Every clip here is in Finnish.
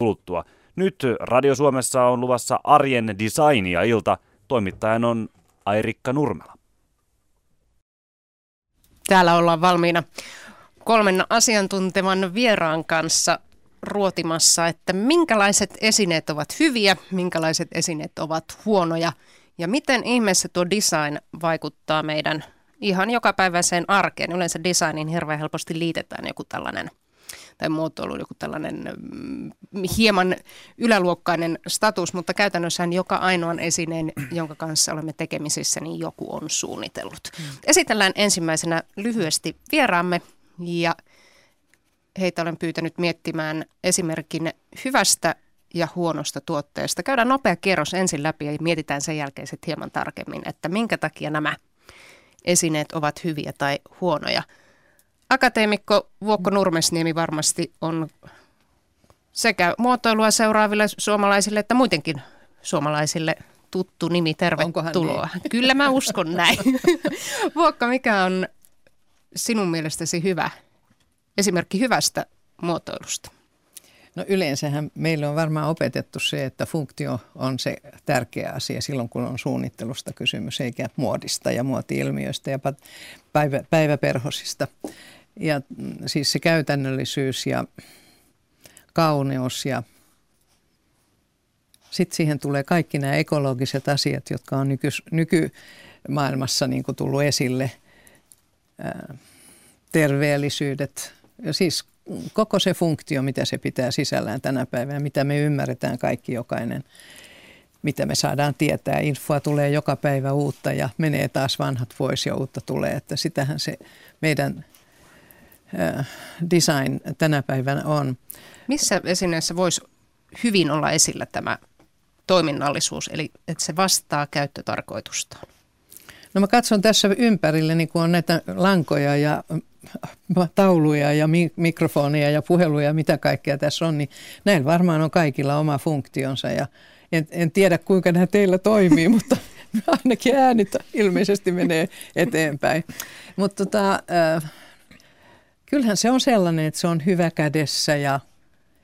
kuluttua. Nyt Radio Suomessa on luvassa arjen designia ilta. Toimittajan on Airikka Nurmela. Täällä ollaan valmiina kolmen asiantuntevan vieraan kanssa ruotimassa, että minkälaiset esineet ovat hyviä, minkälaiset esineet ovat huonoja ja miten ihmeessä tuo design vaikuttaa meidän ihan jokapäiväiseen arkeen. Yleensä designin hirveän helposti liitetään joku tällainen tai muotoilu joku tällainen mm, hieman yläluokkainen status, mutta käytännössä joka ainoan esineen, jonka kanssa olemme tekemisissä, niin joku on suunnitellut. Mm. Esitellään ensimmäisenä lyhyesti vieraamme ja heitä olen pyytänyt miettimään esimerkin hyvästä ja huonosta tuotteesta. Käydään nopea kierros ensin läpi ja mietitään sen jälkeen sitten hieman tarkemmin, että minkä takia nämä esineet ovat hyviä tai huonoja. Akateemikko Vuokko Nurmesniemi varmasti on sekä muotoilua seuraaville suomalaisille että muidenkin suomalaisille tuttu nimi. Tervetuloa. Niin? Kyllä mä uskon näin. Vuokka, mikä on sinun mielestäsi hyvä esimerkki hyvästä muotoilusta? No yleensähän meille on varmaan opetettu se, että funktio on se tärkeä asia silloin, kun on suunnittelusta kysymys, eikä muodista ja muoti-ilmiöistä ja päivä, päiväperhosista. Ja mm, siis se käytännöllisyys ja kauneus ja sitten siihen tulee kaikki nämä ekologiset asiat, jotka on nyky, nykymaailmassa niin kuin tullut esille. Ää, terveellisyydet, ja siis koko se funktio, mitä se pitää sisällään tänä päivänä, mitä me ymmärretään kaikki jokainen, mitä me saadaan tietää. Infoa tulee joka päivä uutta ja menee taas vanhat pois ja uutta tulee. Että sitähän se meidän design tänä päivänä on. Missä esineessä voisi hyvin olla esillä tämä toiminnallisuus, eli että se vastaa käyttötarkoitustaan? No mä katson tässä ympärille, niin kun on näitä lankoja ja tauluja ja mikrofonia ja puheluja, mitä kaikkea tässä on, niin näillä varmaan on kaikilla oma funktionsa ja en, en tiedä kuinka nämä teillä toimii, mutta ainakin äänit ilmeisesti menee eteenpäin. Mutta tota, äh, kyllähän se on sellainen, että se on hyvä kädessä ja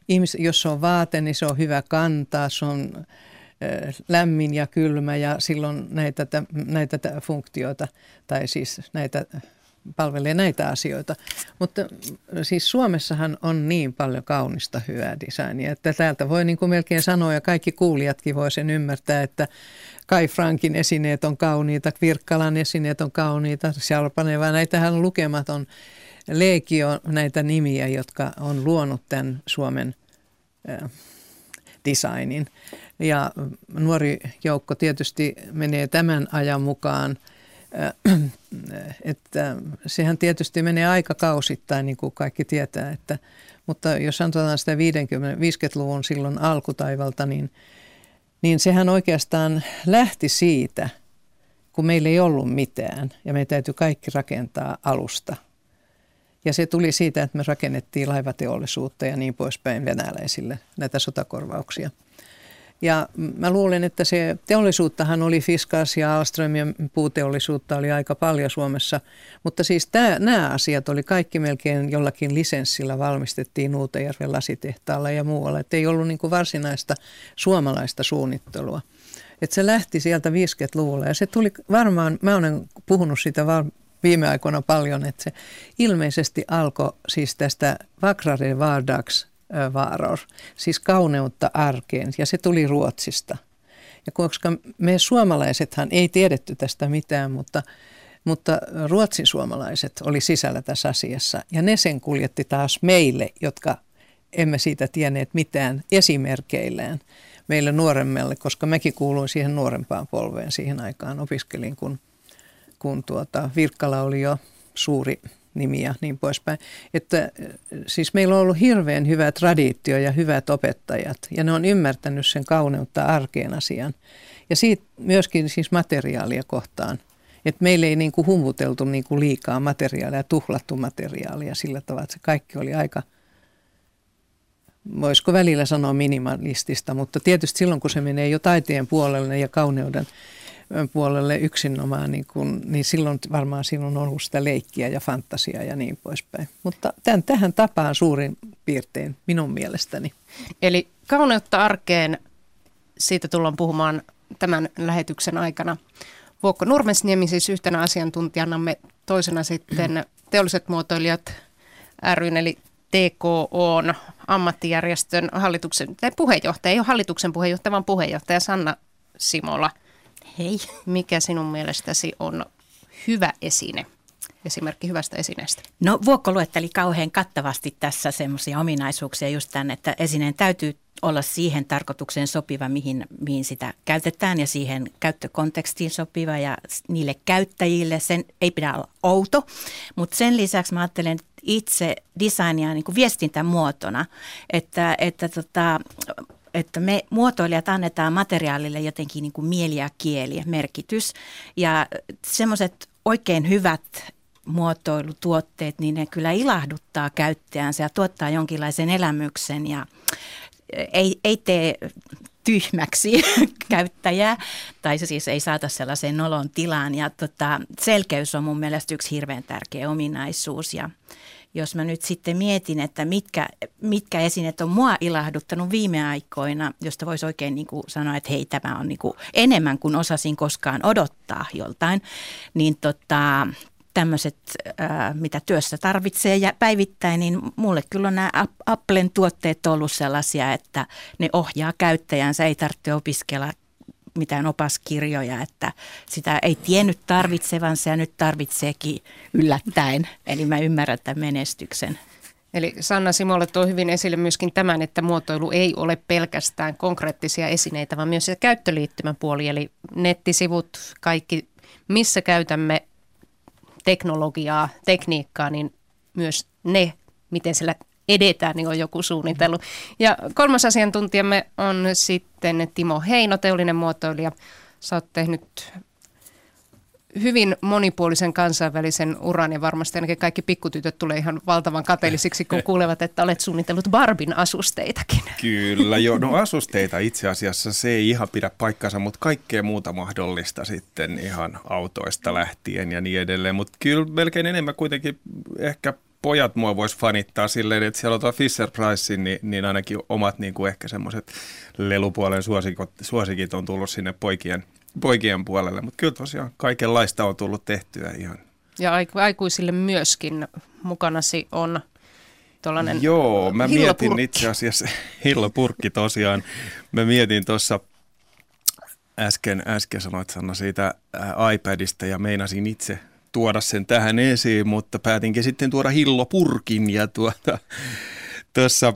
ihmis, jos se on vaate, niin se on hyvä kantaa, se on äh, lämmin ja kylmä ja silloin näitä, näitä funktioita tai siis näitä palvelee näitä asioita. Mutta siis Suomessahan on niin paljon kaunista hyvää designia, että täältä voi niin kuin melkein sanoa ja kaikki kuulijatkin voi sen ymmärtää, että Kai Frankin esineet on kauniita, Virkkalan esineet on kauniita, Sjalpaneva, näitähän on lukematon legio näitä nimiä, jotka on luonut tämän Suomen designin. Ja nuori joukko tietysti menee tämän ajan mukaan – että sehän tietysti menee aika kausittain, niin kuin kaikki tietää, että, mutta jos sanotaan sitä 50, 50-luvun silloin alkutaivalta, niin, niin sehän oikeastaan lähti siitä, kun meillä ei ollut mitään ja me täytyy kaikki rakentaa alusta. Ja se tuli siitä, että me rakennettiin laivateollisuutta ja niin poispäin venäläisille näitä sotakorvauksia – ja mä luulen, että se teollisuuttahan oli Fiskas ja Alström ja puuteollisuutta oli aika paljon Suomessa. Mutta siis tämä, nämä asiat oli kaikki melkein jollakin lisenssillä valmistettiin Nuutajärven lasitehtaalla ja muualla. Että ei ollut niin varsinaista suomalaista suunnittelua. Että se lähti sieltä 50-luvulla ja se tuli varmaan, mä olen puhunut siitä viime aikoina paljon, että se ilmeisesti alkoi siis tästä Vakrare Vardags varor, siis kauneutta arkeen, ja se tuli Ruotsista. Ja koska me suomalaisethan ei tiedetty tästä mitään, mutta, mutta ruotsin suomalaiset oli sisällä tässä asiassa, ja ne sen kuljetti taas meille, jotka emme siitä tienneet mitään esimerkeillään meille nuoremmalle, koska mekin kuuluin siihen nuorempaan polveen siihen aikaan, opiskelin, kun, kun tuota, Virkkala oli jo suuri nimi ja niin poispäin. Että siis meillä on ollut hirveän hyvä traditio ja hyvät opettajat ja ne on ymmärtänyt sen kauneutta arkeen asian. Ja siitä myöskin siis materiaalia kohtaan. Että meillä ei niin kuin humvuteltu niin kuin liikaa materiaalia, tuhlattu materiaalia sillä tavalla, että se kaikki oli aika, voisiko välillä sanoa minimalistista, mutta tietysti silloin kun se menee jo taiteen puolelle ja kauneuden puolelle yksinomaan, niin, kun, niin silloin varmaan silloin on ollut sitä leikkiä ja fantasiaa ja niin poispäin. Mutta tämän, tähän tapaan suurin piirtein minun mielestäni. Eli kauneutta arkeen, siitä tullaan puhumaan tämän lähetyksen aikana. Vuokko Nurmesniemi siis yhtenä asiantuntijanamme, toisena sitten teolliset muotoilijat ryn eli TKOn ammattijärjestön hallituksen, tai puheenjohtaja, ei ole hallituksen puheenjohtaja, vaan puheenjohtaja Sanna Simola. Hei. Mikä sinun mielestäsi on hyvä esine? esimerkki hyvästä esineestä? No Vuokko luetteli kauhean kattavasti tässä semmoisia ominaisuuksia just tämän, että esineen täytyy olla siihen tarkoitukseen sopiva, mihin, mihin sitä käytetään ja siihen käyttökontekstiin sopiva ja niille käyttäjille. Sen ei pidä olla outo, mutta sen lisäksi mä ajattelen itse designia niin kuin viestintämuotona, että, että tota, että me muotoilijat annetaan materiaalille jotenkin niin kuin mieli ja kieli, merkitys. Ja semmoiset oikein hyvät muotoilutuotteet, niin ne kyllä ilahduttaa käyttäjänsä ja tuottaa jonkinlaisen elämyksen ja ei, ei tee tyhmäksi käyttäjää, tai se siis ei saata sellaiseen nolon tilaan. Ja tota, selkeys on mun mielestä yksi hirveän tärkeä ominaisuus. Ja jos mä nyt sitten mietin, että mitkä, mitkä esineet on mua ilahduttanut viime aikoina, josta voisi oikein niin kuin sanoa, että hei, tämä on niin kuin enemmän kuin osasin koskaan odottaa joltain, niin tota, tämmöiset, mitä työssä tarvitsee ja päivittäin, niin mulle kyllä on nämä Applen tuotteet ollut sellaisia, että ne ohjaa käyttäjänsä, ei tarvitse opiskella mitään opaskirjoja, että sitä ei tiennyt tarvitsevansa ja nyt tarvitseekin yllättäen. Eli mä ymmärrän tämän menestyksen. Eli Sanna Simolle tuo hyvin esille myöskin tämän, että muotoilu ei ole pelkästään konkreettisia esineitä, vaan myös se käyttöliittymäpuoli, eli nettisivut, kaikki, missä käytämme teknologiaa, tekniikkaa, niin myös ne, miten sillä edetään, niin on joku suunnitellut. Ja kolmas asiantuntijamme on sitten Timo Heino, teollinen muotoilija. Sä oot tehnyt hyvin monipuolisen kansainvälisen uran ja varmasti ainakin kaikki pikkutytöt tulee ihan valtavan kateellisiksi, kun kuulevat, että olet suunnitellut Barbin asusteitakin. Kyllä, joo. No asusteita itse asiassa se ei ihan pidä paikkansa, mutta kaikkea muuta mahdollista sitten ihan autoista lähtien ja niin edelleen. Mutta kyllä melkein enemmän kuitenkin ehkä pojat mua vois fanittaa silleen, että siellä on tuo Fisher Price, niin, niin ainakin omat niin kuin ehkä semmoiset lelupuolen suosikot, suosikit on tullut sinne poikien – poikien puolelle, mutta kyllä tosiaan kaikenlaista on tullut tehtyä ihan. Ja aikuisille myöskin mukanasi on tuollainen Joo, mä mietin itse asiassa, hillopurkki tosiaan, mä mietin tuossa äsken, äsken sanoit Sanna siitä iPadista ja meinasin itse tuoda sen tähän esiin, mutta päätinkin sitten tuoda hillopurkin ja tuota, Tuossa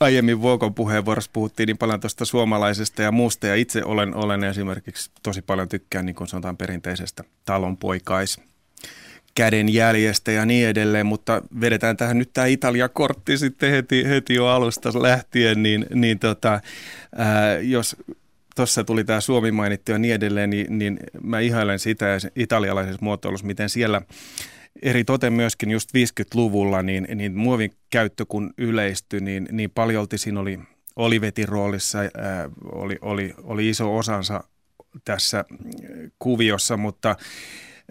aiemmin Vuokon puheenvuorossa puhuttiin niin paljon tuosta suomalaisesta ja muusta, ja itse olen, olen esimerkiksi tosi paljon tykkään, niin kuin sanotaan, perinteisestä talonpoikais kädenjäljestä ja niin edelleen, mutta vedetään tähän nyt tämä Italia-kortti sitten heti, heti jo alusta lähtien, niin, niin tota, ää, jos tuossa tuli tämä Suomi mainittu ja niin edelleen, niin, niin mä ihailen sitä italialaisessa muotoilussa, miten siellä eri toten myöskin just 50-luvulla, niin, niin muovin käyttö kun yleistyi, niin, niin paljolti siinä oli Olivetin roolissa, ää, oli, oli, oli iso osansa tässä kuviossa, mutta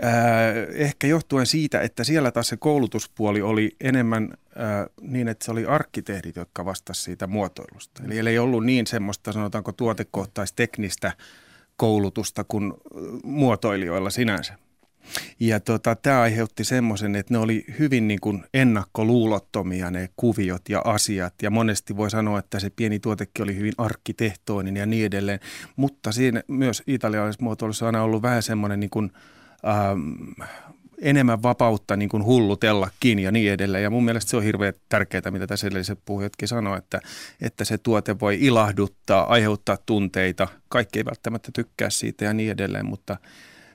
ää, ehkä johtuen siitä, että siellä taas se koulutuspuoli oli enemmän niin, että se oli arkkitehdit, jotka vastasivat siitä muotoilusta. Eli ei ollut niin semmoista, sanotaanko tuotekohtaisteknistä koulutusta kuin muotoilijoilla sinänsä. Ja tota, tämä aiheutti semmoisen, että ne oli hyvin niin kuin ennakkoluulottomia ne kuviot ja asiat. Ja monesti voi sanoa, että se pieni tuotekin oli hyvin arkkitehtoinen ja niin edelleen. Mutta siinä myös italialaisessa muotoilussa on aina ollut vähän semmoinen niin kuin, ähm, enemmän vapautta niin kuin hullutellakin ja niin edelleen. Ja mun mielestä se on hirveän tärkeää, mitä tässä edelliset puhujatkin sanoi, että, että se tuote voi ilahduttaa, aiheuttaa tunteita. Kaikki ei välttämättä tykkää siitä ja niin edelleen, mutta –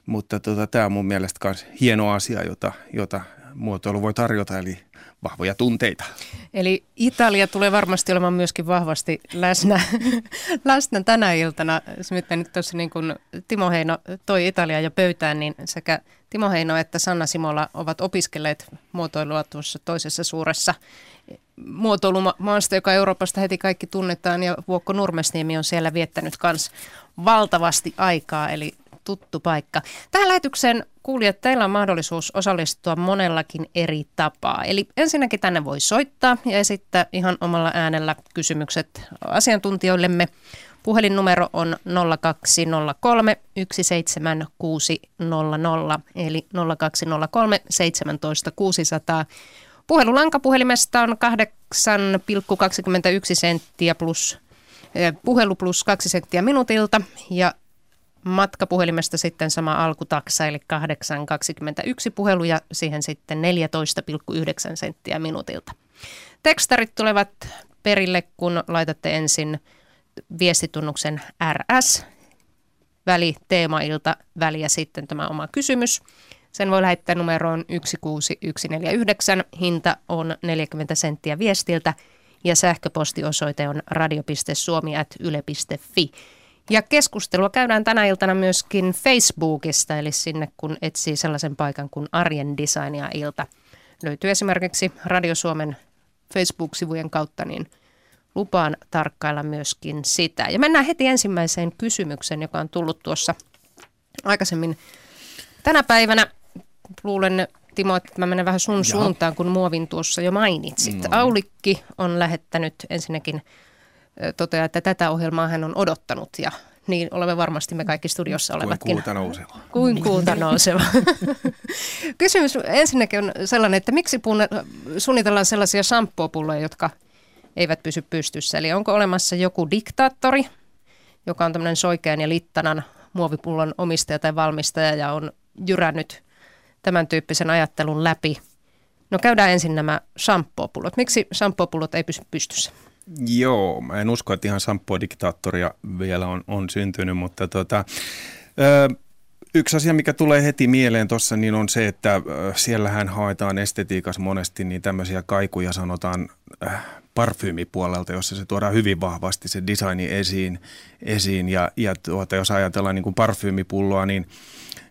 mutta tota, tämä on mun mielestä myös hieno asia, jota, jota muotoilu voi tarjota, eli vahvoja tunteita. Eli Italia tulee varmasti olemaan myöskin vahvasti läsnä, läsnä tänä iltana. Nyt nyt tuossa niin kuin Timo Heino toi Italia jo pöytään, niin sekä Timo Heino että Sanna Simola ovat opiskelleet muotoilua tuossa toisessa suuressa muotoilumaasta, joka Euroopasta heti kaikki tunnetaan, ja Vuokko Nurmesniemi on siellä viettänyt myös valtavasti aikaa, eli tuttu paikka. Tähän lähetykseen kuulijat, teillä on mahdollisuus osallistua monellakin eri tapaa. Eli ensinnäkin tänne voi soittaa ja esittää ihan omalla äänellä kysymykset asiantuntijoillemme. Puhelinnumero on 0203 17600 eli 0203 17600. Puhelulanka puhelimesta on 8,21 senttiä plus eh, puhelu plus 2 senttiä minuutilta ja matkapuhelimesta sitten sama alkutaksa eli 8,21 puhelu ja siihen sitten 14,9 senttiä minuutilta. Tekstarit tulevat perille, kun laitatte ensin viestitunnuksen RS, väli, teemailta, väli ja sitten tämä oma kysymys. Sen voi lähettää numeroon 16149. Hinta on 40 senttiä viestiltä ja sähköpostiosoite on radio.suomi.yle.fi. Ja keskustelua käydään tänä iltana myöskin Facebookista, eli sinne kun etsii sellaisen paikan kuin Arjen Designia ilta. Löytyy esimerkiksi Radio Suomen Facebook-sivujen kautta, niin lupaan tarkkailla myöskin sitä. Ja mennään heti ensimmäiseen kysymykseen, joka on tullut tuossa aikaisemmin tänä päivänä. Luulen, Timo, että mä menen vähän sun Joo. suuntaan, kun muovin tuossa jo mainitsit. No. Aulikki on lähettänyt ensinnäkin toteaa, että tätä ohjelmaa hän on odottanut ja niin olemme varmasti me kaikki studiossa olevatkin. Kuin kuuta nouseva. Kuin kuuta nouseva. Kysymys ensinnäkin on sellainen, että miksi suunnitellaan sellaisia shampoo-pulloja, jotka eivät pysy pystyssä. Eli onko olemassa joku diktaattori, joka on tämmöinen soikean ja littanan muovipullon omistaja tai valmistaja ja on jyrännyt tämän tyyppisen ajattelun läpi. No käydään ensin nämä shampoo-pullot. Miksi shampoo-pullot ei pysy pystyssä? Joo, mä en usko, että ihan samppodiktaattoria vielä on, on syntynyt, mutta tota, ö, yksi asia, mikä tulee heti mieleen tuossa, niin on se, että ö, siellähän haetaan estetiikassa monesti niin tämmöisiä kaikuja sanotaan äh, parfyymipuolelta, jossa se tuodaan hyvin vahvasti se designi esiin, esiin. Ja, ja tuota, jos ajatellaan niin kuin parfyymipulloa, niin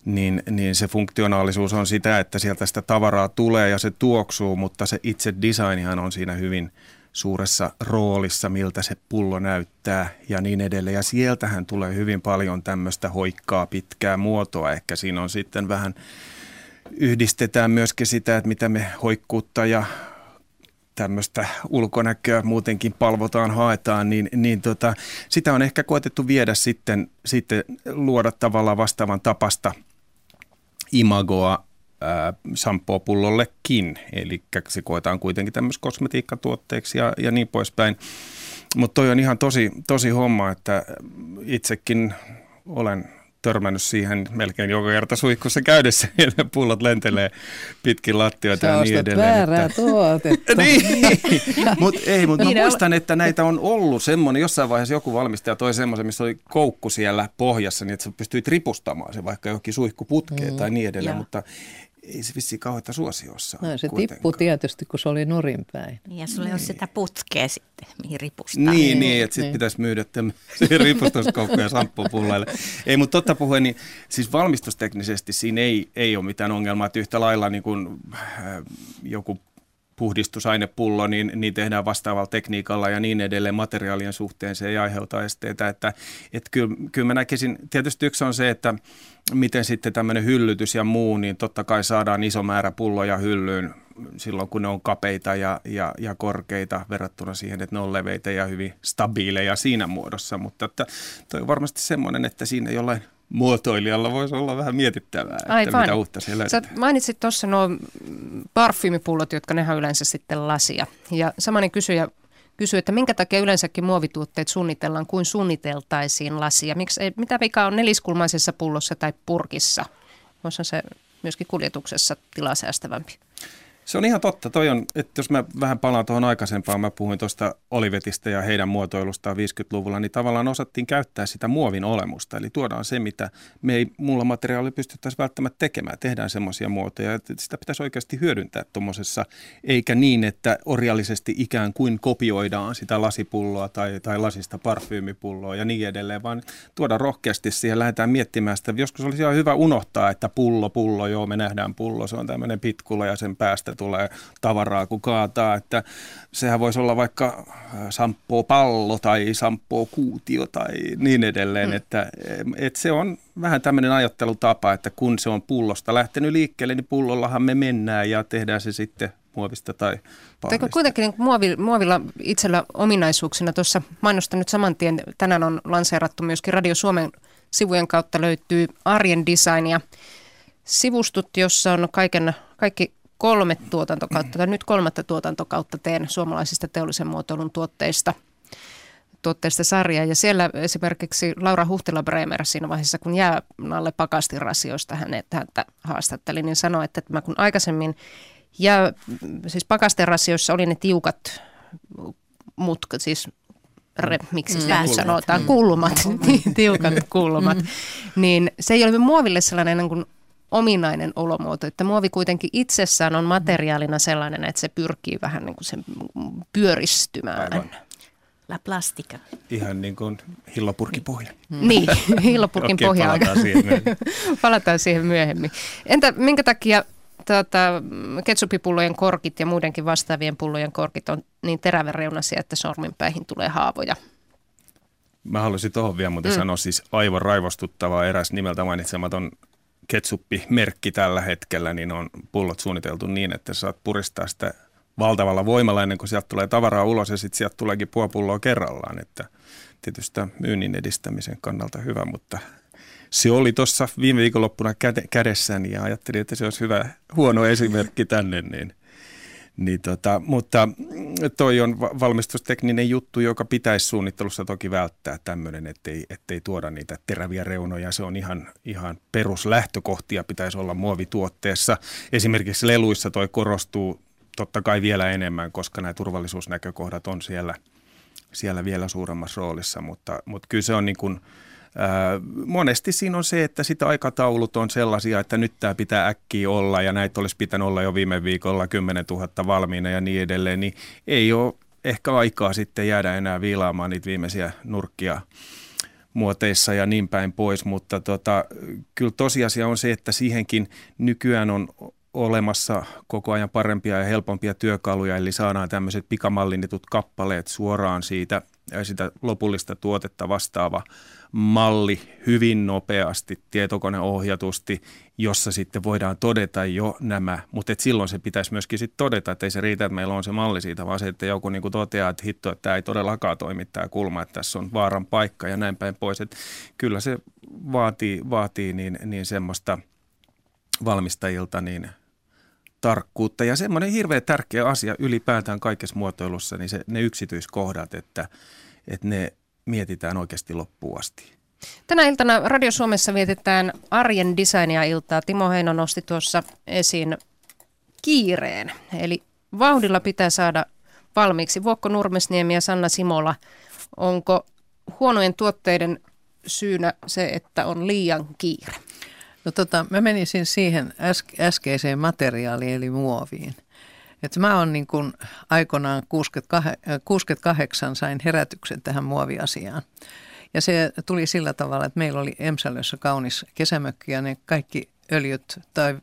niin, niin se funktionaalisuus on sitä, että sieltä sitä tavaraa tulee ja se tuoksuu, mutta se itse designihan on siinä hyvin, suuressa roolissa, miltä se pullo näyttää ja niin edelleen. Ja sieltähän tulee hyvin paljon tämmöistä hoikkaa pitkää muotoa. Ehkä siinä on sitten vähän, yhdistetään myöskin sitä, että mitä me hoikkuutta ja tämmöistä ulkonäköä muutenkin palvotaan, haetaan, niin, niin tota, sitä on ehkä koetettu viedä sitten, sitten luoda tavallaan vastaavan tapasta imagoa shampoo-pullollekin. Eli se koetaan kuitenkin tämmöistä kosmetiikkatuotteeksi ja, ja niin poispäin. Mutta toi on ihan tosi, tosi homma, että itsekin olen törmännyt siihen melkein joka kerta suihkussa käydessä ja ne pullot lentelee pitkin lattioita ja niin edelleen. väärää että... tuotetta. niin, mutta ei, mutta niin muistan, että näitä on ollut semmoinen, jossain vaiheessa joku valmistaja toi semmoisen, missä oli koukku siellä pohjassa, niin että sä pystyit ripustamaan se vaikka johonkin suihkuputkeen mm. tai niin edelleen, ja. mutta ei se vissiin kauheita suosiossa No se tippui tietysti, kun se oli nurinpäin. Niin, ja sulla niin. ei ole niin. sitä putkea sitten, mihin ripustaa. Niin, niin, niin että sitten niin. pitäisi myydä siihen ripustuskoukkuja samppupullaille. Ei, mutta totta puheen, niin siis valmistusteknisesti siinä ei, ei ole mitään ongelmaa, että yhtä lailla niin kuin, äh, joku puhdistusainepullo, niin, niin tehdään vastaavalla tekniikalla ja niin edelleen materiaalien suhteen. Se ei aiheuta esteitä. Että, että kyllä, kyllä mä näkisin, tietysti yksi on se, että miten sitten tämmöinen hyllytys ja muu, niin totta kai saadaan iso määrä pulloja hyllyyn silloin, kun ne on kapeita ja, ja, ja korkeita verrattuna siihen, että ne on leveitä ja hyvin stabiileja siinä muodossa. Mutta että toi on varmasti semmoinen, että siinä jollain muotoilijalla voisi olla vähän mietittävää, Aivan. että mitä uutta siellä Sä mainitsit tuossa nuo parfyymipullot, jotka nehän yleensä sitten lasia. Ja samani kysyjä kysyy, että minkä takia yleensäkin muovituotteet suunnitellaan kuin suunniteltaisiin lasia? Miksi, ei, mitä vika on neliskulmaisessa pullossa tai purkissa? Voisi se myöskin kuljetuksessa tilaa säästävämpi. Se on ihan totta. Toi on, että jos mä vähän palaan tuohon aikaisempaan, mä puhuin tuosta Olivetista ja heidän muotoilustaan 50-luvulla, niin tavallaan osattiin käyttää sitä muovin olemusta. Eli tuodaan se, mitä me ei muulla materiaalilla pystyttäisiin välttämättä tekemään. Tehdään semmoisia muotoja, että sitä pitäisi oikeasti hyödyntää tuommoisessa, eikä niin, että orjallisesti ikään kuin kopioidaan sitä lasipulloa tai, tai lasista parfyymipulloa ja niin edelleen, vaan tuoda rohkeasti siihen, lähdetään miettimään sitä. Joskus olisi ihan hyvä unohtaa, että pullo, pullo, joo, me nähdään pullo, se on tämmöinen pitkula ja sen päästä tulee tavaraa kun kaataa, että sehän voisi olla vaikka samppoo pallo tai samppoo kuutio tai niin edelleen, mm. että, että se on vähän tämmöinen ajattelutapa, että kun se on pullosta lähtenyt liikkeelle, niin pullollahan me mennään ja tehdään se sitten muovista tai Eikö kuitenkin niin muovi, muovilla itsellä ominaisuuksina tuossa mainosta nyt saman tien, tänään on lanseerattu myöskin Radio Suomen sivujen kautta löytyy arjen design ja sivustut, jossa on kaiken, kaikki kolme tuotantokautta, tai nyt kolmatta tuotantokautta teen suomalaisista teollisen muotoilun tuotteista tuotteista sarjaa. Ja siellä esimerkiksi Laura Huhtila Bremer siinä vaiheessa, kun jää alle pakastirasioista hänet, häntä haastatteli, niin sanoi, että mä kun aikaisemmin ja siis pakasterasioissa oli ne tiukat mutka, siis re, miksi sitä mm. sanotaan, kulmat, niin, tiukat kulmat, niin se ei ole muoville sellainen niin kuin ominainen olomuoto, että muovi kuitenkin itsessään on materiaalina sellainen, että se pyrkii vähän niin kuin sen pyöristymään. Aivan. La plastica. Ihan niin kuin hillopurkipohja. Niin, hillopurkin okay, pohja. Palataan siihen, palataan siihen myöhemmin. Entä minkä takia tuota, ketsupipullojen korkit ja muidenkin vastaavien pullojen korkit on niin teräväreunaisia, että sorminpäihin tulee haavoja. Mä haluaisin tuohon vielä muuten mm. sanoa siis aivan raivostuttavaa eräs nimeltä mainitsematon ketsuppimerkki tällä hetkellä, niin on pullot suunniteltu niin, että saat puristaa sitä valtavalla voimalla ennen kuin sieltä tulee tavaraa ulos ja sitten sieltä tuleekin puopulloa kerrallaan. Että tietysti myynnin edistämisen kannalta hyvä, mutta se oli tuossa viime viikonloppuna kädessäni ja ajattelin, että se olisi hyvä, huono esimerkki tänne, niin, niin tota, mutta toi on valmistustekninen juttu, joka pitäisi suunnittelussa toki välttää tämmöinen, ettei, ettei tuoda niitä teräviä reunoja. Se on ihan, ihan peruslähtökohtia pitäisi olla muovituotteessa. Esimerkiksi leluissa toi korostuu totta kai vielä enemmän, koska nämä turvallisuusnäkökohdat on siellä, siellä vielä suuremmassa roolissa, mutta, mutta kyllä se on niin kuin – monesti siinä on se, että sitä aikataulut on sellaisia, että nyt tämä pitää äkkiä olla ja näitä olisi pitänyt olla jo viime viikolla 10 000 valmiina ja niin edelleen, niin ei ole ehkä aikaa sitten jäädä enää viilaamaan niitä viimeisiä nurkkia muoteissa ja niin päin pois, mutta tota, kyllä tosiasia on se, että siihenkin nykyään on olemassa koko ajan parempia ja helpompia työkaluja, eli saadaan tämmöiset pikamallinnetut kappaleet suoraan siitä sitä lopullista tuotetta vastaava malli hyvin nopeasti, tietokoneohjatusti, jossa sitten voidaan todeta jo nämä, mutta silloin se pitäisi myöskin sitten todeta, että ei se riitä, että meillä on se malli siitä, vaan se, että joku niin toteaa, että hitto, että tämä ei todellakaan toimi tämä kulma, että tässä on vaaran paikka ja näin päin pois. Että kyllä se vaatii, vaatii niin, niin semmoista valmistajilta niin tarkkuutta ja semmoinen hirveän tärkeä asia ylipäätään kaikessa muotoilussa, niin se, ne yksityiskohdat, että, että ne mietitään oikeasti loppuun asti. Tänä iltana Radio Suomessa vietetään arjen designia iltaa. Timo Heino nosti tuossa esiin kiireen. Eli vauhdilla pitää saada valmiiksi. Vuokko Nurmesniemi ja Sanna Simola, onko huonojen tuotteiden syynä se, että on liian kiire? No tota, mä menisin siihen äskeiseen materiaaliin eli muoviin. Et mä oon niin kun aikoinaan 68, 68 sain herätyksen tähän muoviasiaan. Ja se tuli sillä tavalla, että meillä oli Emsälössä kaunis kesämökki ja ne kaikki öljyt tai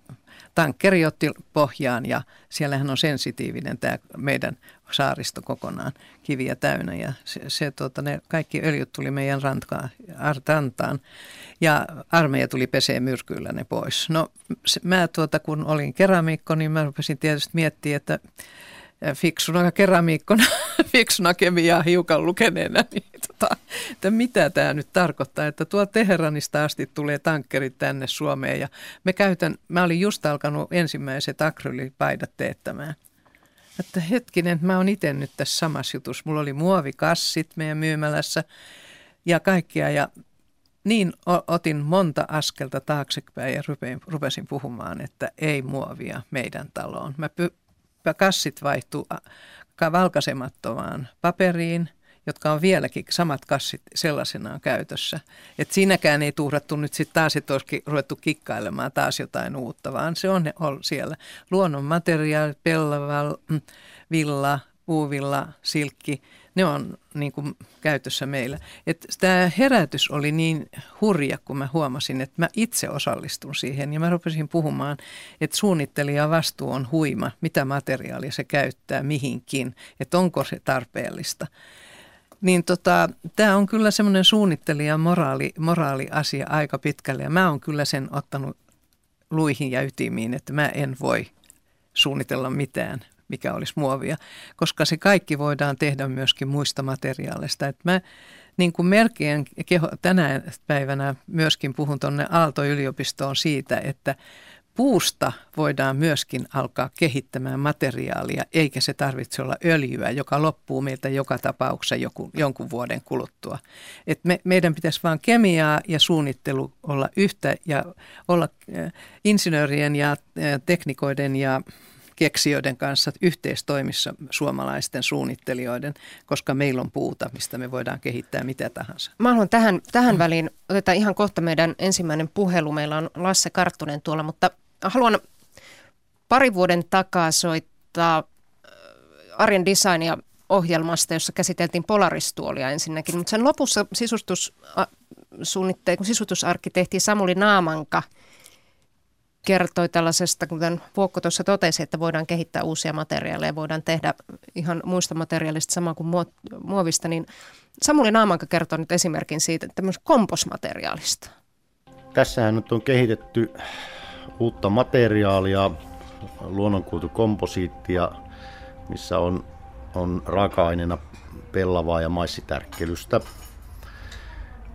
tankkeri otti pohjaan ja siellähän on sensitiivinen tämä meidän saaristo kokonaan kiviä täynnä ja se, se tuota, ne kaikki öljyt tuli meidän rantkaan, rantaan ja armeija tuli pesee myrkyillä ne pois. No se, mä tuota, kun olin keramiikko, niin mä rupesin tietysti miettimään, että fiksuna keramiikkona, fiksuna kemiaa hiukan lukeneena, niin tota, että mitä tämä nyt tarkoittaa, että tuo Teheranista asti tulee tankkerit tänne Suomeen ja me käytän, mä olin just alkanut ensimmäiset akrylipaidat teettämään. Että hetkinen, mä oon itse nyt tässä samassa jutussa. Mulla oli muovikassit meidän myymälässä ja kaikkia ja niin otin monta askelta taaksepäin ja rupesin puhumaan, että ei muovia meidän taloon. Mä py- kassit vaihtuu valkaisemattomaan paperiin, jotka on vieläkin samat kassit sellaisenaan käytössä. Et siinäkään ei tuhrattu nyt sitten taas, että olisi ruvettu kikkailemaan taas jotain uutta, vaan se on siellä. Luonnon materiaalit, pellava, mm, villa, puuvilla, silkki, ne on niin kuin käytössä meillä. Tämä herätys oli niin hurja, kun mä huomasin, että mä itse osallistun siihen ja mä rupesin puhumaan, että suunnittelija vastuu on huima, mitä materiaalia se käyttää mihinkin, että onko se tarpeellista. Niin tota, tämä on kyllä semmoinen suunnittelijan moraali, moraaliasia aika pitkälle ja mä oon kyllä sen ottanut luihin ja ytimiin, että mä en voi suunnitella mitään, mikä olisi muovia, koska se kaikki voidaan tehdä myöskin muista materiaaleista. Et mä niin kuin melkein keho, tänä päivänä myöskin puhun tuonne Aalto-yliopistoon siitä, että puusta voidaan myöskin alkaa kehittämään materiaalia, eikä se tarvitse olla öljyä, joka loppuu meiltä joka tapauksessa joku, jonkun vuoden kuluttua. Et me, meidän pitäisi vain kemiaa ja suunnittelu olla yhtä ja olla äh, insinöörien ja äh, teknikoiden ja keksijöiden kanssa yhteistoimissa suomalaisten suunnittelijoiden, koska meillä on puuta, mistä me voidaan kehittää mitä tahansa. Mä haluan tähän, tähän väliin, otetaan ihan kohta meidän ensimmäinen puhelu. Meillä on Lasse Karttunen tuolla, mutta haluan pari vuoden takaa soittaa äh, Arjen designia ohjelmasta, jossa käsiteltiin polaristuolia ensinnäkin, mutta sen lopussa sisustus, kun sisustusarkkitehti Samuli Naamanka – kertoi tällaisesta, kuten Vuokko tuossa totesi, että voidaan kehittää uusia materiaaleja, voidaan tehdä ihan muista materiaalista sama kuin muovista, niin Samuli Naamanka kertoi nyt esimerkin siitä, että myös komposmateriaalista. Tässähän nyt on kehitetty uutta materiaalia, luonnonkuitukomposiittia, missä on, on raaka-aineena pellavaa ja maissitärkkelystä.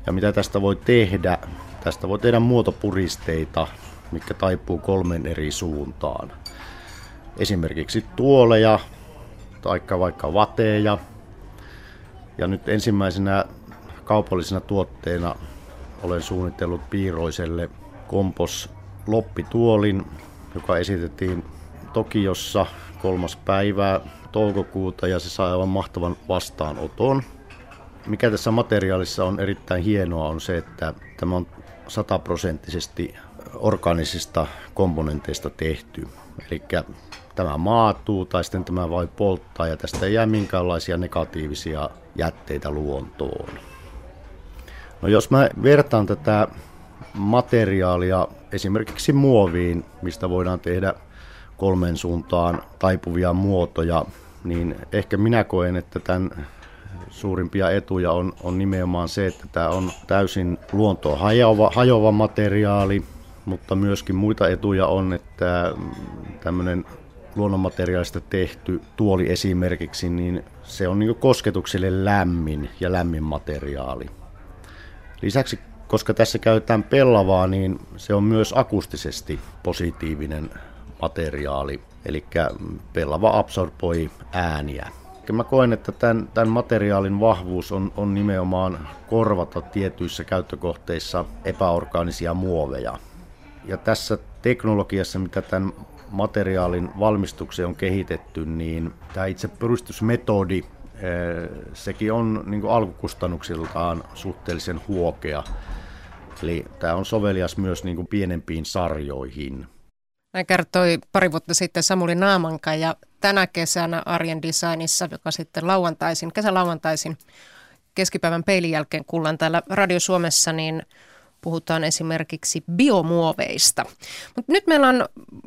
Ja mitä tästä voi tehdä? Tästä voi tehdä muotopuristeita, mikä taipuu kolmen eri suuntaan. Esimerkiksi tuoleja, tai vaikka vateja. Ja nyt ensimmäisenä kaupallisena tuotteena olen suunnitellut piiroiselle kompos loppituolin, joka esitettiin Tokiossa kolmas päivää toukokuuta ja se sai aivan mahtavan vastaanoton. Mikä tässä materiaalissa on erittäin hienoa on se, että tämä on sataprosenttisesti orgaanisista komponenteista tehty. Eli tämä maatuu tai sitten tämä voi polttaa ja tästä ei jää minkäänlaisia negatiivisia jätteitä luontoon. No jos mä vertaan tätä materiaalia esimerkiksi muoviin, mistä voidaan tehdä kolmen suuntaan taipuvia muotoja, niin ehkä minä koen, että tämän suurimpia etuja on, on nimenomaan se, että tämä on täysin luontoon hajoava, hajoava materiaali, mutta myöskin muita etuja on, että tämmöinen luonnonmateriaalista tehty tuoli esimerkiksi, niin se on niin kosketukselle lämmin ja lämmin materiaali. Lisäksi, koska tässä käytetään pellavaa, niin se on myös akustisesti positiivinen materiaali, eli pellava absorboi ääniä. Mä koen, että tämän, tämän materiaalin vahvuus on, on nimenomaan korvata tietyissä käyttökohteissa epäorgaanisia muoveja. Ja tässä teknologiassa, mitä tämän materiaalin valmistukseen on kehitetty, niin tämä itse pyristysmetodi, eh, sekin on niin alkukustannuksiltaan suhteellisen huokea. Eli tämä on sovelias myös niin kuin pienempiin sarjoihin. Näin kertoi pari vuotta sitten Samuli Naamanka ja tänä kesänä Arjen Designissa, joka sitten lauantaisin, kesälauantaisin keskipäivän peilin jälkeen kuullaan täällä Radio Suomessa, niin puhutaan esimerkiksi biomuoveista. Mutta nyt meillä on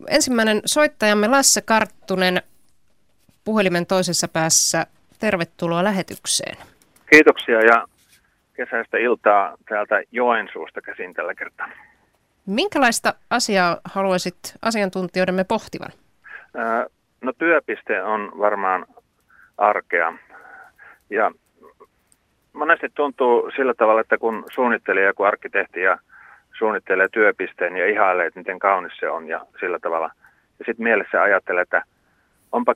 ensimmäinen soittajamme Lasse Karttunen puhelimen toisessa päässä. Tervetuloa lähetykseen. Kiitoksia ja kesäistä iltaa täältä Joensuusta käsin tällä kertaa. Minkälaista asiaa haluaisit asiantuntijoidemme pohtivan? No työpiste on varmaan arkea. Ja monesti tuntuu sillä tavalla, että kun suunnittelee joku arkkitehti ja suunnittelee työpisteen ja ihailee, että miten kaunis se on ja sillä tavalla. Ja sitten mielessä ajattelee, että onpa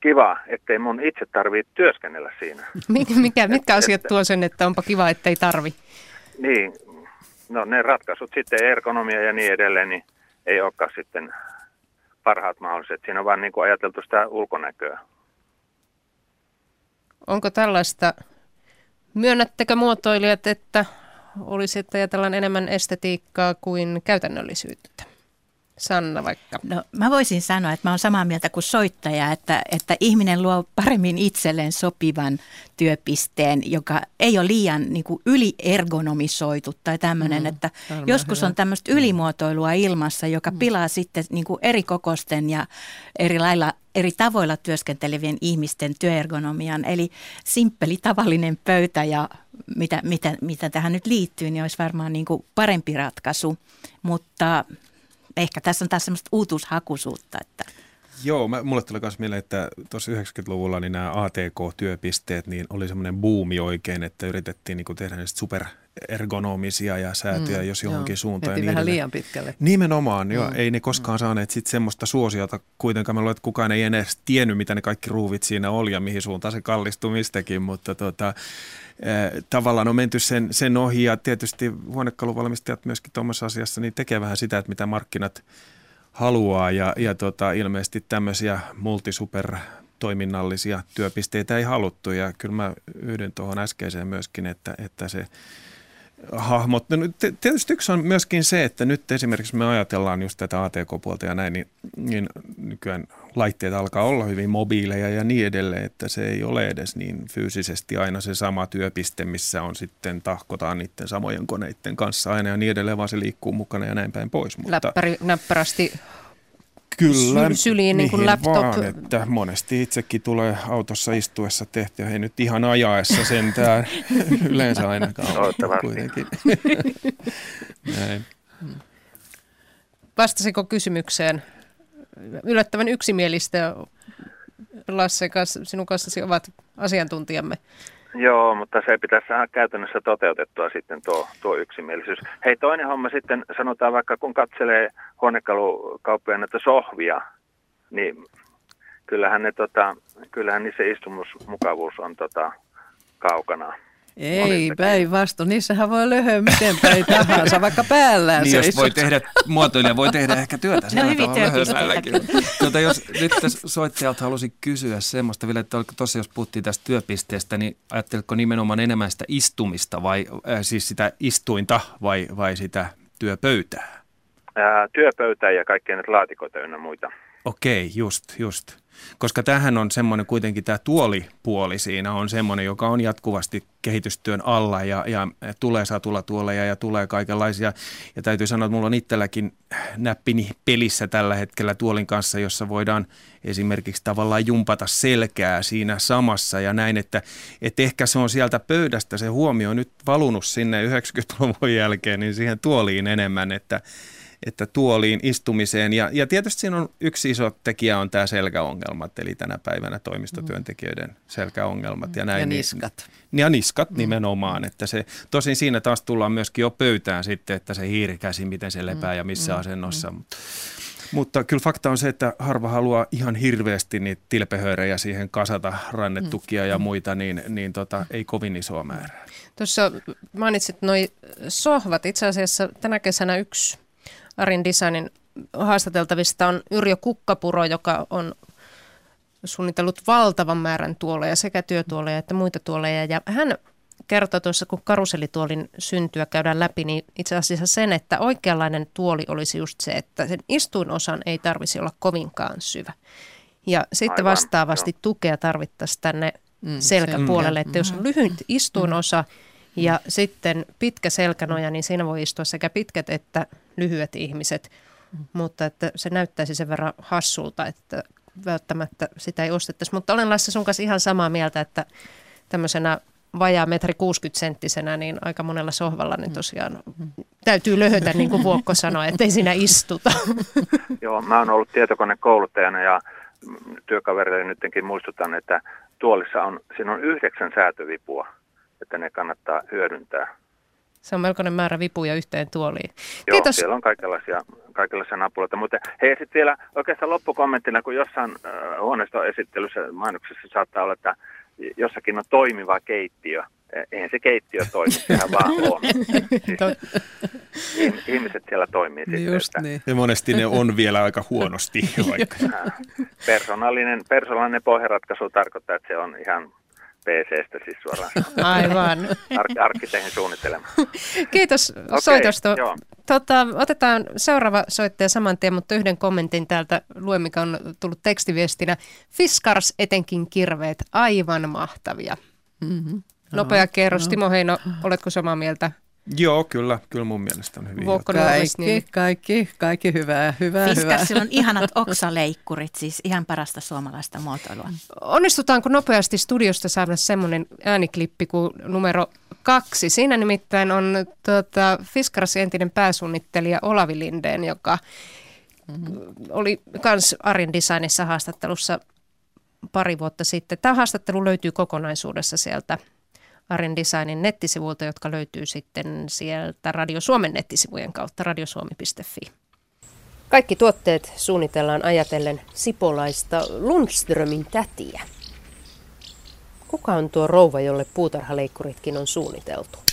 kiva, ettei mun itse tarvitse työskennellä siinä. Mikä, mitkä asiat tuo sen, että onpa kiva, ettei tarvi? Niin, no ne ratkaisut sitten, ergonomia ja niin edelleen, niin ei olekaan sitten parhaat mahdolliset. Siinä on vaan niin kuin ajateltu sitä ulkonäköä. Onko tällaista Myönnättekö muotoilijat, että olisi, että ajatellaan enemmän estetiikkaa kuin käytännöllisyyttä? Sanna vaikka. No, mä voisin sanoa, että mä oon samaa mieltä kuin soittaja, että, että ihminen luo paremmin itselleen sopivan työpisteen, joka ei ole liian niin kuin yliergonomisoitu tai tämmöinen, mm, että joskus hyvä. on tämmöistä ylimuotoilua ilmassa, joka mm. pilaa sitten niin kuin eri kokosten ja eri lailla eri tavoilla työskentelevien ihmisten työergonomian. Eli simppeli tavallinen pöytä ja mitä, mitä, mitä tähän nyt liittyy, niin olisi varmaan niin kuin parempi ratkaisu. Mutta ehkä tässä on taas semmoista uutuushakuisuutta. Että. Joo, mä, mulle tuli myös mieleen, että tuossa 90-luvulla niin nämä ATK-työpisteet niin oli semmoinen buumi oikein, että yritettiin niin tehdä näistä superergonomisia ja säätöjä, mm, jos johonkin joo, suuntaan. Niin vähän liian pitkälle. Nimenomaan, joo. Mm, ei ne koskaan mm. saaneet sit semmoista suosiota kuitenkaan. Mä luulen, että kukaan ei enää tiennyt, mitä ne kaikki ruuvit siinä oli ja mihin suuntaan se kallistui mistäkin, mutta tota, tavallaan on menty sen, sen ohi ja tietysti huonekaluvalmistajat myöskin tuommoisessa asiassa niin tekee vähän sitä, että mitä markkinat haluaa ja, ja tota, ilmeisesti tämmöisiä multisuper toiminnallisia työpisteitä ei haluttu ja kyllä mä yhdyn tuohon äskeiseen myöskin, että, että se hahmot. No, tietysti yksi on myöskin se, että nyt esimerkiksi me ajatellaan just tätä ATK-puolta ja näin, niin, niin nykyään laitteet alkaa olla hyvin mobiileja ja niin edelleen, että se ei ole edes niin fyysisesti aina se sama työpiste, missä on sitten tahkotaan niiden samojen koneiden kanssa aina ja niin edelleen, vaan se liikkuu mukana ja näin päin pois. Mutta Läppäri, näppärästi Kyllä, syliin niin kuin laptop. Vaan, että monesti itsekin tulee autossa istuessa tehtyä, ei nyt ihan ajaessa sentään, yleensä ainakaan kuitenkin. Näin. Vastasiko kysymykseen? Yllättävän yksimielistä Lasse kanssa, sinun kanssasi ovat asiantuntijamme. Joo, mutta se pitäisi saada käytännössä toteutettua sitten tuo, tuo yksimielisyys. Hei, toinen homma sitten, sanotaan vaikka kun katselee huonekalukauppojen näitä sohvia, niin kyllähän, ne, tota, kyllähän niissä istumusmukavuus on tota, kaukana. Ei, päinvastoin. Niissähän voi löhöä miten päin tahansa, vaikka päällään niin, jos voi tehdä, muotoilija voi tehdä ehkä työtä sillä no, tavalla tuota, jos nyt soittajalta halusin kysyä semmoista vielä, että tosiaan jos puhuttiin tästä työpisteestä, niin ajatteletko nimenomaan enemmän sitä istumista vai äh, siis sitä istuinta vai, vai sitä työpöytää? Ää, työpöytää ja kaikkea näitä laatikoita ynnä muita. Okei, just, just. Koska tähän on semmoinen kuitenkin tämä tuolipuoli siinä on semmoinen, joka on jatkuvasti kehitystyön alla ja, ja tulee satulla tuoleja ja tulee kaikenlaisia. Ja täytyy sanoa, että mulla on itselläkin näppini pelissä tällä hetkellä tuolin kanssa, jossa voidaan esimerkiksi tavallaan jumpata selkää siinä samassa ja näin, että, että ehkä se on sieltä pöydästä se huomio nyt valunut sinne 90-luvun jälkeen, niin siihen tuoliin enemmän, että että tuoliin istumiseen. Ja, ja tietysti siinä on yksi iso tekijä on tämä selkäongelmat, eli tänä päivänä toimistotyöntekijöiden selkäongelmat. Ja, näin, ja niskat. Niin, ja niskat mm. nimenomaan, että se, tosin siinä taas tullaan myöskin jo pöytään sitten, että se hiirikäsi, miten se lepää ja missä mm. asennossa. Mm. Mutta kyllä fakta on se, että harva haluaa ihan hirveästi niitä tilpehöörejä siihen kasata, rannetukia mm. ja muita, niin, niin tota, ei kovin isoa määrää. Tuossa mainitsit noin sohvat. Itse asiassa tänä kesänä yksi Arin Designin haastateltavista on Yrjö Kukkapuro, joka on suunnitellut valtavan määrän tuoleja, sekä työtuoleja että muita tuoleja. Ja hän kertoi tuossa, kun karuselituolin syntyä käydään läpi, niin itse asiassa sen, että oikeanlainen tuoli olisi just se, että sen istuinosan ei tarvisi olla kovinkaan syvä. Ja sitten Aivan, vastaavasti jo. tukea tarvittaisiin tänne mm, selkäpuolelle, että jos on lyhyt istuinosa ja sitten pitkä selkänoja, niin siinä voi istua sekä pitkät että lyhyet ihmiset, mutta että se näyttäisi sen verran hassulta, että välttämättä sitä ei ostettaisi. Mutta olen Lasse sun kanssa ihan samaa mieltä, että tämmöisenä vajaa metri 60 senttisenä, niin aika monella sohvalla niin tosiaan täytyy löhötä, niin kuin Vuokko sanoi, että ei siinä istuta. Joo, mä oon ollut tietokonekouluttajana ja työkavereille nytkin muistutan, että tuolissa on, siinä on yhdeksän säätövipua, että ne kannattaa hyödyntää. Se on melkoinen määrä vipuja yhteen tuoliin. Joo, Kiitos. siellä on kaikenlaisia, kaikenlaisia napuloita. Mutta hei, sitten vielä oikeastaan loppukommenttina, kun jossain äh, huoneistoesittelyssä mainoksessa saattaa olla, että jossakin on toimiva keittiö. E, eihän se keittiö toimi, sehän vaan on. Siis, ihmiset siellä toimii sitten. Just niin. Ja monesti ne on vielä aika huonosti. Vaikka. Persoonallinen, persoonallinen pohjaratkaisu tarkoittaa, että se on ihan PCstä siis suoraan. Aivan. Ar- arkkitehdin suunnittelema. Kiitos okay, soitosta. Joo. Tota, otetaan seuraava soittaja saman tien, mutta yhden kommentin täältä luen, mikä on tullut tekstiviestinä. Fiskars etenkin kirveet, aivan mahtavia. Mm-hmm. Nopea kerros. No. Timo Heino, oletko samaa mieltä? Joo, kyllä. Kyllä mun mielestä on hyvin. Kaikki, niin. kaikki, kaikki hyvää, hyvää, Fiskarsilla on ihanat oksaleikkurit, siis ihan parasta suomalaista muotoilua. Onnistutaanko nopeasti studiosta saada semmoinen ääniklippi kuin numero kaksi? Siinä nimittäin on tuota, Fiskarsin entinen pääsuunnittelija Olavi Lindeen, joka mm-hmm. oli kans Arin Designissa haastattelussa pari vuotta sitten. Tämä haastattelu löytyy kokonaisuudessa sieltä Aren Designin nettisivuilta, jotka löytyy sitten sieltä Radio Suomen nettisivujen kautta radiosuomi.fi. Kaikki tuotteet suunnitellaan ajatellen sipolaista Lundströmin tätiä. Kuka on tuo rouva, jolle puutarhaleikkuritkin on suunniteltu?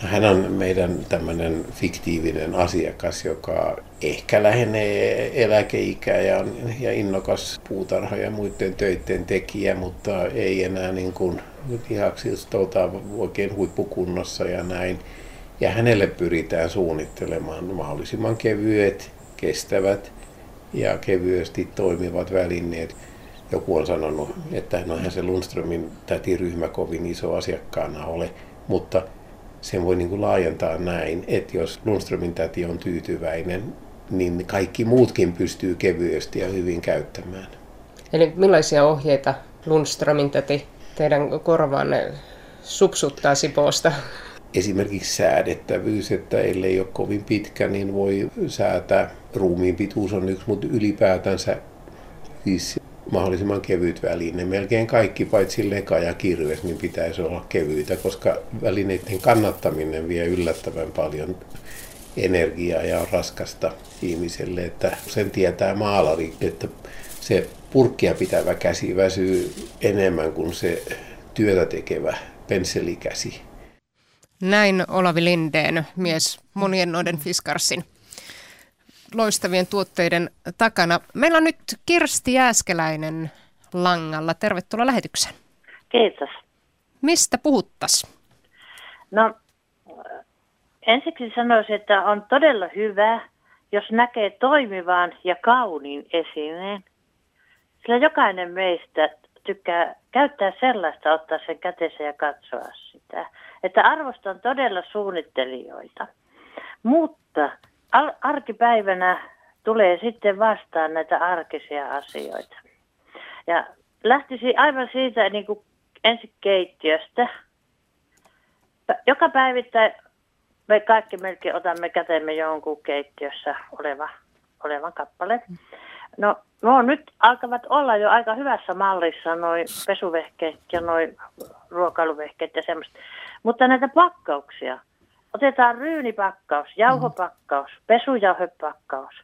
Hän on meidän tämmöinen fiktiivinen asiakas, joka ehkä lähenee eläkeikää ja, ja innokas puutarha ja muiden töiden tekijä, mutta ei enää niin kuin lihaksilta oikein huippukunnossa ja näin. Ja hänelle pyritään suunnittelemaan mahdollisimman kevyet, kestävät ja kevyesti toimivat välineet. Joku on sanonut, että no eihän se Lundströmin tätiryhmä kovin iso asiakkaana ole, mutta sen voi niin kuin laajentaa näin, että jos Lundströmin täti on tyytyväinen, niin kaikki muutkin pystyy kevyesti ja hyvin käyttämään. Eli millaisia ohjeita Lundströmin täti teidän korvaanne supsuttaa Sipoosta? Esimerkiksi säädettävyys, että ellei ole kovin pitkä, niin voi säätää. Ruumiin pituus on yksi, mutta ylipäätänsä siis mahdollisimman kevyt väline. Melkein kaikki, paitsi leka ja kirves, niin pitäisi olla kevyitä, koska välineiden kannattaminen vie yllättävän paljon energiaa ja on raskasta ihmiselle. Että sen tietää maalari, että se purkkia pitävä käsi väsyy enemmän kuin se työtä tekevä pensselikäsi. Näin Olavi Lindeen, mies monien noiden Fiskarsin loistavien tuotteiden takana. Meillä on nyt Kirsti Jääskeläinen langalla. Tervetuloa lähetykseen. Kiitos. Mistä puhuttas? No ensiksi sanoisin, että on todella hyvä, jos näkee toimivan ja kauniin esineen. Sillä jokainen meistä tykkää käyttää sellaista, ottaa sen käteensä ja katsoa sitä. Että arvostan todella suunnittelijoita. Mutta arkipäivänä tulee sitten vastaan näitä arkisia asioita. Ja lähtisi aivan siitä niin kuin ensi keittiöstä. Joka päivittäin me kaikki melkein otamme kätemme jonkun keittiössä oleva, olevan kappaleen. No, no nyt alkavat olla jo aika hyvässä mallissa noin pesuvehkeet ja noin ruokailuvehkeet ja semmoista. Mutta näitä pakkauksia, otetaan ryynipakkaus, jauhopakkaus, pesujauhepakkaus.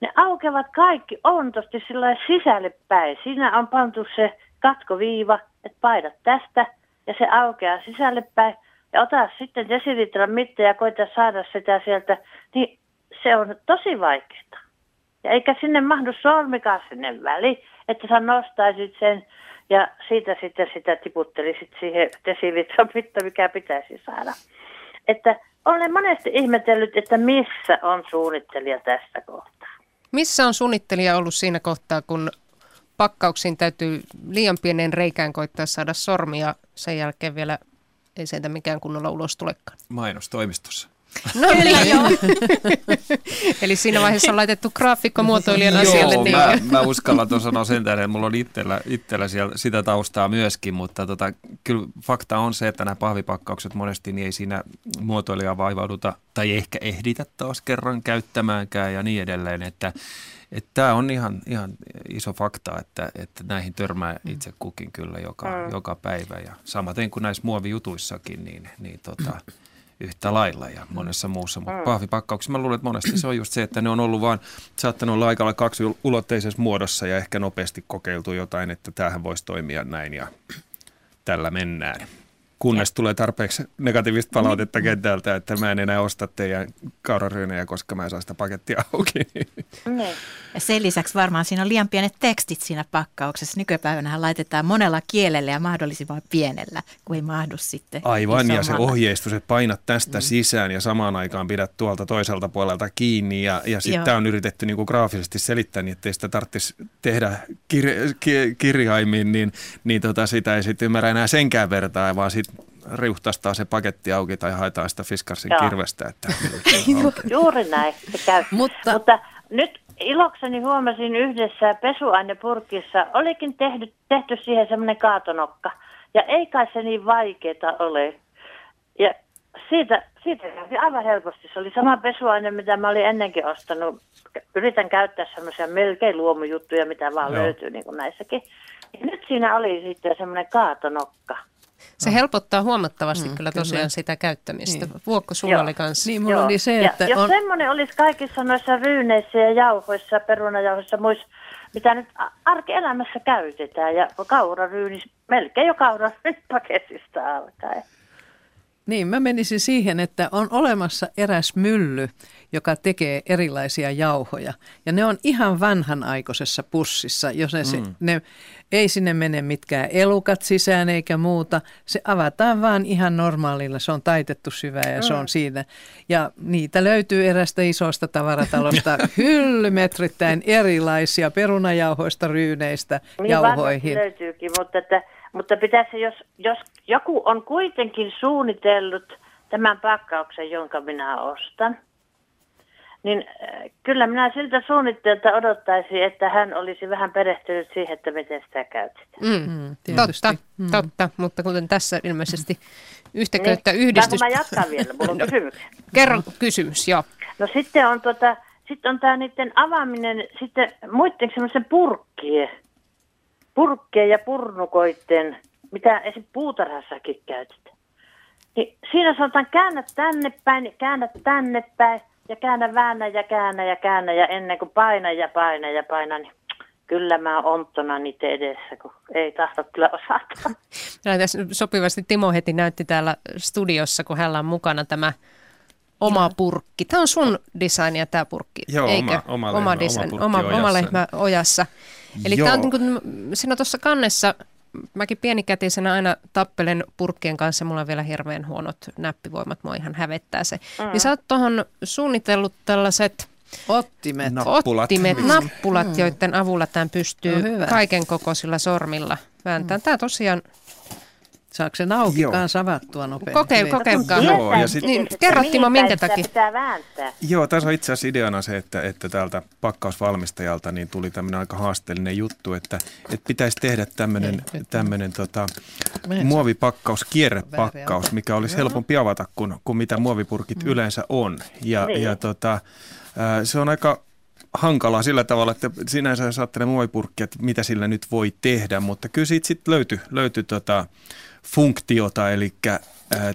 Ne aukevat kaikki ontosti sillä sisälle päin. Siinä on pantu se katkoviiva, että paidat tästä ja se aukeaa sisälle päin. Ja ota sitten desilitran mitta ja koita saada sitä sieltä, niin se on tosi vaikeaa. Ja eikä sinne mahdu sormikaan sinne väliin, että sä nostaisit sen ja siitä sitten sitä tiputtelisit siihen desilitran mitta, mikä pitäisi saada. Että olen monesti ihmetellyt, että missä on suunnittelija tässä kohtaa. Missä on suunnittelija ollut siinä kohtaa, kun pakkauksiin täytyy liian pienen reikään koittaa saada sormia, sen jälkeen vielä ei sieltä mikään kunnolla ulos tulekaan. Mainostoimistossa. No Kyllä, niin. joo. Eli siinä vaiheessa on laitettu graafikko muotoilijan asialle. Joo, niin. mä, mä uskallan tuon sanoa sen tähden, että mulla on itsellä, itsellä siellä sitä taustaa myöskin, mutta tota, kyllä fakta on se, että nämä pahvipakkaukset monesti niin ei siinä muotoilija vaivauduta tai ehkä ehditä taas kerran käyttämäänkään ja niin edelleen, että Tämä on ihan, ihan iso fakta, että, että näihin törmää itse kukin kyllä joka, mm. joka päivä ja samaten kuin näissä muovijutuissakin, niin, niin tota, yhtä lailla ja monessa muussa. Mutta mm. pahvipakkauksissa mä luulen, että monesti se on just se, että ne on ollut vaan, saattanut olla aikalla kaksi ulotteisessa muodossa ja ehkä nopeasti kokeiltu jotain, että tämähän voisi toimia näin ja tällä mennään. kunnes tulee tarpeeksi negatiivista palautetta kentältä, että mä en enää osta teidän kauraryynejä, koska mä en saa sitä pakettia auki. Niin. Ja sen lisäksi varmaan siinä on liian pienet tekstit siinä pakkauksessa. Nykypäivänä laitetaan monella kielellä ja mahdollisimman pienellä, kun ei mahdu sitten Aivan, isommalla. ja se ohjeistus, että painat tästä mm. sisään ja samaan aikaan pidät tuolta toiselta puolelta kiinni. Ja, ja sitten tämä on yritetty niinku graafisesti selittää, niin ettei sitä tarvitsisi tehdä kir- ki- kirjaimin, niin, niin tota, sitä ei sitten ymmärrä enää senkään vertaa, vaan sitten riuhtaistaa se paketti auki tai haetaan sitä Fiskarsin Joo. kirvestä. Että Juuri näin se käy. Mutta, Mutta nyt ilokseni huomasin yhdessä pesuainepurkissa, olikin tehty, tehty siihen semmoinen kaatonokka. Ja ei kai se niin vaikeaa ole. Ja siitä, siitä kävi aivan helposti. Se oli sama pesuaine, mitä mä olin ennenkin ostanut. Yritän käyttää semmoisia melkein luomujuttuja, mitä vaan Joo. löytyy niin kuin näissäkin. Ja nyt siinä oli sitten semmoinen kaatonokka. Se helpottaa huomattavasti mm, kyllä tosiaan kyllä. sitä käyttämistä. Niin. Vuokko sulla Joo. oli kanssa. Niin, mulla Joo. oli se, että ja, on... Jos semmoinen olisi kaikissa noissa ryyneissä ja jauhoissa, perunajauhoissa, muissa, mitä nyt arkielämässä käytetään. Ja kauraryyni, melkein jo kauraryyni paketista alkaen. Niin, mä menisin siihen, että on olemassa eräs mylly, joka tekee erilaisia jauhoja. Ja ne on ihan vanhanaikaisessa pussissa, jos ne, mm. se, ne ei sinne mene mitkään elukat sisään eikä muuta. Se avataan vaan ihan normaalilla, se on taitettu syvä ja mm. se on siinä. Ja niitä löytyy erästä isosta tavaratalosta hyllymetrittäin erilaisia perunajauhoista, ryyneistä niin jauhoihin. löytyykin, mutta että mutta pitäisi, jos, jos joku on kuitenkin suunnitellut tämän pakkauksen, jonka minä ostan, niin äh, kyllä minä siltä suunnittelijalta odottaisin, että hän olisi vähän perehtynyt siihen, että miten sitä käytetään. Mm, mm, totta, mm. totta, mutta kuten tässä ilmeisesti yhtä niin, köyttä yhdistys... mä jatkan vielä, mulla on no, kysymys. Kerro kysymys, joo. No sitten on, tota, sitten on tämä niiden avaaminen sitten muiden semmoisen purkkien purkkeen ja purnukoitten, mitä esim. puutarhassakin käytetään. Niin siinä sanotaan käännä tänne päin, käännä tänne päin ja käännä väännä ja käännä ja käännä ja ennen kuin paina ja paina ja paina, niin kyllä mä oon onttona niitä edessä, kun ei tahto kyllä osata. tässä sopivasti Timo heti näytti täällä studiossa, kun hänellä on mukana tämä oma purkki. Tämä on sun designia tämä purkki, Joo, eikö? Oma, oma, oma, design, oma, oma, oma lehmä ojassa. Eli tämä on niin kuin, siinä tuossa kannessa, mäkin pienikätisenä aina tappelen purkkien kanssa, mulla on vielä hirveän huonot näppivoimat, mua ihan hävettää se. Mm. Niin sä oot tuohon suunnitellut tällaiset Ottimet. Nappulat. Ottimet, nappulat, mm. joiden avulla tämän pystyy no, kaiken kokoisilla sormilla vääntämään. Mm. Tämä tosiaan Saako se auki Joo. kanssa avattua nopeasti? Kokeil, kokeilkaa. Joo, ja sit... niin, kerro Timo, minkä takia? Pitää vääntää. Joo, tässä on itse asiassa ideana se, että, että täältä pakkausvalmistajalta niin tuli tämmöinen aika haasteellinen juttu, että, että pitäisi tehdä tämmöinen, tämmöinen tota, muovipakkaus, kierrepakkaus, mikä olisi helpompi avata kuin, kuin mitä muovipurkit mm. yleensä on. Ja, niin. ja tota, se on aika hankalaa sillä tavalla, että sinänsä jos ajattelee muovipurkkia, että mitä sillä nyt voi tehdä, mutta kyllä siitä sitten löytyi, löytyi tota, funktiota, eli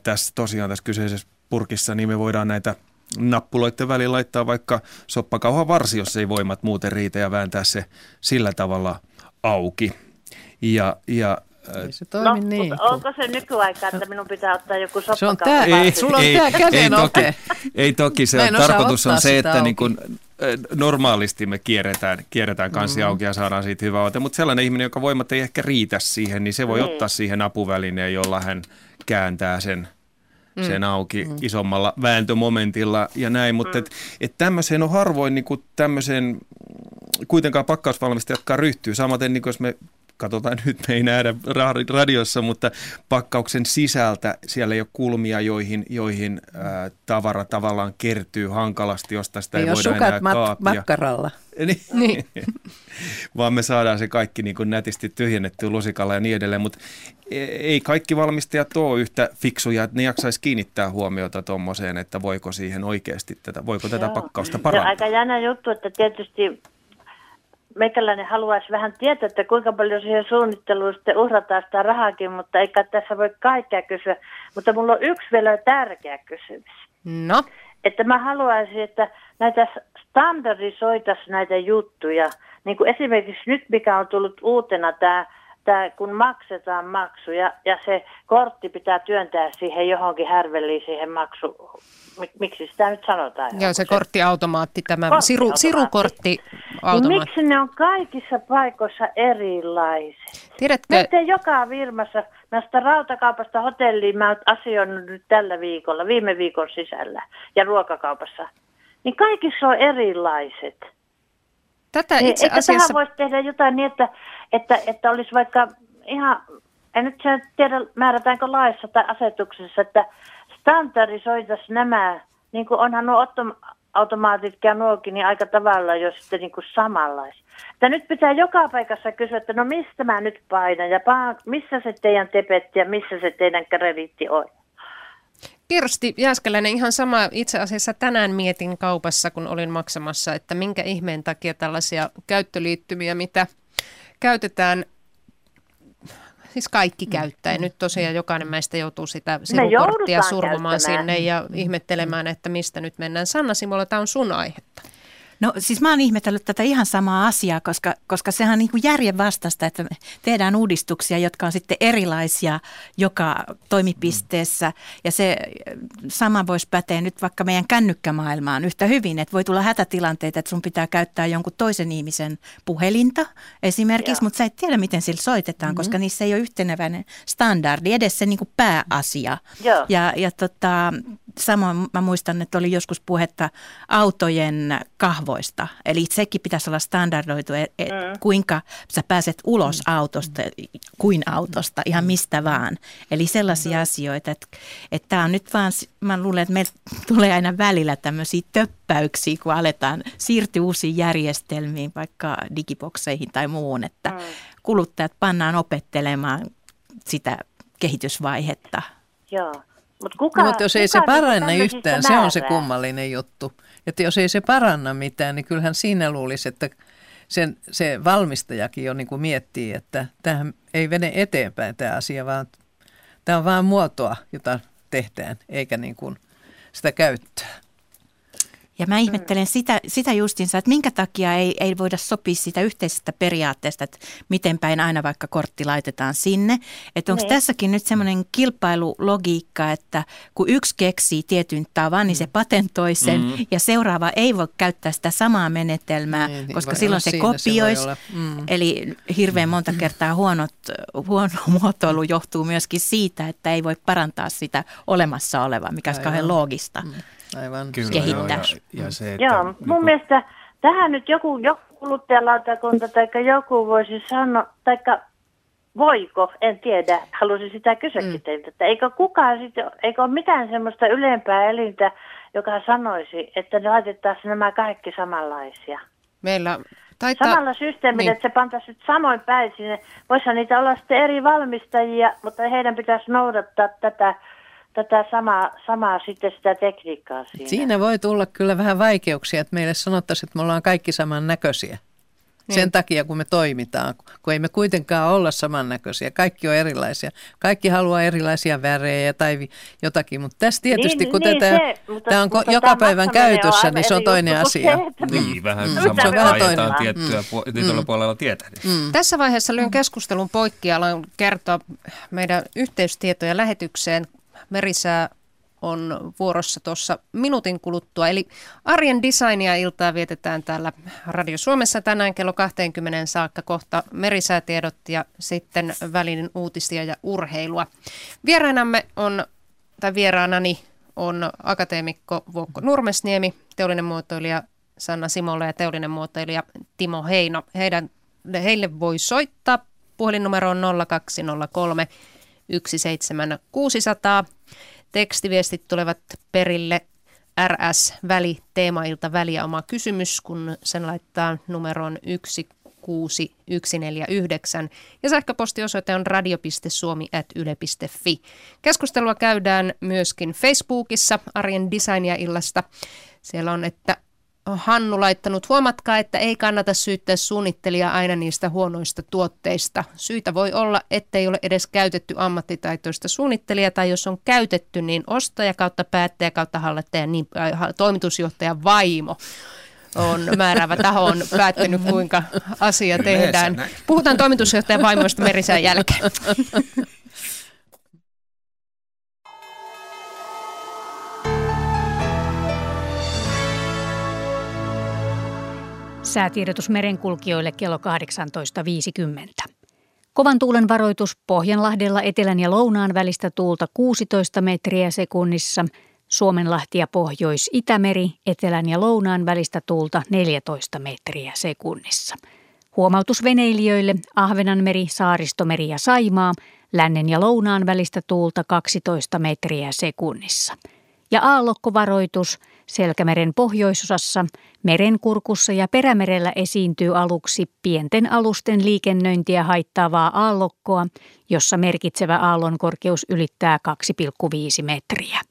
tässä tosiaan tässä kyseisessä purkissa niin me voidaan näitä nappuloiden väliin laittaa vaikka soppakauhan varsi, jos ei voimat muuten riitä ja vääntää se sillä tavalla auki. Ja, ja ei se toimi no, niin. onko se nykyaika, että minun pitää ottaa joku soppakauha? Se on tää, ei, sulla on ei, tää käden ei, toki, ei toki, se on, tarkoitus on se, että niin kun, normaalisti me kierretään, kierretään kansi mm-hmm. auki ja saadaan siitä hyvä ote, mutta sellainen ihminen, joka voimat ei ehkä riitä siihen, niin se voi niin. ottaa siihen apuvälineen, jolla hän kääntää sen mm. sen auki mm. isommalla vääntömomentilla ja näin, mutta mm. et, et tämmöiseen on harvoin niin kuin tämmöiseen kuitenkaan pakkausvalmistajat, jotka ryhtyy. Samaten niin kuin jos me katsotaan nyt, me ei nähdä radiossa, mutta pakkauksen sisältä siellä ei ole kulmia, joihin, joihin ää, tavara tavallaan kertyy hankalasti, josta sitä ei, ei voida enää mat- kaapia. makkaralla. niin. niin. Vaan me saadaan se kaikki niin kuin nätisti tyhjennettyä lusikalla ja niin edelleen, mutta e, ei kaikki valmistajat ole yhtä fiksuja, että ne jaksaisi kiinnittää huomiota tuommoiseen, että voiko siihen oikeasti tätä, voiko Joo. tätä pakkausta parantaa. Se aika jännä juttu, että tietysti meikäläinen haluaisi vähän tietää, että kuinka paljon siihen suunnitteluun sitten uhrataan sitä rahaakin, mutta eikä tässä voi kaikkea kysyä. Mutta mulla on yksi vielä tärkeä kysymys. No? Että mä haluaisin, että näitä standardisoitaisiin näitä juttuja. Niin kuin esimerkiksi nyt, mikä on tullut uutena tämä että kun maksetaan maksu ja, ja se kortti pitää työntää siihen johonkin härveliin siihen maksu, miksi sitä nyt sanotaan? Joo, se korttiautomaatti, tämä siru, sirukortti niin miksi ne on kaikissa paikoissa erilaiset? Tiedätkö? Nyt joka firmassa, näistä rautakaupasta hotelliin, mä oon asioinut nyt tällä viikolla, viime viikon sisällä, ja ruokakaupassa, niin kaikissa on erilaiset. Tätä niin, itse asiassa... Tähän voisi tehdä jotain niin, että, että, että olisi vaikka ihan, en nyt tiedä määrätäänkö laissa tai asetuksessa, että standardisoitaisiin nämä, niin kuin onhan nuo automaatit ja nuokin, niin aika tavalla jo sitten niin kuin samanlaisia. Että nyt pitää joka paikassa kysyä, että no mistä mä nyt painan ja missä se teidän tepetti ja missä se teidän krediitti on. Kirsti Jääskeläinen, ihan sama itse asiassa tänään mietin kaupassa, kun olin maksamassa, että minkä ihmeen takia tällaisia käyttöliittymiä, mitä käytetään siis kaikki mm. käyttää. Ja nyt tosiaan jokainen meistä joutuu sitä sirukorttia survomaan sinne ja ihmettelemään, että mistä nyt mennään. Sanna Simola, tämä on sun aihetta. No siis mä oon ihmetellyt tätä ihan samaa asiaa, koska, koska sehän on niin kuin järjenvastaista, että tehdään uudistuksia, jotka on sitten erilaisia joka toimipisteessä. Ja se sama voisi päteä nyt vaikka meidän kännykkämaailmaan yhtä hyvin, että voi tulla hätätilanteita, että sun pitää käyttää jonkun toisen ihmisen puhelinta esimerkiksi, mutta sä et tiedä, miten sillä soitetaan, mm-hmm. koska niissä ei ole yhteneväinen standardi, edes se niin kuin pääasia. Joo. Ja, ja tota, samoin mä muistan, että oli joskus puhetta autojen kahvoista. Eli sekin pitäisi olla standardoitu, että et mm. kuinka sä pääset ulos mm. autosta, kuin autosta, ihan mistä vaan. Eli sellaisia mm. asioita, että että tämä on nyt vaan, mä luulen, että meillä tulee aina välillä tämmöisiä töppäyksiä, kun aletaan siirtyä uusiin järjestelmiin, vaikka digibokseihin tai muun, että mm. kuluttajat pannaan opettelemaan sitä kehitysvaihetta. Joo. Mut kuka, no, mutta jos ei se paranna yhtään, se on se kummallinen juttu. Että jos ei se paranna mitään, niin kyllähän siinä luulisi, että sen, se valmistajakin jo niin kuin miettii, että tähän ei vene eteenpäin tämä asia, vaan tämä on vain muotoa, jota tehdään, eikä niin kuin sitä käyttää. Ja mä ihmettelen sitä, sitä justinsa, että minkä takia ei, ei voida sopia sitä yhteisestä periaatteesta, että miten päin aina vaikka kortti laitetaan sinne. Että onko niin. tässäkin nyt semmoinen kilpailulogiikka, että kun yksi keksii tietyn tavan, niin se mm. patentoi sen mm. ja seuraava ei voi käyttää sitä samaa menetelmää, niin, niin koska silloin se kopioisi. Se mm. Eli hirveän monta kertaa huonot, huono muotoilu johtuu myöskin siitä, että ei voi parantaa sitä olemassa olevaa, mikä olisi kauhean loogista. Mm aivan Kyllä, kehittää. Joo, ja, ja se, että, joo mun niin mielestä tähän nyt joku, joku kuluttajalautakunta tai joku voisi sanoa, tai voiko, en tiedä, haluaisin sitä kysyäkin mm. teiltä, että eikö kukaan sitten, eikö ole mitään semmoista ylempää elintä, joka sanoisi, että ne laitettaisiin nämä kaikki samanlaisia. Meillä taitaa... Samalla systeemillä, niin. että se pantaisi nyt samoin päin sinne. Voisihan niitä olla sitten eri valmistajia, mutta heidän pitäisi noudattaa tätä tätä samaa, samaa sitten sitä tekniikkaa siinä. Siinä voi tulla kyllä vähän vaikeuksia, että meille sanottaisiin, että me ollaan kaikki samannäköisiä. Niin. Sen takia, kun me toimitaan, kun ei me kuitenkaan olla samannäköisiä. Kaikki on erilaisia. Kaikki haluaa erilaisia värejä tai jotakin, mutta tässä tietysti, niin, kun niin, tätä, se, mutta, tämä on mutta joka päivän käytössä, niin se on toinen asia. Niin, mm. vähän mm. samalla ajetaan tiettyä mm. tietyllä puolella tietä. Mm. Tässä vaiheessa lyön keskustelun poikki alan kertoa meidän yhteystietoja lähetykseen merisää on vuorossa tuossa minuutin kuluttua. Eli arjen designia iltaa vietetään täällä Radio Suomessa tänään kello 20 saakka kohta merisäätiedot ja sitten välinen uutisia ja urheilua. Vieraanamme on, tai vieraanani on akateemikko Vuokko Nurmesniemi, teollinen muotoilija Sanna Simola ja teollinen muotoilija Timo Heino. Heidän, heille voi soittaa. Puhelinnumero on 0203 17600. Tekstiviestit tulevat perille RS väli teemailta väliä oma kysymys, kun sen laittaa numeroon 16149 ja sähköpostiosoite on radio.suomi.yle.fi. Keskustelua käydään myöskin Facebookissa Arjen Designia illasta. Siellä on, että Hannu laittanut, huomatkaa, että ei kannata syyttää suunnittelijaa aina niistä huonoista tuotteista. Syitä voi olla, ettei ole edes käytetty ammattitaitoista suunnittelijaa, tai jos on käytetty, niin ostaja kautta päättäjä kautta hallittaja, niin, äh, toimitusjohtaja vaimo. on määräävä taho on päättänyt, kuinka asia tehdään. Puhutaan toimitusjohtajan vaimoista merisään jälkeen. Säätiedotus merenkulkijoille kello 18.50. Kovan tuulen varoitus Pohjanlahdella etelän ja lounaan välistä tuulta 16 metriä sekunnissa, Suomenlahti ja Pohjois-Itämeri etelän ja lounaan välistä tuulta 14 metriä sekunnissa. Huomautus veneilijöille Ahvenanmeri, Saaristomeri ja Saimaa, lännen ja lounaan välistä tuulta 12 metriä sekunnissa. Ja aallokkovaroitus – Selkämeren pohjoisosassa, merenkurkussa ja perämerellä esiintyy aluksi pienten alusten liikennöintiä haittaavaa aallokkoa, jossa merkitsevä aallon korkeus ylittää 2,5 metriä.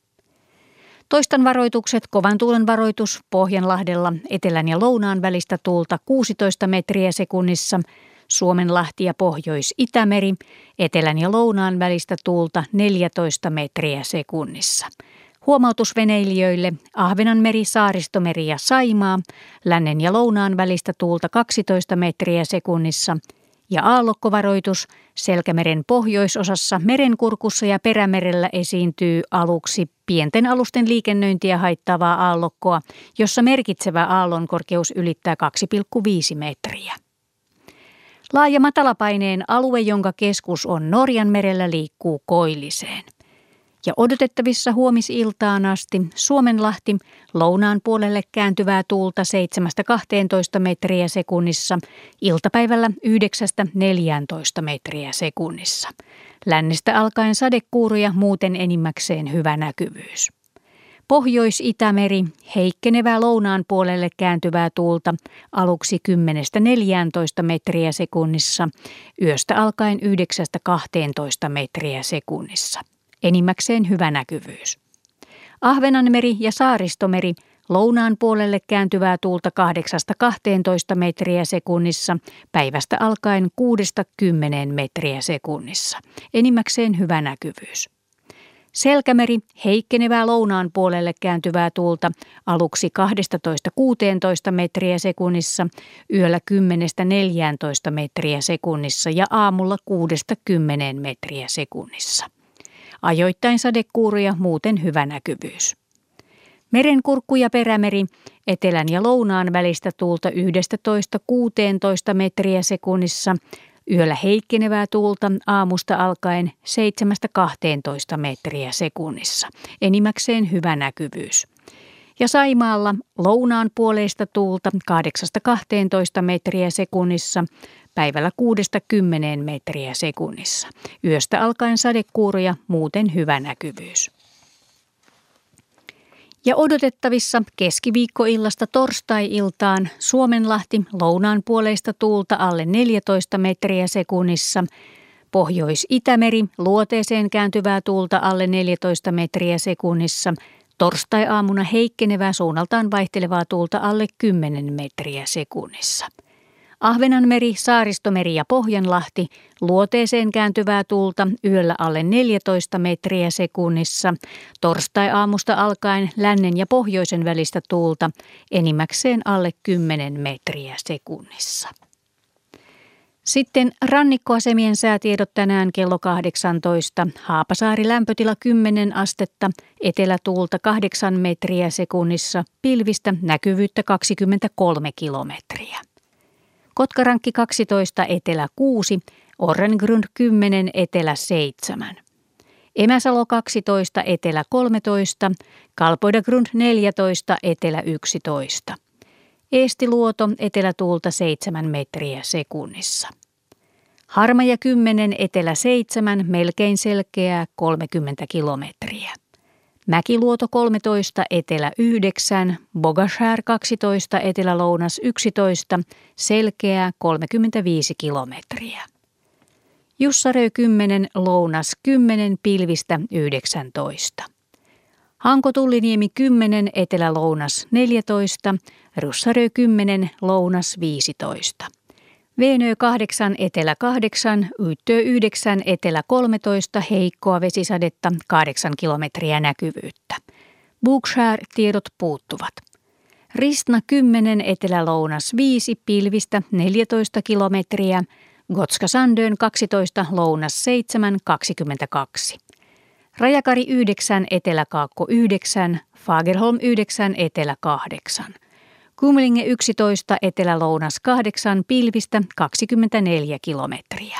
Toistan varoitukset, kovan tuulen varoitus Pohjanlahdella etelän ja lounaan välistä tuulta 16 metriä sekunnissa, Suomenlahti ja Pohjois-Itämeri, etelän ja lounaan välistä tuulta 14 metriä sekunnissa – Huomautusveneilijöille Ahvenanmeri, Saaristomeri ja Saimaa, lännen ja lounaan välistä tuulta 12 metriä sekunnissa ja aallokkovaroitus Selkämeren pohjoisosassa merenkurkussa ja perämerellä esiintyy aluksi pienten alusten liikennöintiä haittavaa aallokkoa, jossa merkitsevä aallon korkeus ylittää 2,5 metriä. Laaja matalapaineen alue, jonka keskus on Norjan merellä, liikkuu koilliseen – ja odotettavissa huomisiltaan asti Suomenlahti lounaan puolelle kääntyvää tuulta 7-12 metriä sekunnissa, iltapäivällä 9-14 metriä sekunnissa. Lännestä alkaen sadekuuruja muuten enimmäkseen hyvä näkyvyys. Pohjois-Itämeri heikkenevää lounaan puolelle kääntyvää tuulta aluksi 10-14 metriä sekunnissa, yöstä alkaen 9-12 metriä sekunnissa enimmäkseen hyvä näkyvyys. Ahvenanmeri ja Saaristomeri lounaan puolelle kääntyvää tuulta 8-12 metriä sekunnissa, päivästä alkaen 6-10 metriä sekunnissa, enimmäkseen hyvä näkyvyys. Selkämeri heikkenevää lounaan puolelle kääntyvää tuulta aluksi 12-16 metriä sekunnissa, yöllä 10-14 metriä sekunnissa ja aamulla 6-10 metriä sekunnissa ajoittain sadekuuria, muuten hyvä näkyvyys. Merenkurkku ja perämeri etelän ja lounaan välistä tuulta 11-16 metriä sekunnissa, yöllä heikkenevää tuulta aamusta alkaen 7-12 metriä sekunnissa, enimmäkseen hyvä näkyvyys. Ja Saimaalla lounaan puoleista tuulta 8-12 metriä sekunnissa, päivällä 6-10 metriä sekunnissa. Yöstä alkaen sadekuuria, muuten hyvä näkyvyys. Ja odotettavissa keskiviikkoillasta torstai-iltaan Suomenlahti lounaan puoleista tuulta alle 14 metriä sekunnissa, Pohjois-Itämeri luoteeseen kääntyvää tuulta alle 14 metriä sekunnissa, torstai-aamuna heikkenevää suunnaltaan vaihtelevaa tuulta alle 10 metriä sekunnissa – Ahvenanmeri, Saaristomeri ja Pohjanlahti luoteeseen kääntyvää tuulta yöllä alle 14 metriä sekunnissa. Torstai-aamusta alkaen lännen ja pohjoisen välistä tuulta enimmäkseen alle 10 metriä sekunnissa. Sitten rannikkoasemien säätiedot tänään kello 18. Haapasaari lämpötila 10 astetta, etelätuulta 8 metriä sekunnissa, pilvistä näkyvyyttä 23 kilometriä. Kotkarankki 12, Etelä 6, Orrengrund 10, Etelä 7. Emäsalo 12, Etelä 13, Kalpoidagrund 14, Etelä 11. Eestiluoto, etelätuulta 7 metriä sekunnissa. Harmaja 10, etelä 7, melkein selkeää 30 kilometriä. Mäkiluoto 13, etelä 9, Bogashär 12, etelä-lounas 11, selkeää 35 kilometriä. Jussarö 10, lounas 10, pilvistä 19. Hanko Tulliniemi 10, etelä-lounas 14, Russarö 10, lounas 15. Veenö 8, etelä 8, Yyttö 9, etelä 13, heikkoa vesisadetta, 8 kilometriä näkyvyyttä. Bookshare tiedot puuttuvat. Ristna 10, Etelä-Lounas 5, pilvistä 14 kilometriä, Gotska Sandön 12, Lounas 7, 22. Rajakari 9, Etelä-Kaakko 9, Fagerholm 9, Etelä 8. Kumlinge 11, Etelä-Lounas 8, pilvistä 24 kilometriä.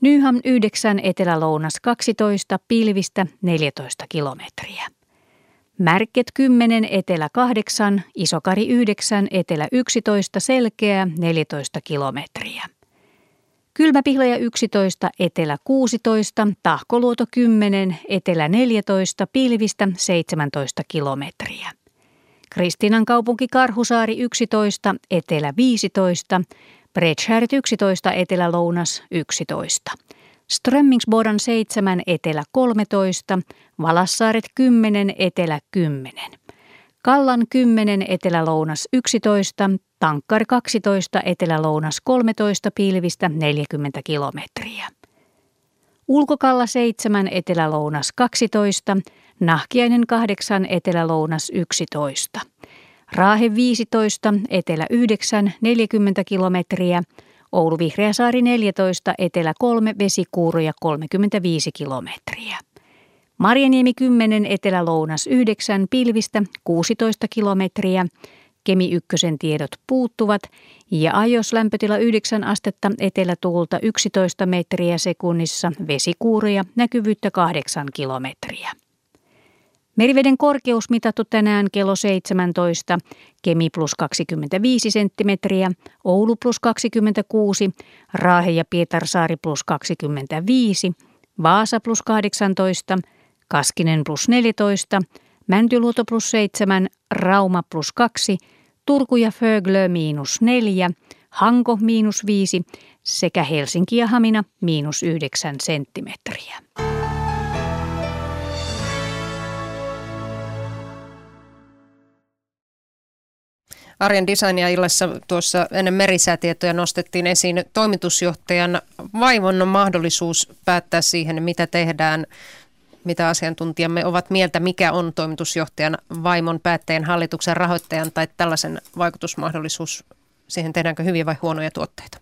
Nyham 9, Etelä-Lounas 12, pilvistä 14 kilometriä. Märket 10, Etelä 8, Isokari 9, Etelä 11, Selkeä 14 kilometriä. Kylmäpihlaja 11, Etelä 16, Tahkoluoto 10, Etelä 14, Pilvistä 17 kilometriä. Kristinan kaupunki Karhusaari 11, Etelä 15, Bredshärt 11, Etelä-Lounas 11. Strömmingsbodan 7, Etelä 13, Valassaaret 10, Etelä 10. Kallan 10, Etelä-Lounas 11, Tankkar 12, Etelä-Lounas 13, pilvistä 40 kilometriä. Ulkokalla 7, Etelä-Lounas 12, Nahkiainen 8, Etelä-Lounas 11. Raahe 15, Etelä 9, 40 kilometriä. Oulu Vihreäsaari 14, Etelä 3, Vesikuuroja 35 kilometriä. Marjaniemi 10, Etelä-Lounas 9, Pilvistä 16 kilometriä. Kemi ykkösen tiedot puuttuvat ja ajos lämpötila 9 astetta etelätuulta 11 metriä sekunnissa, vesikuuria, näkyvyyttä 8 kilometriä. Meriveden korkeus mitattu tänään kello 17, Kemi plus 25 senttimetriä, Oulu plus 26, Raahe ja Pietarsaari plus 25, Vaasa plus 18, Kaskinen plus 14, Mäntyluoto plus 7, Rauma plus 2, Turku ja Föglö miinus 4, Hanko miinus 5 sekä Helsinki ja Hamina miinus 9 senttimetriä. Arjen designia illassa tuossa ennen merisäätietoja nostettiin esiin toimitusjohtajan vaivonnon mahdollisuus päättää siihen, mitä tehdään mitä asiantuntijamme ovat mieltä, mikä on toimitusjohtajan vaimon päättäjän hallituksen rahoittajan tai tällaisen vaikutusmahdollisuus siihen, tehdäänkö hyviä vai huonoja tuotteita?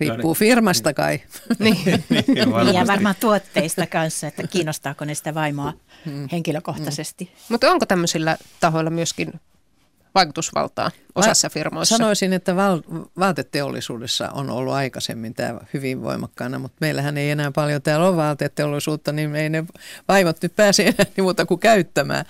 Riippuu firmasta kai. niin. niin, ja varmaan tuotteista kanssa, että kiinnostaako ne sitä vaimoa hmm. henkilökohtaisesti. Hmm. Mutta onko tämmöisillä tahoilla myöskin vaikutusvaltaa osassa Mä firmoissa? Sanoisin, että val- vaateteollisuudessa on ollut aikaisemmin tämä hyvin voimakkaana, mutta meillähän ei enää paljon täällä ole vaateteollisuutta, niin ei ne vaimot nyt pääse enää niin muuta kuin käyttämään.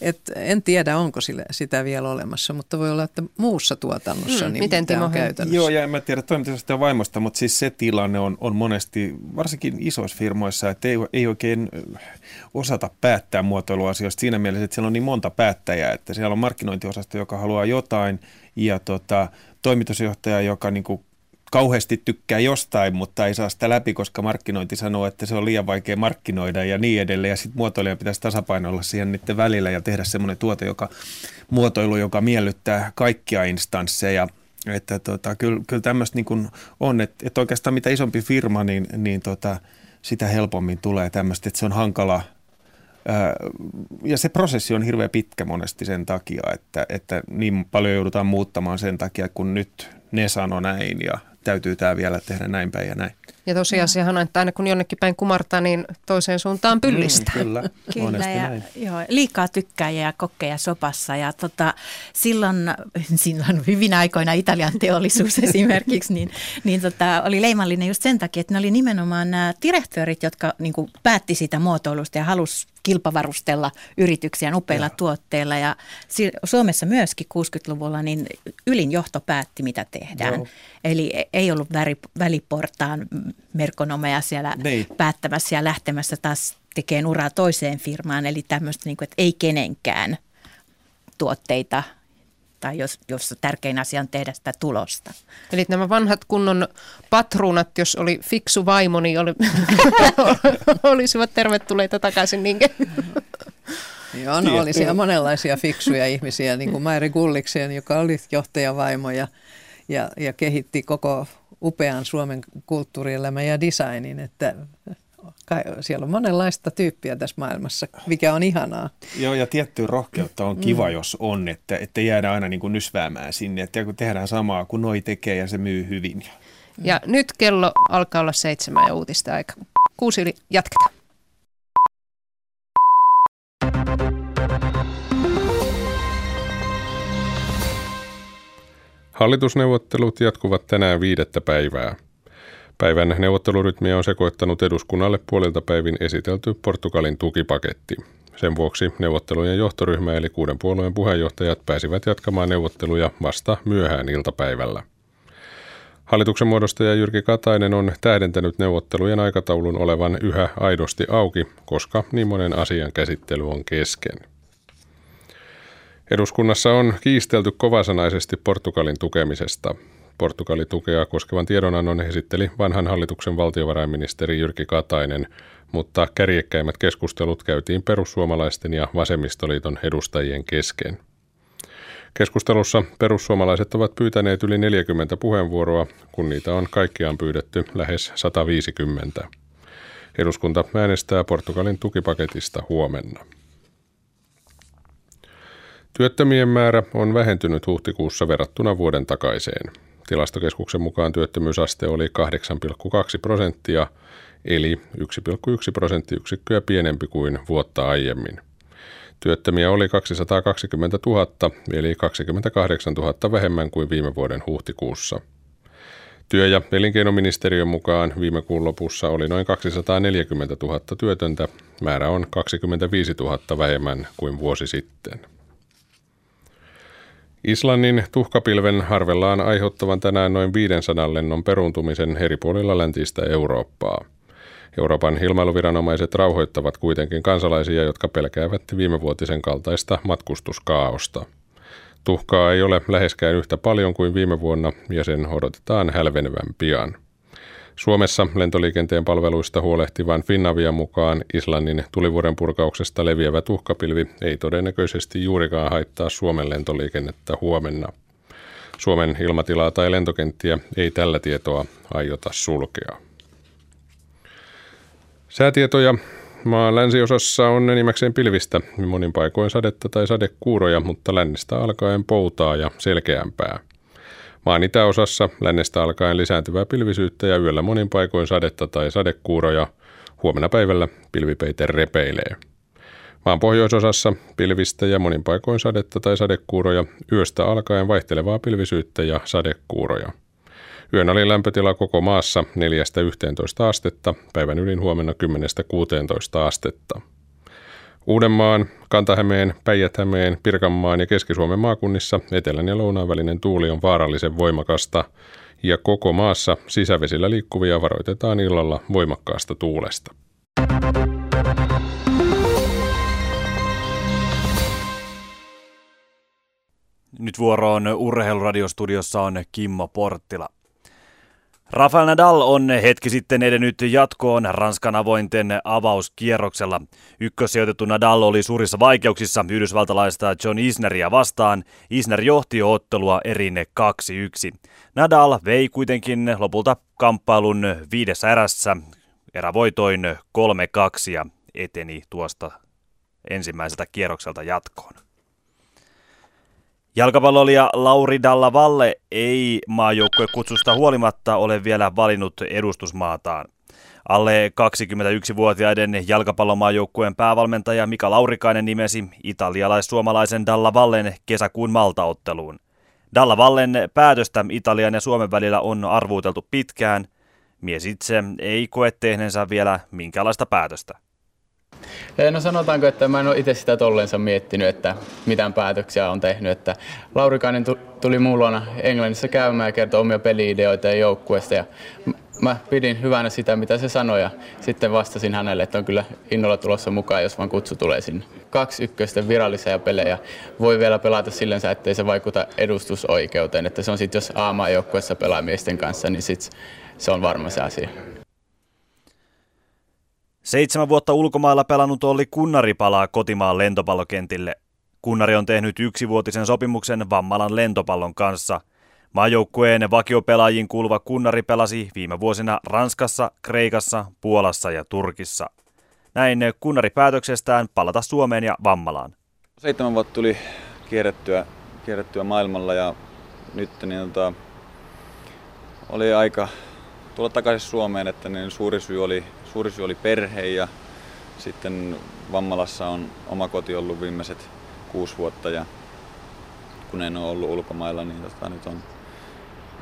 Et en tiedä, onko sille, sitä vielä olemassa, mutta voi olla, että muussa tuotannossa hmm, niin miten Timo on käytännössä. Joo, ja en mä tiedä toimitusjohtajan vaimosta, mutta siis se tilanne on, on monesti, varsinkin isoissa firmoissa, että ei, ei oikein osata päättää muotoiluasioista siinä mielessä, että siellä on niin monta päättäjää, että siellä on markkinointiosasto, joka haluaa jotain, ja tota, toimitusjohtaja, joka niin kuin kauheasti tykkää jostain, mutta ei saa sitä läpi, koska markkinointi sanoo, että se on liian vaikea markkinoida ja niin edelleen. Ja sitten muotoilija pitäisi tasapainolla siihen niiden välillä ja tehdä semmoinen tuote, joka muotoilu, joka miellyttää kaikkia instansseja. Että tota, kyllä, kyllä tämmöistä niin on, että, että oikeastaan mitä isompi firma, niin, niin tota, sitä helpommin tulee tämmöistä, että se on hankala – ja se prosessi on hirveän pitkä monesti sen takia, että, että niin paljon joudutaan muuttamaan sen takia, kun nyt ne sano näin ja täytyy tämä vielä tehdä näin päin ja näin. Ja tosiasiahan on, että aina kun jonnekin päin kumartaa, niin toiseen suuntaan pyllistä. Mm, kyllä, kyllä ja, näin. Joo, liikaa tykkääjiä ja kokkeja sopassa. Ja tota, silloin, silloin hyvin aikoina Italian teollisuus esimerkiksi, niin, niin tota, oli leimallinen just sen takia, että ne oli nimenomaan nämä direktöörit, jotka niin kuin, päätti sitä muotoilusta ja halusi kilpavarustella yrityksiä upeilla ja. tuotteilla. Ja Suomessa myöskin 60-luvulla niin ylin johto päätti, mitä tehdään. Joo. Eli e-, ei ollut väliportaan merkonomeja siellä niin. päättämässä ja lähtemässä taas tekemään uraa toiseen firmaan. Eli tämmöistä, niin kuin, että ei kenenkään tuotteita tai jos, jos tärkein asia on tehdä sitä tulosta. Eli nämä vanhat kunnon patruunat, jos oli fiksu vaimo, niin oli, olisivat tervetulleita takaisin niinkö? Joo, no oli siellä monenlaisia fiksuja ihmisiä, niin kuin Mairi Gulliksen, joka oli johtajavaimo ja, ja, ja kehitti koko upean Suomen kulttuurielämän ja designin, että siellä on monenlaista tyyppiä tässä maailmassa, mikä on ihanaa. Joo, ja tiettyä rohkeutta on kiva, mm. jos on, että, että jäädä aina niin kuin nysväämään sinne, että kun tehdään samaa kuin noi tekee ja se myy hyvin. Ja nyt kello alkaa olla seitsemän ja uutista aika. Kuusi yli, jatketaan. Hallitusneuvottelut jatkuvat tänään viidettä päivää. Päivän neuvottelurytmiä on sekoittanut eduskunnalle puolilta päivin esitelty Portugalin tukipaketti. Sen vuoksi neuvottelujen johtoryhmä eli kuuden puolueen puheenjohtajat pääsivät jatkamaan neuvotteluja vasta myöhään iltapäivällä. Hallituksen muodostaja Jyrki Katainen on tähdentänyt neuvottelujen aikataulun olevan yhä aidosti auki, koska niin monen asian käsittely on kesken. Eduskunnassa on kiistelty kovasanaisesti Portugalin tukemisesta. Portugali tukea koskevan tiedonannon esitteli vanhan hallituksen valtiovarainministeri Jyrki Katainen, mutta kärjekkäimmät keskustelut käytiin perussuomalaisten ja vasemmistoliiton edustajien kesken. Keskustelussa perussuomalaiset ovat pyytäneet yli 40 puheenvuoroa, kun niitä on kaikkiaan pyydetty lähes 150. Eduskunta äänestää Portugalin tukipaketista huomenna. Työttömien määrä on vähentynyt huhtikuussa verrattuna vuoden takaiseen. Tilastokeskuksen mukaan työttömyysaste oli 8,2 prosenttia, eli 1,1 prosenttiyksikköä pienempi kuin vuotta aiemmin. Työttömiä oli 220 000, eli 28 000 vähemmän kuin viime vuoden huhtikuussa. Työ- ja elinkeinoministeriön mukaan viime kuun lopussa oli noin 240 000 työtöntä. Määrä on 25 000 vähemmän kuin vuosi sitten. Islannin tuhkapilven harvellaan aiheuttavan tänään noin 500 lennon peruuntumisen eri puolilla läntistä Eurooppaa. Euroopan ilmailuviranomaiset rauhoittavat kuitenkin kansalaisia, jotka pelkäävät viimevuotisen kaltaista matkustuskaaosta. Tuhkaa ei ole läheskään yhtä paljon kuin viime vuonna ja sen odotetaan hälvenevän pian. Suomessa lentoliikenteen palveluista huolehtivan Finnavian mukaan Islannin tulivuoren purkauksesta leviävä tuhkapilvi ei todennäköisesti juurikaan haittaa Suomen lentoliikennettä huomenna. Suomen ilmatilaa tai lentokenttiä ei tällä tietoa aiota sulkea. Säätietoja maan länsiosassa on enimmäkseen pilvistä, monin paikoin sadetta tai sadekuuroja, mutta lännestä alkaen poutaa ja selkeämpää. Maan itäosassa lännestä alkaen lisääntyvää pilvisyyttä ja yöllä monin paikoin sadetta tai sadekuuroja. Huomenna päivällä pilvipeite repeilee. Maan pohjoisosassa pilvistä ja monin paikoin sadetta tai sadekuuroja, yöstä alkaen vaihtelevaa pilvisyyttä ja sadekuuroja. Yön oli lämpötila koko maassa 4-11 astetta, päivän ylin huomenna 10-16 astetta. Uudenmaan, Kantahämeen, Päijät-Hämeen, Pirkanmaan ja Keski-Suomen maakunnissa etelän ja lounaan välinen tuuli on vaarallisen voimakasta ja koko maassa sisävesillä liikkuvia varoitetaan illalla voimakkaasta tuulesta. Nyt vuoroon urheiluradiostudiossa on Kimmo Porttila. Rafael Nadal on hetki sitten edennyt jatkoon Ranskan avointen avauskierroksella. Ykkössijoitettu Nadal oli suurissa vaikeuksissa yhdysvaltalaista John Isneria vastaan. Isner johti ottelua erin 2-1. Nadal vei kuitenkin lopulta kamppailun viidessä erässä erävoitoin 3-2 ja eteni tuosta ensimmäiseltä kierrokselta jatkoon. Jalkapallolija Lauri Dalla Valle ei kutsusta huolimatta ole vielä valinnut edustusmaataan. Alle 21-vuotiaiden jalkapallomaajoukkueen päävalmentaja Mika Laurikainen nimesi italialais-suomalaisen Dalla Vallen kesäkuun maltaotteluun. Dalla Vallen päätöstä Italian ja Suomen välillä on arvuuteltu pitkään. Mies itse ei koe tehneensä vielä minkäänlaista päätöstä. No sanotaanko, että mä en ole itse sitä tolleensa miettinyt, että mitään päätöksiä on tehnyt. Että Laurikainen tuli muun luona Englannissa käymään ja kertoi omia peliideoita ja joukkueesta. Ja mä pidin hyvänä sitä, mitä se sanoi ja sitten vastasin hänelle, että on kyllä innolla tulossa mukaan, jos vaan kutsu tulee sinne. Kaksi ykköstä virallisia pelejä voi vielä pelata sillensä, ettei se vaikuta edustusoikeuteen. Että se on sitten, jos A-maajoukkueessa pelaa miesten kanssa, niin sit se on varma se asia. Seitsemän vuotta ulkomailla pelannut Olli Kunnari palaa kotimaan lentopallokentille. Kunnari on tehnyt yksivuotisen sopimuksen Vammalan lentopallon kanssa. Maajoukkueen vakiopelaajiin kuuluva kunnari pelasi viime vuosina Ranskassa, Kreikassa, Puolassa ja Turkissa. Näin kunnari päätöksestään palata Suomeen ja Vammalaan. Seitsemän vuotta tuli kierrettyä, kierrettyä maailmalla ja nyt niin, tota, oli aika tulla takaisin Suomeen, että niin suuri, syy oli, syy oli perhe ja sitten Vammalassa on oma koti ollut viimeiset kuusi vuotta ja kun en ole ollut ulkomailla, niin tota, nyt on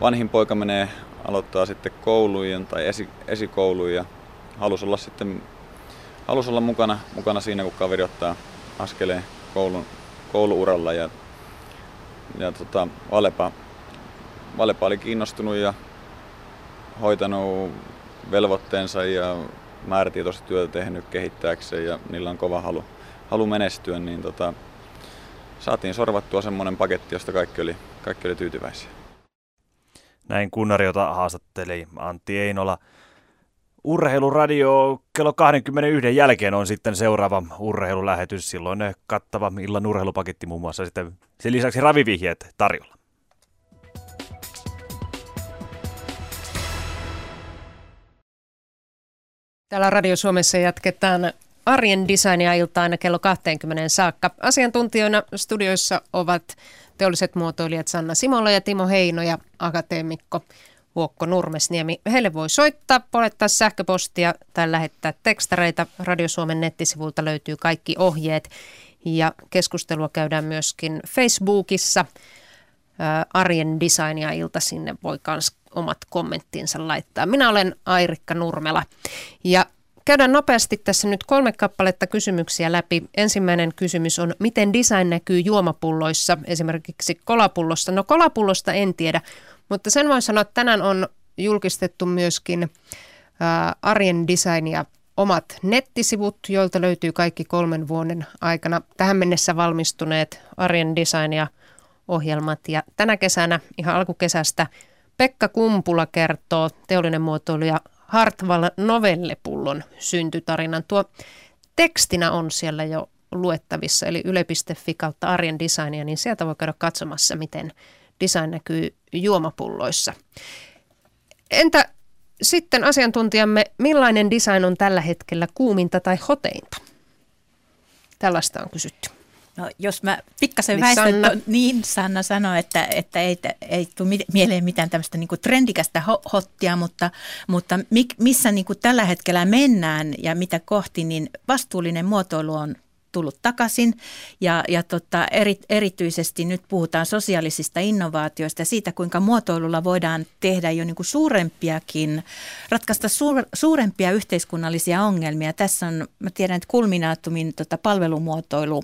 vanhin poika menee aloittaa sitten koulujen tai esi, esikouluun ja halusi olla sitten halusi olla mukana, mukana siinä, kun kaveri ottaa askeleen koulun, kouluuralla ja, ja tota, Valepa, Valepa oli kiinnostunut ja hoitanut velvoitteensa ja määrätietoista työtä tehnyt kehittääkseen ja niillä on kova halu, halu menestyä, niin tota, saatiin sorvattua semmoinen paketti, josta kaikki oli, kaikki oli tyytyväisiä. Näin kunnari, jota haastatteli Antti Einola. Urheiluradio kello 21 jälkeen on sitten seuraava urheilulähetys. Silloin kattava illan urheilupaketti muun muassa sitten sen lisäksi ravivihjeet tarjolla. Täällä Radio Suomessa jatketaan arjen designia iltaan kello 20 saakka. Asiantuntijoina studioissa ovat teolliset muotoilijat Sanna Simola ja Timo Heino ja akateemikko Huokko Nurmesniemi. Heille voi soittaa, polettaa sähköpostia tai lähettää tekstareita. Radio Suomen nettisivulta löytyy kaikki ohjeet ja keskustelua käydään myöskin Facebookissa. Arjen designia ilta sinne voi myös omat kommenttinsa laittaa. Minä olen Airikka Nurmela ja Käydään nopeasti tässä nyt kolme kappaletta kysymyksiä läpi. Ensimmäinen kysymys on, miten design näkyy juomapulloissa, esimerkiksi kolapullosta? No kolapullosta en tiedä, mutta sen voin sanoa, että tänään on julkistettu myöskin ää, arjen designia omat nettisivut, joilta löytyy kaikki kolmen vuoden aikana tähän mennessä valmistuneet arjen designia ohjelmat. Ja tänä kesänä, ihan alkukesästä, Pekka Kumpula kertoo teollinen muotoilija Hartwall novellepullon syntytarinan. Tuo tekstinä on siellä jo luettavissa, eli yle.fi kautta arjen designia, niin sieltä voi käydä katsomassa, miten design näkyy juomapulloissa. Entä sitten asiantuntijamme, millainen design on tällä hetkellä kuuminta tai hoteinta? Tällaista on kysytty. No, jos mä pikkasen niin väistän, Sanna. To, niin Sanna sanoi, että, että ei, ei tule mieleen mitään tämmöistä niin trendikästä hottia, mutta, mutta missä niin kuin tällä hetkellä mennään ja mitä kohti, niin vastuullinen muotoilu on tullut takaisin ja, ja tota, eri, erityisesti nyt puhutaan sosiaalisista innovaatioista ja siitä, kuinka muotoilulla voidaan tehdä jo niin kuin suurempiakin, ratkaista suur, suurempia yhteiskunnallisia ongelmia. Tässä on, mä tiedän, että kulminaatumin tota, palvelumuotoilu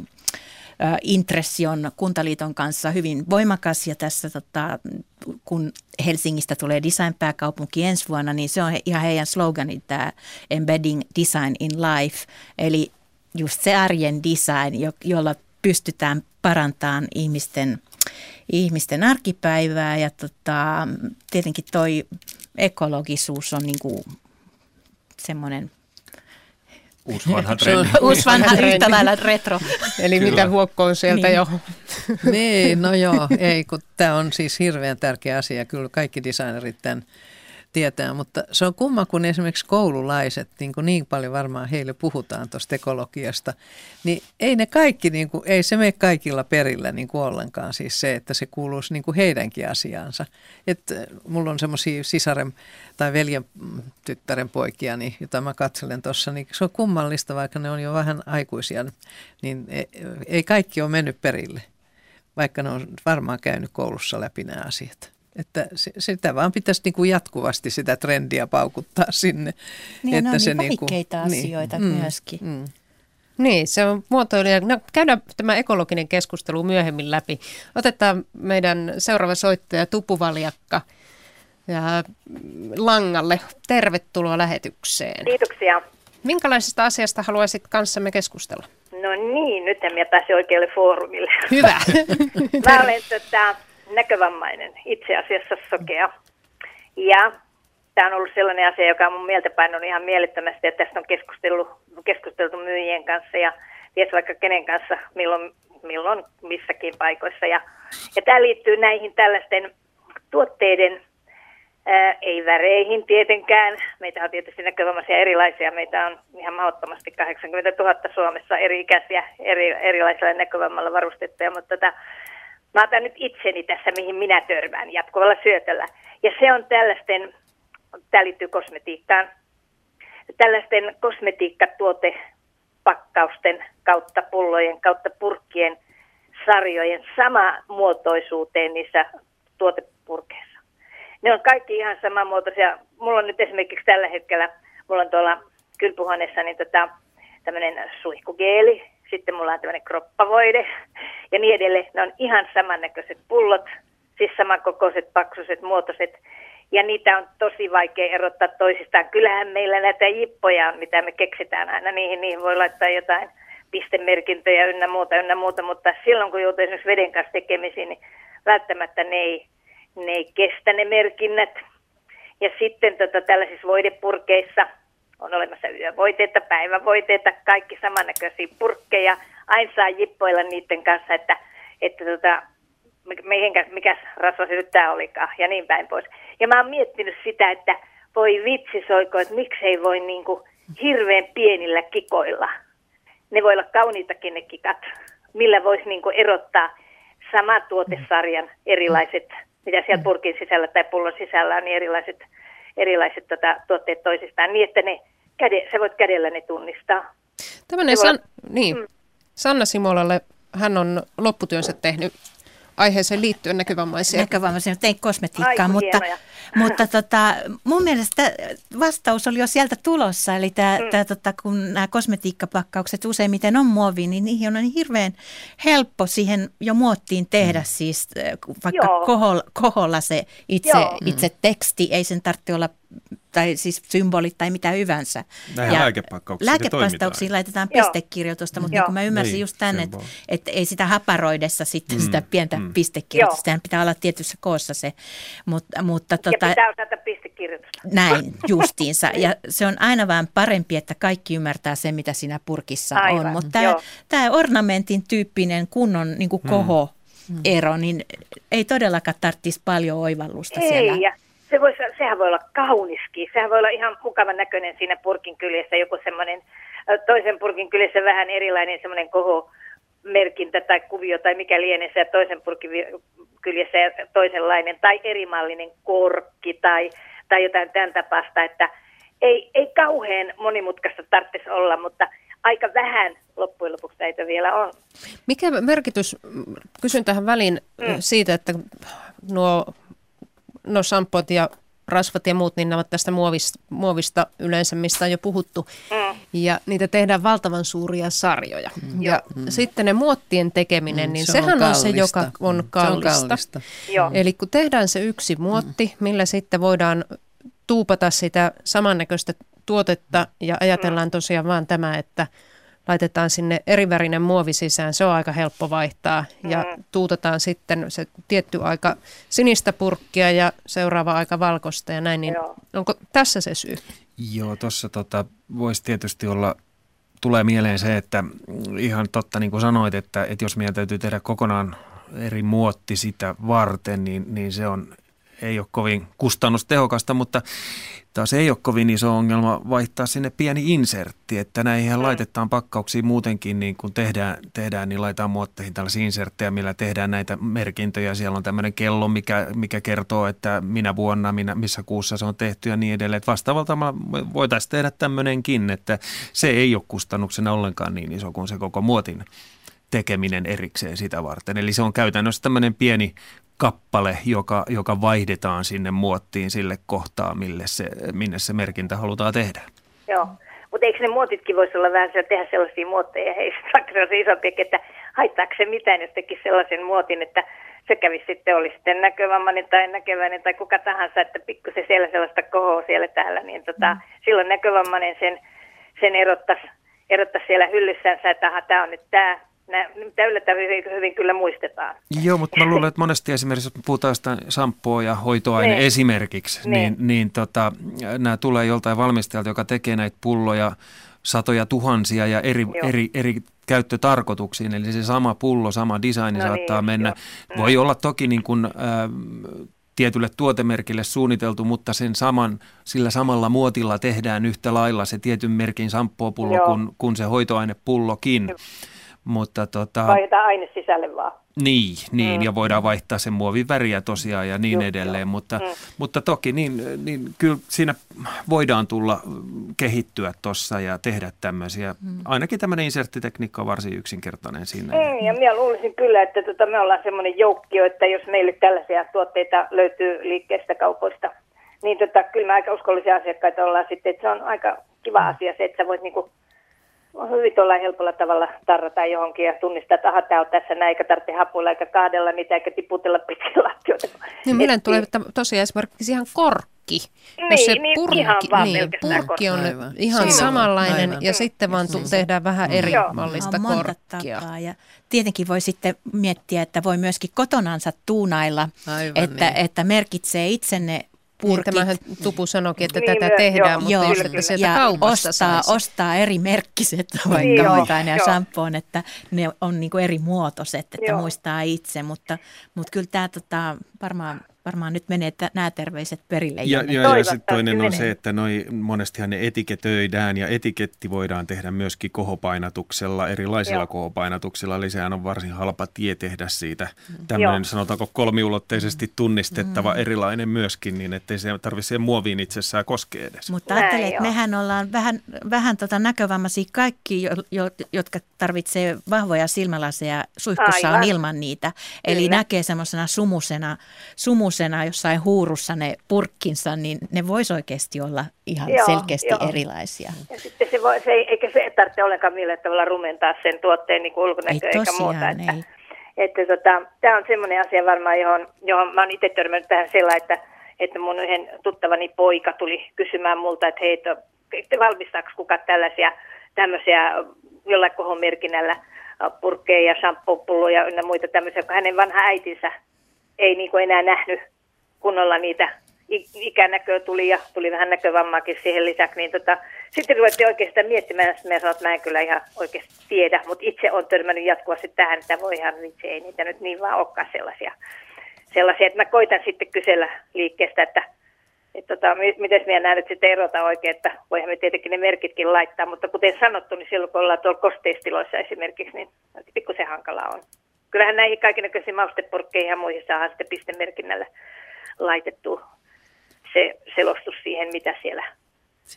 intressi on Kuntaliiton kanssa hyvin voimakas ja tässä tota, kun Helsingistä tulee design-pääkaupunki ensi vuonna, niin se on ihan heidän sloganit tämä Embedding Design in Life, eli just se arjen design, jo, jolla pystytään parantamaan ihmisten, ihmisten arkipäivää ja tota, tietenkin toi ekologisuus on niinku semmoinen Uusi vanha trendi. Uusi vanha yhtä lailla retro. Eli Kyllä. mitä huokko on sieltä niin. jo. niin, no joo, ei kun tämä on siis hirveän tärkeä asia. Kyllä kaikki designerit tämän tietää, mutta se on kumma, kun esimerkiksi koululaiset, niin, kuin niin paljon varmaan heille puhutaan tuosta ekologiasta, niin ei ne kaikki, niin kuin, ei se mene kaikilla perillä niin kuin ollenkaan siis se, että se kuuluisi niin kuin heidänkin asiaansa. Että äh, mulla on semmoisia sisaren tai veljen mm, tyttären poikia, niin, jota mä katselen tuossa, niin se on kummallista, vaikka ne on jo vähän aikuisia, niin ei, ei kaikki ole mennyt perille, vaikka ne on varmaan käynyt koulussa läpi nämä asiat. Että se, sitä vaan pitäisi niin kuin jatkuvasti sitä trendiä paukuttaa sinne. Niin, että no, se niin kuin, niin, asioita niin, myöskin. Mm, Niin, se on muotoilija. No, käydään tämä ekologinen keskustelu myöhemmin läpi. Otetaan meidän seuraava soittaja Tupuvaljakka ja langalle. Tervetuloa lähetykseen. Kiitoksia. Minkälaisesta asiasta haluaisit kanssamme keskustella? No niin, nyt en pääse oikealle foorumille. Hyvä. Mä olen tota, näkövammainen, itse asiassa sokea. Ja tämä on ollut sellainen asia, joka on mun mieltä painunut ihan mielettömästi, että tästä on keskusteltu, myyjien kanssa ja ties vaikka kenen kanssa, milloin, milloin missäkin paikoissa. Ja, ja tämä liittyy näihin tällaisten tuotteiden, ää, ei väreihin tietenkään. Meitä on tietysti näkövammaisia erilaisia. Meitä on ihan mahdottomasti 80 000 Suomessa eri ikäisiä eri, erilaisilla näkövammalla varustettuja, mutta tota, mä otan nyt itseni tässä, mihin minä törmään jatkuvalla syötöllä. Ja se on tällaisten, tämä liittyy kosmetiikkaan, tällaisten kosmetiikkatuotepakkausten kautta, pullojen kautta, purkkien sarjojen sama muotoisuuteen niissä tuotepurkeissa. Ne on kaikki ihan samanmuotoisia. Mulla on nyt esimerkiksi tällä hetkellä, mulla on tuolla kylpyhuoneessa niin tota, tämmöinen suihkugeeli, sitten mulla on tämmöinen kroppavoide ja niin edelleen. Ne on ihan samannäköiset pullot, siis samankokoiset, paksuiset, muotoiset. Ja niitä on tosi vaikea erottaa toisistaan. Kyllähän meillä näitä jippoja on, mitä me keksitään aina. Niihin, niihin voi laittaa jotain pistemerkintöjä ynnä muuta, ynnä muuta. Mutta silloin kun joutuu esimerkiksi veden kanssa tekemisiin, niin välttämättä ne ei, ne ei kestä ne merkinnät. Ja sitten tota, tällaisissa voidepurkeissa on olemassa yövoiteita, päivävoiteita, kaikki samannäköisiä purkkeja. Aina saa jippoilla niiden kanssa, että, että tota, mihinkä, mikä rasva se nyt tämä olikaan ja niin päin pois. Ja mä oon miettinyt sitä, että voi vitsi soiko, että miksei voi niin kuin hirveän pienillä kikoilla. Ne voi olla kauniitakin ne kikat, millä voisi niin kuin erottaa sama tuotesarjan erilaiset, mitä siellä purkin sisällä tai pullon sisällä on, niin erilaiset, erilaiset tota, tuotteet toisistaan, niin että ne käde, sä voit kädellä ne tunnistaa. Tämmöinen San, niin, mm. Sanna Simolalle, hän on lopputyönsä tehnyt aiheeseen liittyen näkövammaisia. Näkövammaisia, tein kosmetiikkaa, mutta, mutta tota, mun mielestä vastaus oli jo sieltä tulossa. Eli tää, mm. tää, tota, kun nämä kosmetiikkapakkaukset useimmiten on muovi, niin niihin on niin hirveän helppo siihen jo muottiin tehdä mm. siis vaikka koholla, koholla se itse, itse teksti, ei sen tarvitse olla tai siis symbolit tai mitä hyvänsä. Näihin lääkepakkauksiin Lääkepakkauksiin laitetaan pistekirjoitusta, mutta niin kuin mä ymmärsin niin, just tänne, että, että ei sitä haparoidessa sitten mm, sitä pientä mm. pistekirjoitusta, sehän pitää olla tietyssä koossa se. Mut, mutta, tota, ja pitää osata pistekirjoitusta. Näin, justiinsa. ja se on aina vaan parempi, että kaikki ymmärtää sen, mitä siinä purkissa Aivan, on. Mutta tämä, tämä ornamentin tyyppinen kunnon niin kuin koho, mm. ero, niin ei todellakaan tarvitsisi paljon oivallusta ei, siellä. Ja se voi, sehän voi olla kauniskin. Sehän voi olla ihan mukavan näköinen siinä purkin kyljessä, joku semmoinen, toisen purkin kyljessä vähän erilainen semmoinen koho merkintä tai kuvio tai mikä lienee se toisen purkin kyljessä toisenlainen tai erimallinen korkki tai, tai jotain tämän tapasta, että ei, ei kauhean monimutkaista tarvitsisi olla, mutta aika vähän loppujen lopuksi näitä vielä on. Mikä merkitys, kysyn tähän väliin mm. siitä, että nuo no sampot ja rasvat ja muut, niin ne ovat tästä muovista, muovista yleensä, mistä on jo puhuttu. Mm. Ja niitä tehdään valtavan suuria sarjoja. Mm. Ja mm. sitten ne muottien tekeminen, mm, niin se sehän on, on se, joka on kallista. Se on kallista. Eli kun tehdään se yksi muotti, mm. millä sitten voidaan tuupata sitä samannäköistä tuotetta ja ajatellaan mm. tosiaan vaan tämä, että – laitetaan sinne erivärinen muovi sisään, se on aika helppo vaihtaa ja mm. tuutetaan sitten se tietty aika sinistä purkkia ja seuraava aika valkoista ja näin, niin Joo. onko tässä se syy? Joo, tuossa tota, voisi tietysti olla, tulee mieleen se, että ihan totta niin kuin sanoit, että, että jos meidän täytyy tehdä kokonaan eri muotti sitä varten, niin, niin se on ei ole kovin kustannustehokasta, mutta taas ei ole kovin iso ongelma vaihtaa sinne pieni insertti, että näihin mm. laitetaan pakkauksiin muutenkin, niin kun tehdään, tehdään niin laitetaan muotteihin tällaisia inserttejä, millä tehdään näitä merkintöjä. Siellä on tämmöinen kello, mikä, mikä kertoo, että minä vuonna, minä, missä kuussa se on tehty ja niin edelleen. Että vastaavalla voitaisiin tehdä tämmöinenkin, että se ei ole kustannuksena ollenkaan niin iso kuin se koko muotin tekeminen erikseen sitä varten. Eli se on käytännössä tämmöinen pieni kappale, joka, joka vaihdetaan sinne muottiin sille kohtaa, mille se, minne se merkintä halutaan tehdä. Joo, mutta eikö ne muotitkin voisi olla vähän tehdä sellaisia muotteja heistä, vaikka se olisi isompi, että haittaako se mitään, jos teki sellaisen muotin, että se kävi sitten, oli sitten näkövammainen tai näkeväinen tai kuka tahansa, että pikkusen siellä sellaista kohoa siellä täällä, niin tota, mm. silloin näkövammainen sen, sen erottaisi, erottaisi siellä hyllyssänsä, että aha, tämä on nyt tämä, mitä yllättävän hyvin, hyvin kyllä muistetaan. Joo, mutta mä luulen, että monesti esimerkiksi, jos puhutaan jostain shampoo ja hoitoaine niin. esimerkiksi, niin, niin, niin tota, nämä tulee joltain valmistajalta, joka tekee näitä pulloja satoja tuhansia ja eri, eri, eri käyttötarkoituksiin. Eli se sama pullo, sama design no saattaa niin, mennä. Jo. Voi olla toki niin kuin, äh, tietylle tuotemerkille suunniteltu, mutta sen saman, sillä samalla muotilla tehdään yhtä lailla se tietyn merkin samppopullo kuin, kuin se hoitoainepullokin. Joo. Mutta tota... Vaihdetaan aine sisälle vaan. Niin, niin mm. ja voidaan vaihtaa sen muovin väriä tosiaan ja niin Just edelleen, mutta, mm. mutta toki niin, niin kyllä siinä voidaan tulla kehittyä tuossa ja tehdä tämmöisiä, mm. ainakin tämmöinen inserttitekniikka on varsin yksinkertainen siinä. Mm, ja minä luulisin kyllä, että tota, me ollaan semmoinen joukkio, että jos meille tällaisia tuotteita löytyy liikkeestä kaupoista, niin tota, kyllä me aika uskollisia asiakkaita ollaan sitten, että se on aika kiva mm. asia se, että sä voit niinku hyvin tuolla helpolla tavalla tarrata johonkin ja tunnistaa, että aha, tämä on tässä näin, eikä tarvitse hapuilla eikä kahdella niitä eikä tiputella pitkin lattioita. Niin, meidän tulee tosiaan esimerkiksi ihan korkki. Niin, Jos se niin, purki, ihan vaan niin, purkki on aivan. ihan Siinä samanlainen aivan. ja mm. sitten vaan tu- tehdään vähän eri Joo. mallista korkkia. Tapaa. Ja tietenkin voi sitten miettiä, että voi myöskin kotonansa tuunailla, aivan, että, niin. että merkitsee itsenne purkit. Niin, tämähän Tupu sanoikin, että niin, tätä tehdään, joo, mutta joo, just, että sieltä ja kaupasta ostaa, ostaa eri merkkiset vaikka niin, hoitaine ja shampoon, että ne on niinku eri muotoiset, että joo. muistaa itse, mutta, mutta kyllä tämä tota, varmaan varmaan nyt menee että nämä terveiset perille. Ja, ja, ja sitten toinen on se, että noi, monestihan ne etiketöidään ja etiketti voidaan tehdä myöskin kohopainatuksella, erilaisilla Joo. kohopainatuksilla. Eli sehän on varsin halpa tie tehdä siitä mm. tämmöinen sanotaanko kolmiulotteisesti tunnistettava mm. erilainen myöskin, niin ettei se tarvitse siihen muoviin itsessään koskea edes. Mutta ajattelen, että mehän ollaan vähän, vähän tota näkövammaisia kaikki, jo, jo, jotka tarvitsee vahvoja silmälaseja. Suihkussa Aivan. on ilman niitä. Eli Kyllä. näkee semmoisena sumusena, sumusena semmoisena jossain huurussa ne purkkinsa, niin ne vois oikeasti olla ihan joo, selkeästi joo. erilaisia. Ja sitten se voi, se ei, eikä se tarvitse ollenkaan millään tavalla rumentaa sen tuotteen niin ulkonäköä eikä muuta. Että, ei. että tota, tämä on semmoinen asia varmaan, johon, johon mä oon itse törmännyt tähän sellainen, että, että mun yhden tuttavani poika tuli kysymään multa, että hei, että valmistaako kukaan tällaisia tämmöisiä jollain kohon merkinnällä purkkeja ja shampoopulloja ynnä muita tämmöisiä, kun hänen vanha äitinsä ei niin enää nähnyt kunnolla niitä ikänäköä tuli ja tuli vähän näkövammaakin siihen lisäksi, niin tota, sitten ruvettiin oikeastaan miettimään, että mä sanoin, että mä en kyllä ihan oikeasti tiedä, mutta itse on törmännyt jatkuvasti tähän, että voi ihan vitsi, ei niitä nyt niin vaan olekaan sellaisia. sellaisia että mä koitan sitten kysellä liikkeestä, että, että tota, miten minä näen nyt sitten erota oikein, että voihan me tietenkin ne merkitkin laittaa, mutta kuten sanottu, niin silloin kun ollaan tuolla kosteistiloissa esimerkiksi, niin kyllähän näihin kaikennäköisiin maustepurkkeihin ja muihin saadaan sitten pistemerkinnällä laitettu se selostus siihen, mitä siellä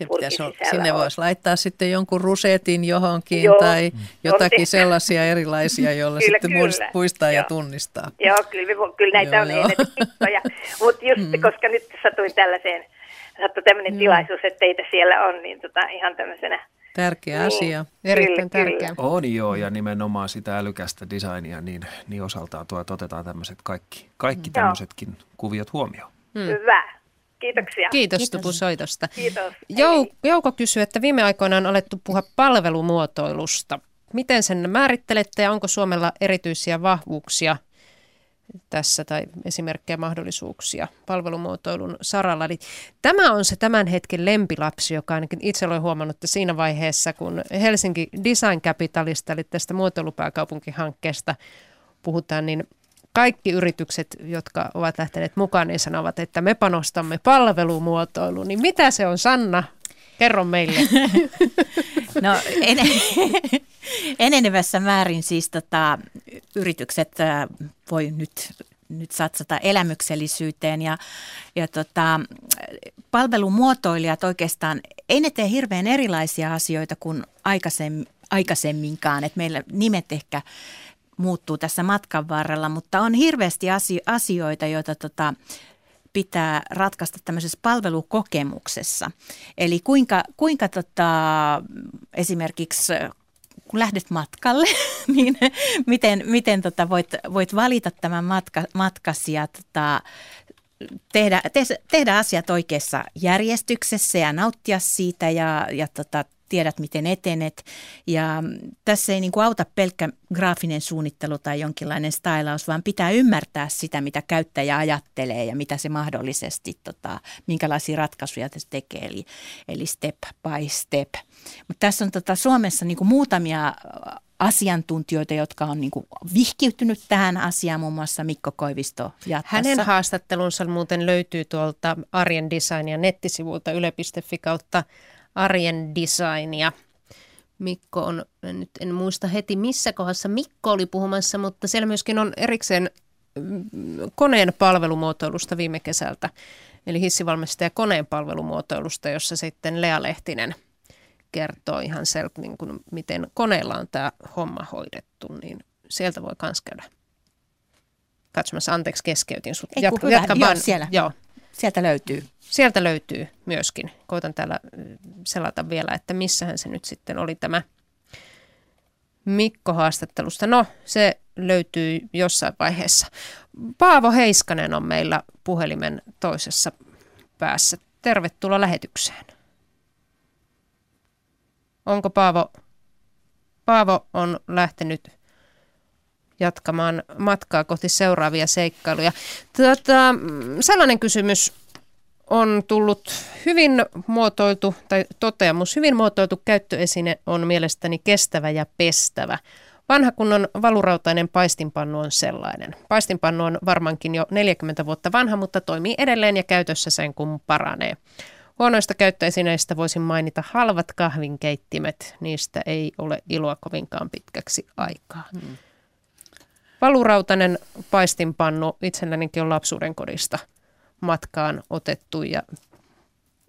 on, sinne voisi laittaa sitten jonkun rusetin johonkin Joo, tai jotakin sellaisia erilaisia, joilla kyllä, sitten kyllä. muistaa Joo. ja tunnistaa. Joo, kyllä, kyllä näitä Joo, on jo. Mutta just mm. koska nyt satuin tällaiseen, sattui tämmöinen mm. tilaisuus, että teitä siellä on, niin tota, ihan tämmöisenä Tärkeä niin, asia. Erittäin kyllä, tärkeä. On joo, ja nimenomaan sitä älykästä designia, niin, niin osaltaan tuo, otetaan tämmöiset kaikki, kaikki tämmöisetkin kuviot huomioon. Hmm. Hyvä. Kiitoksia. Kiitos, Kiitos. Tupu soitosta. Kiitos. Jou, Jouko kysyy, että viime aikoina on alettu puhua palvelumuotoilusta. Miten sen määrittelette ja onko Suomella erityisiä vahvuuksia tässä tai esimerkkejä mahdollisuuksia palvelumuotoilun saralla. Eli tämä on se tämän hetken lempilapsi, joka ainakin itse olen huomannut, että siinä vaiheessa, kun Helsinki Design Capitalista, eli tästä muotoilupääkaupunkihankkeesta puhutaan, niin kaikki yritykset, jotka ovat lähteneet mukaan, niin sanovat, että me panostamme palvelumuotoiluun. Niin mitä se on, Sanna? Kerro meille. No en, enenevässä määrin siis tota, yritykset voi nyt nyt satsata elämyksellisyyteen ja, ja tota, palvelumuotoilijat oikeastaan, ei ne tee hirveän erilaisia asioita kuin aikaisemmin, aikaisemminkaan, että meillä nimet ehkä muuttuu tässä matkan varrella, mutta on hirveästi asioita, joita tota, pitää ratkaista tämmöisessä palvelukokemuksessa. Eli kuinka, kuinka tota, esimerkiksi kun lähdet matkalle, niin miten, miten tota voit, voit valita tämän matka, matkasi ja tota, tehdä, te, tehdä asiat oikeassa järjestyksessä ja nauttia siitä ja, ja tota, tiedät, miten etenet. Ja tässä ei niin kuin auta pelkkä graafinen suunnittelu tai jonkinlainen stylaus, vaan pitää ymmärtää sitä, mitä käyttäjä ajattelee ja mitä se mahdollisesti, tota, minkälaisia ratkaisuja se tekee, eli, eli step by step. Mutta tässä on tota Suomessa niin kuin muutamia asiantuntijoita, jotka on niin vihkiytynyt tähän asiaan, muun muassa Mikko Koivisto jatkassa. Hänen haastattelunsa muuten löytyy tuolta Arjen Designia nettisivulta yle.fi kautta Arjen Designia. Mikko on, nyt en muista heti missä kohdassa Mikko oli puhumassa, mutta siellä myöskin on erikseen mm, koneen palvelumuotoilusta viime kesältä, eli hissivalmistaja koneen palvelumuotoilusta, jossa sitten Lea Lehtinen kertoo ihan sel, niin kuin, miten koneella on tämä homma hoidettu, niin sieltä voi myös käydä katsomassa. Anteeksi, keskeytin sut. Ei, Jatka, jatka Joo, vaan. siellä. Joo. Sieltä löytyy. Sieltä löytyy myöskin. Koitan täällä selata vielä, että missähän se nyt sitten oli tämä Mikko-haastattelusta. No, se löytyy jossain vaiheessa. Paavo Heiskanen on meillä puhelimen toisessa päässä. Tervetuloa lähetykseen. Onko Paavo? Paavo on lähtenyt jatkamaan matkaa kohti seuraavia seikkailuja. Tota, sellainen kysymys on tullut hyvin muotoiltu, tai toteamus, hyvin muotoiltu käyttöesine on mielestäni kestävä ja pestävä. Vanha kunnon valurautainen paistinpannu on sellainen. Paistinpannu on varmaankin jo 40 vuotta vanha, mutta toimii edelleen ja käytössä sen kun paranee. Huonoista käyttöesineistä voisin mainita halvat kahvinkeittimet. Niistä ei ole iloa kovinkaan pitkäksi aikaa. Hmm. Valurautainen paistinpannu itsellänikin on lapsuuden kodista matkaan otettu ja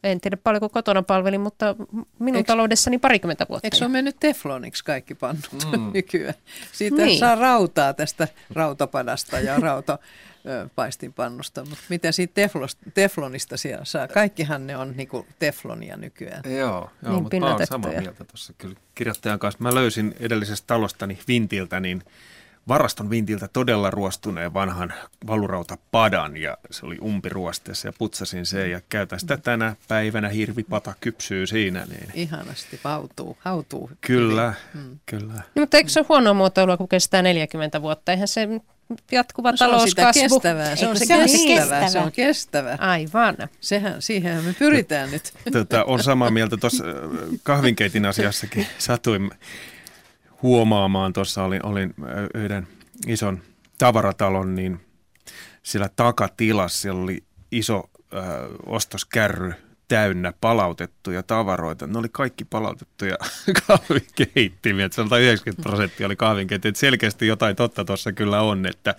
en tiedä paljonko kotona palvelin, mutta minun eikö, taloudessani parikymmentä vuotta. Eikö se ole mennyt tefloniksi kaikki pannut mm. nykyään? Siitä niin. saa rautaa tästä rautapadasta ja rauta paistinpannusta, mutta miten siitä teflonista siellä saa? Kaikkihan ne on niinku teflonia nykyään. Joo, joo niin mutta mä olen samaa mieltä tuossa kyllä kirjoittajan kanssa. Mä löysin edellisestä talostani Vintiltä, niin varaston vintiltä todella ruostuneen vanhan valurautapadan ja se oli umpiruosteessa ja putsasin sen ja käytän sitä tänä päivänä hirvipata kypsyy siinä. Niin. Ihanasti hautuu, hautuu. Kyllä, mm. kyllä. No, mutta eikö se ole huonoa muotoilua, kun kestää 40 vuotta? Eihän se jatkuva no, talouskasvu. Se on sitä kestävää, se on se, se, kestävää, kestävää. se on kestävä. Aivan. Sehän, siihen me pyritään nyt. Tota, on samaa mieltä tuossa kahvinkeitin asiassakin. Satuin huomaamaan, tuossa olin, olin yhden ison tavaratalon, niin siellä takatilassa siellä oli iso ö, ostoskärry täynnä palautettuja tavaroita. Ne oli kaikki palautettuja kahvinkeittimiä. Sanotaan 90 prosenttia oli kahvinkeittimiä. Selkeästi jotain totta tuossa kyllä on, että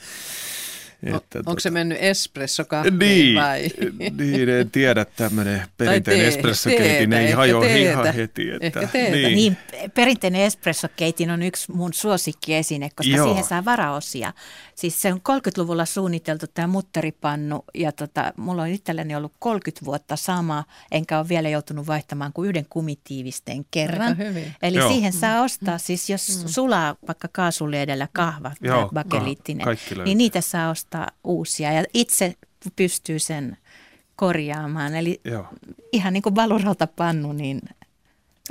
että, Onko tota, se mennyt espresso niin, vai? Niin, en tiedä tämmöinen perinteinen espressokeitin ei hajoa ihan heti. Että, niin. niin, perinteinen espressokeitin on yksi mun suosikkiesine, koska Joo. siihen saa varaosia. Siis se on 30-luvulla suunniteltu tämä mutteripannu ja tota, mulla on itselläni ollut 30 vuotta sama, enkä ole vielä joutunut vaihtamaan kuin yhden kumitiivisteen kerran. Eli Joo. siihen saa ostaa, siis jos mm. sulaa vaikka kaasuliedellä kahva, Joo, bakeliittinen, niin niitä saa ostaa ostaa uusia ja itse pystyy sen korjaamaan. Eli Joo. ihan niin kuin pannu, niin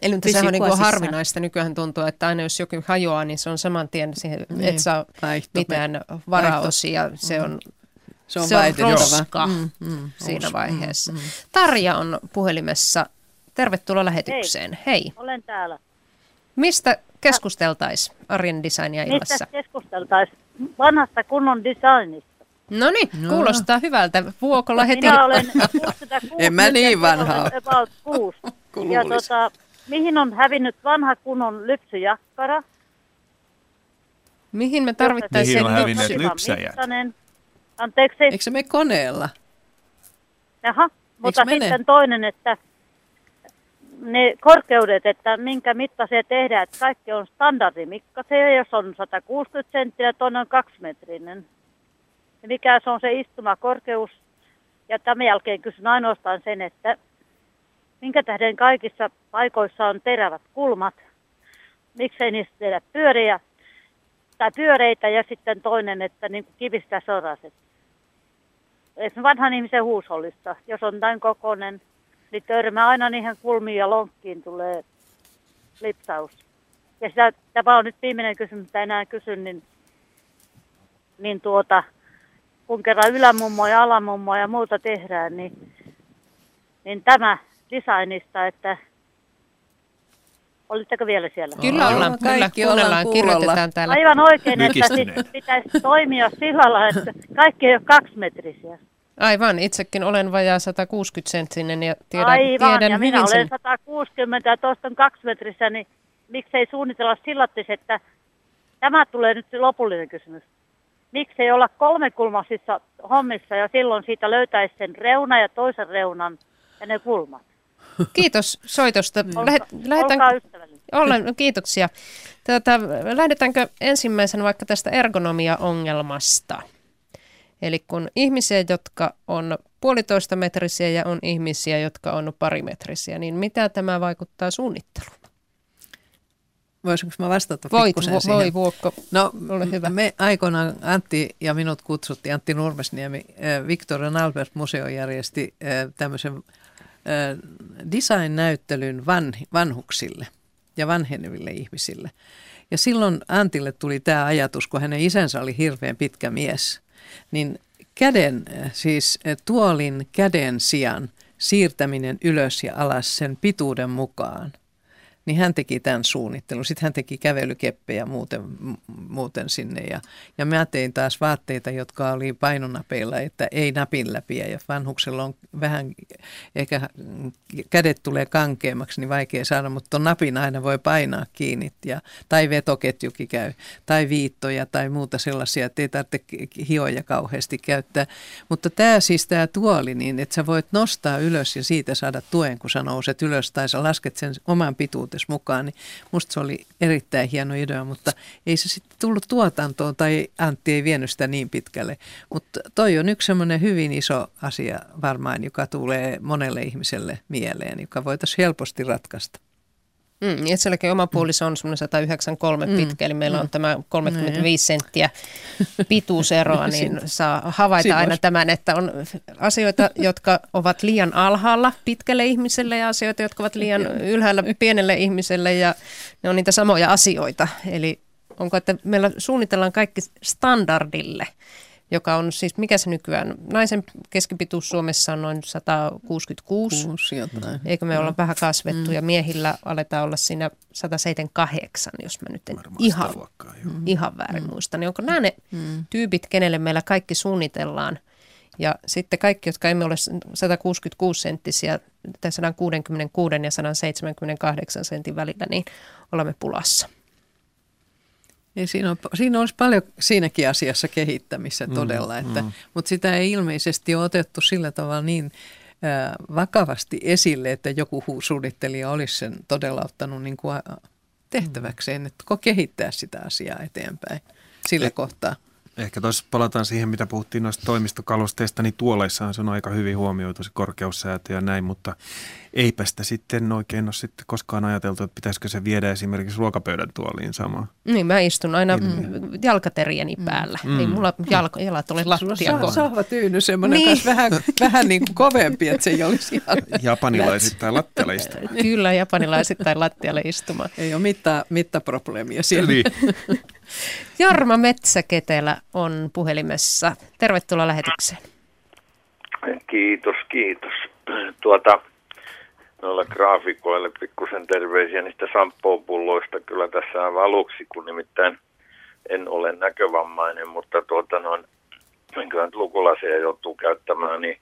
Eli sehän on niin kuin harvinaista. Nykyään tuntuu, että aina jos jokin hajoaa, niin se on saman tien, siihen, niin. et saa Vaihto, mitään varaosia. Se on, se on, se on roska mm, mm, siinä vaiheessa. Mm, mm. Tarja on puhelimessa. Tervetuloa lähetykseen. Hei. Hei. Olen täällä. Mistä keskusteltaisiin Arjen Designia illassa? Mistä keskusteltaisiin? Vanhasta kunnon designista. No niin, no. kuulostaa hyvältä. Vuokolla heti. Minä olen 66. en mä niin vanha About 6. ja tota, mihin on hävinnyt vanha kunnon lypsyjakkara? Mihin me tarvittaisiin Mihin on hävinneet lypsäjät? Anteeksi. Eikö se mene koneella? Jaha, mutta Eikö sitten mene? toinen, että ne korkeudet, että minkä mitta se tehdään, että kaikki on standardimikkaisia, jos on 160 senttiä, toinen on kaksimetrinen ja mikä se on se istumakorkeus. Ja tämän jälkeen kysyn ainoastaan sen, että minkä tähden kaikissa paikoissa on terävät kulmat, miksei niistä tehdä pyöriä tai pyöreitä ja sitten toinen, että niin kuin kivistä soraset. Esimerkiksi vanhan ihmisen huusollista, jos on näin kokoinen, niin törmää aina niihin kulmiin ja lonkkiin tulee lipsaus. Ja sitä, tämä on nyt viimeinen kysymys, mitä enää kysyn, niin, niin tuota, kun kerran ylämummoa ja alamummoa ja muuta tehdään, niin, niin tämä designista, että Olitteko vielä siellä? Kyllä ollaan, kaikki kyllä, kuunnellaan, kirjoitetaan täällä. Aivan oikein, että siis pitäisi toimia sillä lailla, että kaikki ei ole kaksimetrisiä. Aivan, itsekin olen vajaa 160 senttinen ja tiedän, Aivan, tiedän ja minä olen sen. 160 ja tuosta on kaksimetrissä, niin miksei suunnitella sillä että tämä tulee nyt lopullinen kysymys. Miksei olla kolmekulmaisissa hommissa ja silloin siitä löytäisi sen reuna ja toisen reunan ja ne kulmat. Kiitos soitosta. Olka, lähetän... Olen, no kiitoksia. Tätä, lähdetäänkö ensimmäisenä vaikka tästä ergonomia-ongelmasta? Eli kun ihmisiä, jotka on puolitoista metrisiä ja on ihmisiä, jotka on parimetrisiä, niin mitä tämä vaikuttaa suunnitteluun? Voisinko mä vastata Voit, vo, siihen? Voi, Vuokko. No, ole hyvä. Me aikoinaan Antti ja minut kutsuttiin, Antti Nurmesniemi, äh, Victorian Albert Museo järjesti äh, tämmöisen äh, design-näyttelyn van, vanhuksille ja vanheneville ihmisille. Ja silloin Antille tuli tämä ajatus, kun hänen isänsä oli hirveän pitkä mies, niin käden, siis tuolin käden sijaan siirtäminen ylös ja alas sen pituuden mukaan – niin hän teki tämän suunnittelun. Sitten hän teki kävelykeppejä muuten, muuten sinne. Ja, ja mä tein taas vaatteita, jotka oli painonapeilla, että ei napin läpi. Ja vanhuksella on vähän, ehkä kädet tulee kankeammaksi, niin vaikea saada, mutta tuon napin aina voi painaa kiinni. Ja, tai vetoketjukin käy, tai viittoja tai muuta sellaisia, että ei tarvitse hioja kauheasti käyttää. Mutta tämä siis tämä tuoli, niin että sä voit nostaa ylös ja siitä saada tuen, kun sä nouset ylös. Tai sä lasket sen oman pituuteen lähtöisi mukaan, niin musta se oli erittäin hieno idea, mutta ei se sitten tullut tuotantoon tai Antti ei vienyt sitä niin pitkälle. Mutta toi on yksi semmoinen hyvin iso asia varmaan, joka tulee monelle ihmiselle mieleen, joka voitaisiin helposti ratkaista. Mm, itselläkin oma puoliso on semmoinen 193 mm, pitkä, eli meillä mm. on tämä 35 mm. senttiä pituuseroa, niin saa havaita Siinä aina olisi. tämän, että on asioita, jotka ovat liian alhaalla pitkälle ihmiselle ja asioita, jotka ovat liian ylhäällä pienelle ihmiselle ja ne on niitä samoja asioita. Eli onko, että meillä suunnitellaan kaikki standardille joka on siis, mikä se nykyään, naisen keskipituus Suomessa on noin 166. Kuusi jotain. Eikö me olla vähän kasvettu mm. ja miehillä aletaan olla siinä 178, jos mä nyt en ihan, luokkaa, ihan väärin mm. muista. Niin onko nämä ne mm. tyypit, kenelle meillä kaikki suunnitellaan? Ja sitten kaikki, jotka emme ole 166 senttisiä tai 166 ja 178 sentin välillä, niin olemme pulassa. Ja siinä, on, siinä olisi paljon siinäkin asiassa kehittämistä mm, todella, että, mm. mutta sitä ei ilmeisesti ole otettu sillä tavalla niin vakavasti esille, että joku suunnittelija olisi sen todella ottanut niin kuin tehtäväkseen, että kehittää sitä asiaa eteenpäin sillä eh, kohtaa. Ehkä tuossa palataan siihen, mitä puhuttiin noista toimistokalusteista, niin tuoleissahan se on aika hyvin huomioitu se korkeussäätö ja näin, mutta eipä sitä sitten oikein ole sitten koskaan ajateltu, että pitäisikö se viedä esimerkiksi ruokapöydän tuoliin samaan. Niin, mä istun aina mm. jalkaterieni mm. päällä. Mm. Ei mulla jalko, jalat ole lattia. Sulla sahva tyyny semmoinen niin. vähän, vähän niin kuin kovempi, että se ei olisi ihan Japanilaisittain lattialle istuma. Kyllä, japanilaisittain lattialle istuma. Ei ole mitta, mittaprobleemia siellä. Niin. Jarma Metsäketelä on puhelimessa. Tervetuloa lähetykseen. Kiitos, kiitos. Tuota, noilla graafikoille pikkusen terveisiä niistä samppopulloista kyllä tässä on aluksi, kun nimittäin en ole näkövammainen, mutta tuota noin, kyllä nyt lukulasia joutuu käyttämään, niin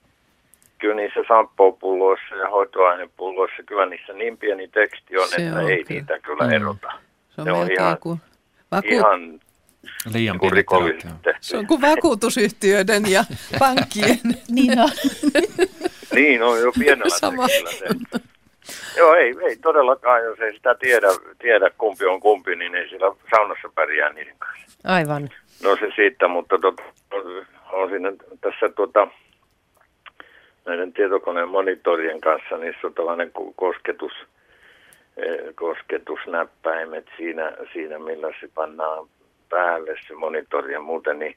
kyllä niissä samppopulloissa ja hoitoainepulloissa, kyllä niissä niin pieni teksti on, Se että on ei kyllä. niitä kyllä mm. erota. Se on, on ihan, kuin vaku- ihan Liian niin Se on kuin vakuutusyhtiöiden ja pankkien. niin on. niin on jo pienellä Sama. Joo, ei, ei todellakaan, jos ei sitä tiedä, tiedä kumpi on kumpi, niin ei siellä saunassa pärjää niiden kanssa. Aivan. No se siitä, mutta tot, on siinä tässä tota, näiden tietokoneen monitorien kanssa, niissä on tällainen kosketus, kosketusnäppäimet siinä, siinä, millä se pannaan päälle se monitori ja muuten, niin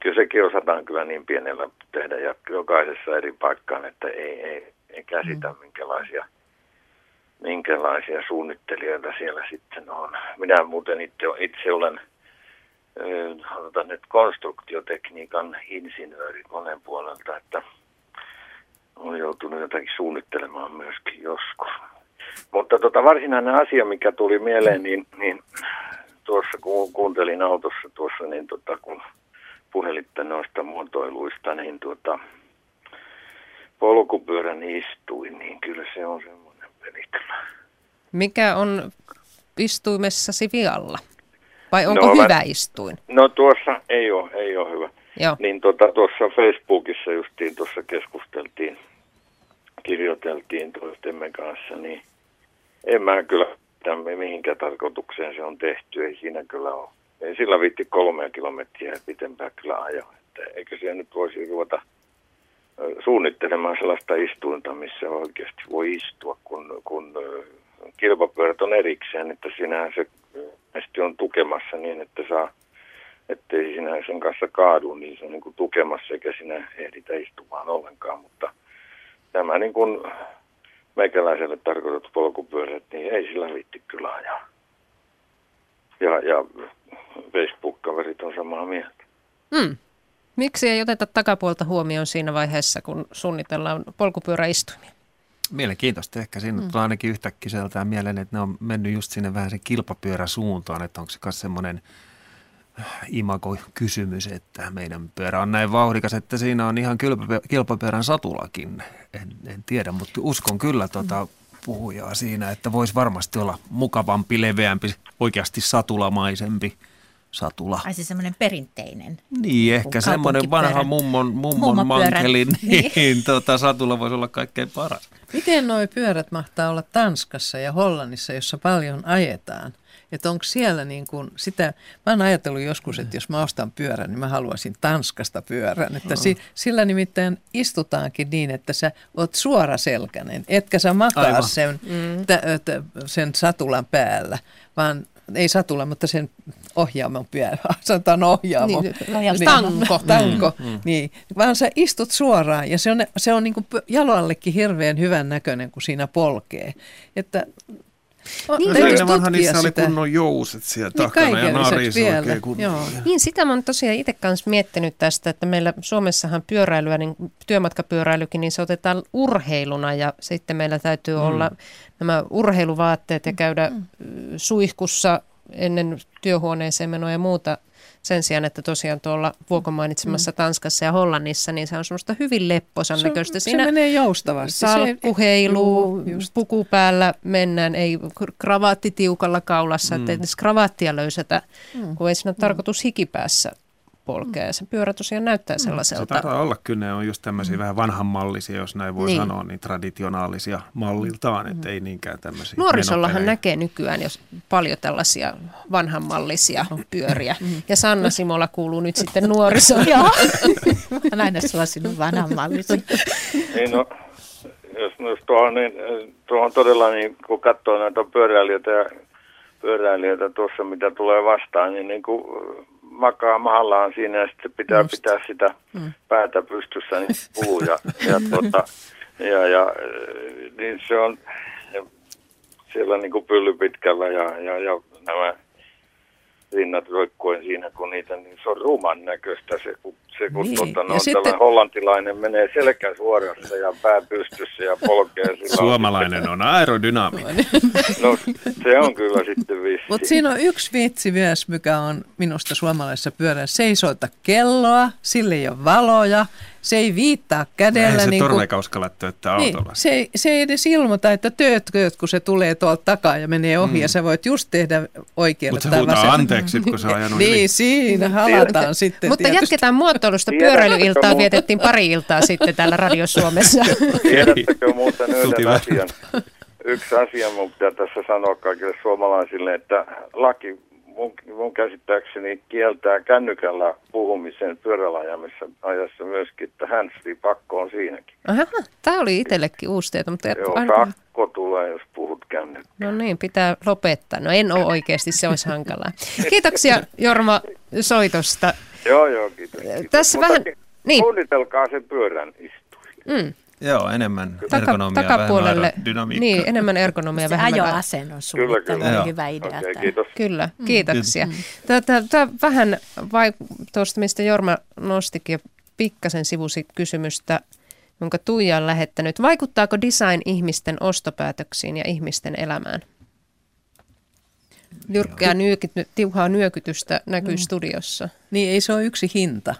kyllä sekin osataan kyllä niin pienellä tehdä ja jokaisessa eri paikkaan, että ei, ei, ei käsitä mm. minkälaisia, minkälaisia suunnittelijoita siellä sitten on. Minä muuten itse, itse olen halutaan nyt konstruktiotekniikan insinööri koneen puolelta, että olen joutunut jotakin suunnittelemaan myöskin joskus. Mutta tota, varsinainen asia, mikä tuli mieleen, niin, niin tuossa kun kuuntelin autossa tuossa, niin tota, kun puhelitte noista muotoiluista, niin tuota, polkupyörän istuin, niin kyllä se on semmoinen peli Mikä on istuimessasi vialla? Vai onko no, hyvä mä, istuin? No tuossa ei ole, ei ole hyvä. Joo. Niin tota, tuossa Facebookissa justiin tuossa keskusteltiin, kirjoiteltiin toistemme kanssa, niin en mä kyllä tämän, mihinkä tarkoitukseen se on tehty. Ei siinä kyllä ole. Ei sillä viitti kolmea kilometriä pitempää kyllä ajaa. Että eikö siellä nyt voisi ruveta suunnittelemaan sellaista istuinta, missä oikeasti voi istua, kun, kun kilpapyörät on erikseen, että sinä se on tukemassa niin, että saa, ettei sinä sen kanssa kaadu, niin se on niin kuin tukemassa eikä sinä ehditä istumaan ollenkaan, mutta tämä niin kuin meikäläiselle tarkoitettu polkupyörät, niin ei sillä viitti kyllä ajaa. Ja, ja Facebook-kaverit on samaa mieltä. Hmm. Miksi ei oteta takapuolta huomioon siinä vaiheessa, kun suunnitellaan polkupyöräistuimia? Mielenkiintoista. Ehkä siinä mm. tulee ainakin yhtäkkiä sieltä mieleen, että ne on mennyt just sinne vähän sen kilpapyöräsuuntaan, että onko se myös semmoinen imago-kysymys, että meidän pyörä on näin vauhdikas, että siinä on ihan kilpapyörän satulakin. En, en tiedä, mutta uskon kyllä tuota puhujaa siinä, että voisi varmasti olla mukavampi, leveämpi, oikeasti satulamaisempi – satula. Ai se semmoinen perinteinen. Niin, ehkä semmoinen vanha mummon, mummon mankeli, niin, niin tota, satula voisi olla kaikkein paras. Miten nuo pyörät mahtaa olla Tanskassa ja Hollannissa, jossa paljon ajetaan? Että onko siellä niin kuin sitä, mä oon ajatellut joskus, että jos mä ostan pyörän, niin mä haluaisin Tanskasta pyörän. Että si, sillä nimittäin istutaankin niin, että sä oot suoraselkäinen, etkä sä makaa sen, mm. t- t- sen satulan päällä, vaan ei satulla, mutta sen ohjaamon pyörä, sanotaan ohjaamo. Niin, niin, tanko. Tanko, mm, mm. niin. Vaan sä istut suoraan ja se on, se on niin kuin jalallekin hirveän hyvän näköinen, kun siinä polkee. Että niin, no, ennen vanha niissä sitä. oli kunnon jouset siellä niin takana ja narisi oikein Joo. Niin sitä mä oon tosiaan itse kanssa miettinyt tästä, että meillä Suomessahan pyöräilyä, niin työmatkapyöräilykin, niin se otetaan urheiluna ja sitten meillä täytyy mm. olla nämä urheiluvaatteet ja käydä mm. suihkussa ennen työhuoneeseen menoa ja muuta sen sijaan, että tosiaan tuolla Vuokon mainitsemassa mm. Tanskassa ja Hollannissa, niin se on semmoista hyvin lepposan näköistä. Siinä se menee joustavasti. Salkkuheilu, puku päällä mennään, ei kravaatti tiukalla kaulassa, mm. että ei edes kravaattia löysätä, mm. kun ei siinä ole mm. tarkoitus hikipäässä polkea. Ja se pyörä tosiaan näyttää mm. sellaiselta. Se taitaa olla kyllä, ne on just tämmöisiä mm. vähän vanhanmallisia, jos näin voi niin. sanoa, niin traditionaalisia malliltaan, mm. että ei niinkään tämmöisiä. Nuorisollahan näkee nykyään jos paljon tällaisia vanhanmallisia pyöriä. Mm. Ja Sanna Simola kuuluu nyt sitten nuorisoon. Joo, aina sellaisia vanhanmallisia. niin no, jos, jos tuo on, niin, tuo on todella, niin, kun katsoo näitä pyöräilijöitä ja pyöräilijöitä tuossa, mitä tulee vastaan, niin, niin kuin makaa mahallaan siinä ja sitten pitää Just. pitää sitä mm. päätä pystyssä niin puu ja, ja, tuota, ja, ja, niin se on siellä niin kuin pylly pitkällä ja, ja, ja nämä rinnat roikkuen siinä, kun niitä, niin se on ruman näköistä se, kun, se, kun niin. tuota, no, sitten... hollantilainen menee selkä suorassa ja pää pystyssä ja polkee. Sillä Suomalainen on aerodynaaminen. no se on kyllä sitten vissi. Mutta siinä on yksi vitsi myös, mikä on minusta suomalaisessa pyörässä. Se ei soita kelloa, sille ei ole valoja, se ei viittaa kädellä. Näin se niin torlekauskalla tööttää niin, autolla. Se ei, se ei edes ilmoita, että töötkööt, kun se tulee tuolta takaa ja menee ohi mm. ja sä voit just tehdä oikealle Mutta se huutaa anteeksi, kun se on ajanut Niin, siinä halataan sitten Mutta tietysti. jatketaan muotoilusta. Pyöräilyiltaa vietettiin pari iltaa sitten täällä Radio Suomessa. Tiedättekö muuten yhden asian? Yksi asia mun pitää tässä sanoa kaikille suomalaisille, että laki mun, mun käsittääkseni kieltää kännykällä puhumisen pyörällä ajassa myöskin, että handsfree pakko on siinäkin. Aha, tämä oli itsellekin uusi tieto. Mutta Joo, aina... sakko tulee, jos puhut kännykkää. No niin, pitää lopettaa. No en ole oikeasti, se olisi hankalaa. Kiitoksia Jorma soitosta. Joo, joo, kiitos. kiitos. Tässä Mutta vähän... Niin. Suunnitelkaa sen pyörän istuin. Mm. Joo, enemmän Taka, ergonomia, takapuolelle, vähemmän dynamiikkaa. Niin, enemmän ergonomia, se vähemmän... ajoasennon suunnittelu kyllä, kyllä. hyvä idea. Okay, kiitos. Kyllä, mm. kiitoksia. Mm. Tämä, tämä vähän vai tuosta, mistä Jorma nostikin pikkasen sivusi kysymystä jonka Tuija on lähettänyt. Vaikuttaako design ihmisten ostopäätöksiin ja ihmisten elämään? Jyrkkää nyökyty, tiuhaa nyökytystä näkyy mm. studiossa. Niin ei se ole yksi hinta.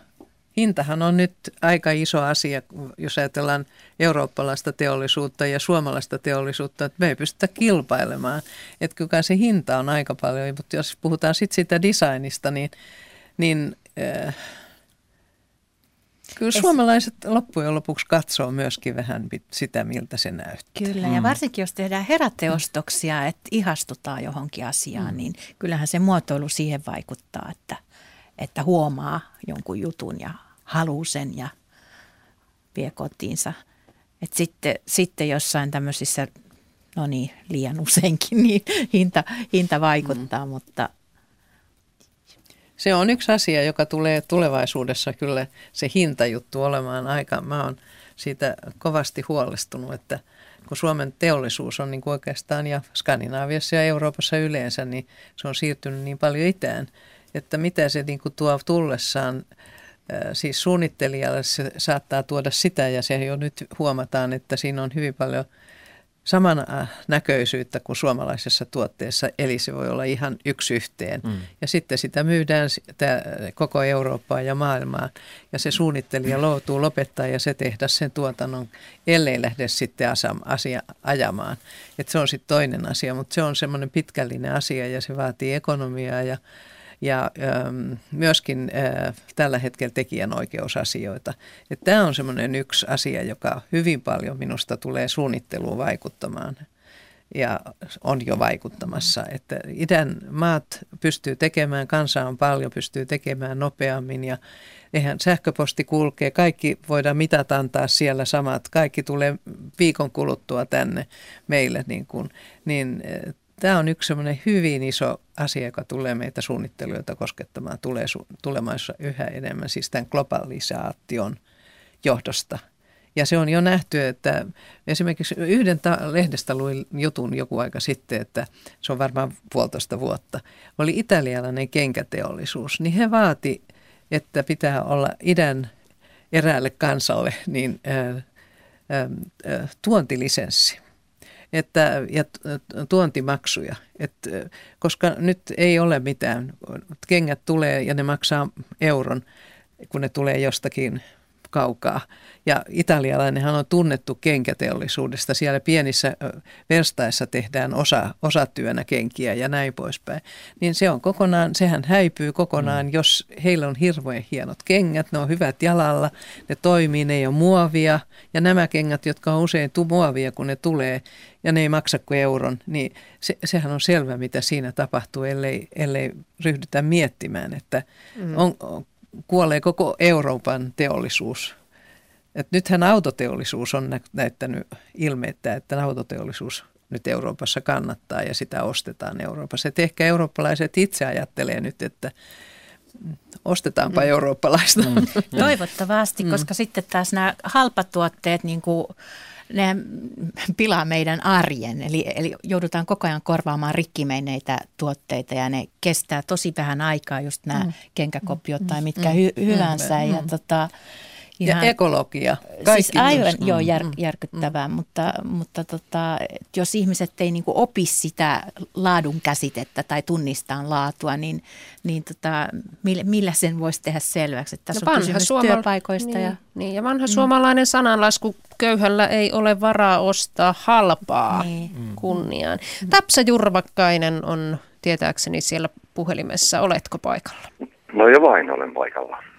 Hintahan on nyt aika iso asia, jos ajatellaan eurooppalaista teollisuutta ja suomalaista teollisuutta, että me ei pystytä kilpailemaan. Että kyllä se hinta on aika paljon, mutta jos puhutaan sitten siitä designista, niin, niin äh, Kyllä suomalaiset loppujen lopuksi katsoo myöskin vähän sitä, miltä se näyttää. Kyllä, ja mm. varsinkin jos tehdään heräteostoksia, että ihastutaan johonkin asiaan, mm. niin kyllähän se muotoilu siihen vaikuttaa, että, että huomaa jonkun jutun ja haluaa sen ja vie kotiinsa. Et sitten, sitten jossain tämmöisissä, no niin, liian useinkin, niin hinta, hinta vaikuttaa, mm. mutta – se on yksi asia, joka tulee tulevaisuudessa kyllä se hintajuttu olemaan aika. Mä oon siitä kovasti huolestunut, että kun Suomen teollisuus on niin kuin oikeastaan ja Skandinaaviassa ja Euroopassa yleensä, niin se on siirtynyt niin paljon itään, että mitä se niin kuin tuo tullessaan siis suunnittelijalle se saattaa tuoda sitä ja se jo nyt huomataan, että siinä on hyvin paljon – saman näköisyyttä kuin suomalaisessa tuotteessa, eli se voi olla ihan yksi yhteen. Mm. Ja sitten sitä myydään sitä koko Eurooppaa ja maailmaa, ja se suunnittelija loutuu lopettaa ja se tehdä sen tuotannon, ellei lähde sitten asia ajamaan. Et se on sitten toinen asia, mutta se on semmoinen pitkällinen asia ja se vaatii ekonomiaa ja ja ähm, myöskin äh, tällä hetkellä tekijänoikeusasioita. Tämä on semmoinen yksi asia, joka hyvin paljon minusta tulee suunnitteluun vaikuttamaan. Ja on jo vaikuttamassa, että idän maat pystyy tekemään, kansa on paljon, pystyy tekemään nopeammin. Ja eihän sähköposti kulkee, kaikki voidaan mitata antaa siellä samat, kaikki tulee viikon kuluttua tänne meille, niin, kuin, niin Tämä on yksi semmoinen hyvin iso asia, joka tulee meitä suunnittelijoita koskettamaan. Tulee tulevaisuudessa yhä enemmän, siis tämän globalisaation johdosta. Ja se on jo nähty, että esimerkiksi yhden ta- lehdestä luin jutun joku aika sitten, että se on varmaan puolitoista vuotta, oli italialainen kenkäteollisuus, niin he vaati, että pitää olla idän eräälle kansalle niin ää, ää, tuontilisenssi että, ja tuontimaksuja, että, koska nyt ei ole mitään. Kengät tulee ja ne maksaa euron, kun ne tulee jostakin kaukaa. Ja italialainenhan on tunnettu kenkäteollisuudesta. Siellä pienissä verstaissa tehdään osa, osatyönä kenkiä ja näin poispäin. Niin se on kokonaan, sehän häipyy kokonaan, mm. jos heillä on hirveän hienot kengät, ne on hyvät jalalla, ne toimii, ne ei ole muovia. Ja nämä kengät, jotka on usein tu- muovia, kun ne tulee ja ne ei maksa kuin euron, niin se, sehän on selvä, mitä siinä tapahtuu, ellei, ellei ryhdytä miettimään, että mm. on, kuolee koko Euroopan teollisuus. Et nythän autoteollisuus on näyttänyt ilmeettä, että autoteollisuus nyt Euroopassa kannattaa ja sitä ostetaan Euroopassa. Et ehkä eurooppalaiset itse ajattelee nyt, että ostetaanpa mm. eurooppalaista. Mm. Toivottavasti, mm. koska sitten taas nämä halpatuotteet, niin kuin ne pilaa meidän arjen. Eli, eli joudutaan koko ajan korvaamaan rikkimeineitä tuotteita ja ne kestää tosi vähän aikaa, just nämä mm. kenkäkopiot tai mitkä mm. hy, hyvänsä. Mm. Ja tota, Ihan, ja ekologia. Kaikki siis aivan mm, joo, jär, mm, järkyttävää, mm. mutta, mutta tota, jos ihmiset ei niinku opi sitä laadun käsitettä tai tunnistaa laatua, niin, niin tota, millä, millä sen voisi tehdä selväksi? Että tässä no on kysymys suomala- työpaikoista. Niin, ja, niin, ja vanha mm. suomalainen sananlasku, köyhällä ei ole varaa ostaa halpaa niin. Mm. kunniaan. Mm. Tapsa Jurvakkainen on tietääkseni siellä puhelimessa. Oletko paikalla? No jo vain olen paikalla.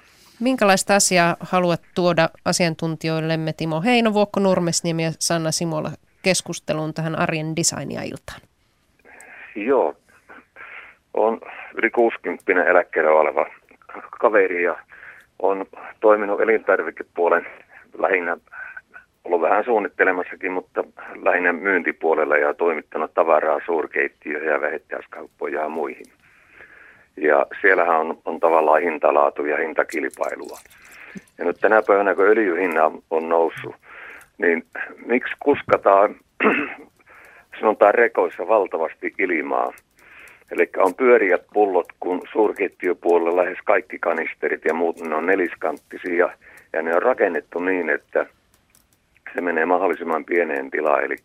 Minkälaista asiaa haluat tuoda asiantuntijoillemme Timo Heinovuokko, Nurmesniemi ja Sanna Simola keskusteluun tähän arjen designia iltaan? Joo, on yli 60 eläkkeellä oleva kaveri ja on toiminut elintarvikepuolen lähinnä, ollut vähän suunnittelemassakin, mutta lähinnä myyntipuolella ja toimittanut tavaraa suurkeittiöihin ja vähittäiskauppoja ja muihin. Ja siellähän on, on tavallaan hintalaatu ja hintakilpailua. Ja nyt tänä päivänä, kun öljyhinna on noussut, niin miksi kuskataan, sanotaan rekoissa valtavasti ilmaa? Eli on pyöriät pullot, kun suurketjupuolella lähes kaikki kanisterit ja muut ne on neliskanttisia. Ja ne on rakennettu niin, että se menee mahdollisimman pieneen tilaan, eli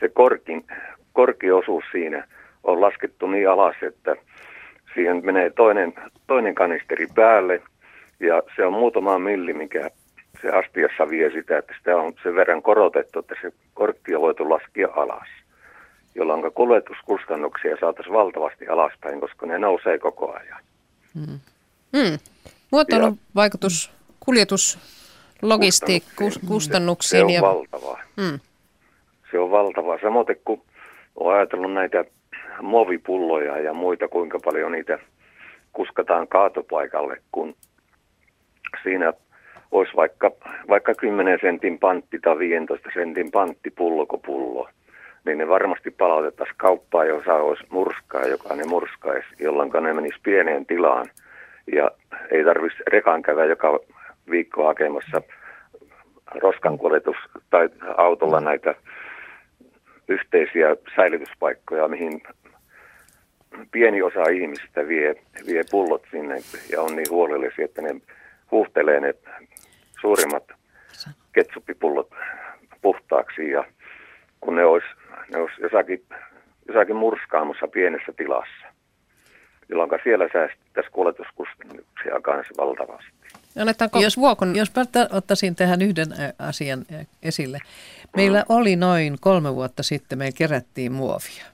se korkin, korkiosuus siinä on laskettu niin alas, että siihen menee toinen, toinen kanisteri päälle ja se on muutama milli, mikä se astiassa vie sitä, että sitä on sen verran korotettu, että se korkki on voitu laskea alas, jolloin kuljetuskustannuksia saataisiin valtavasti alaspäin, koska ne nousee koko ajan. Mm. Mm. Muotoilun vaikutus kuljetus logistiikkustannuksiin. Se on ja... valtavaa. Mm. Se on valtavaa. Samoin kun olen ajatellut näitä muovipulloja ja muita, kuinka paljon niitä kuskataan kaatopaikalle, kun siinä olisi vaikka, vaikka 10 sentin pantti tai 15 sentin pantti pulloko pullo, niin ne varmasti palautettaisiin kauppaan, jos olisi murskaa, joka ne murskaisi, jolloin ne menisi pieneen tilaan. Ja ei tarvitsisi rekan käydä joka viikko hakemassa roskankuljetus tai autolla näitä yhteisiä säilytyspaikkoja, mihin pieni osa ihmisistä vie, vie pullot sinne ja on niin huolellisia, että ne huuhtelee ne suurimmat ketsuppipullot puhtaaksi ja kun ne olisi, ne olisi jossakin, jossakin murskaamossa pienessä tilassa, jolloin siellä säästettäisiin kuljetuskustannuksia kanssa valtavasti. Annetaanko jos, vuokon? Jos ottaisin tähän yhden asian esille. Meillä mm. oli noin kolme vuotta sitten, me kerättiin muovia.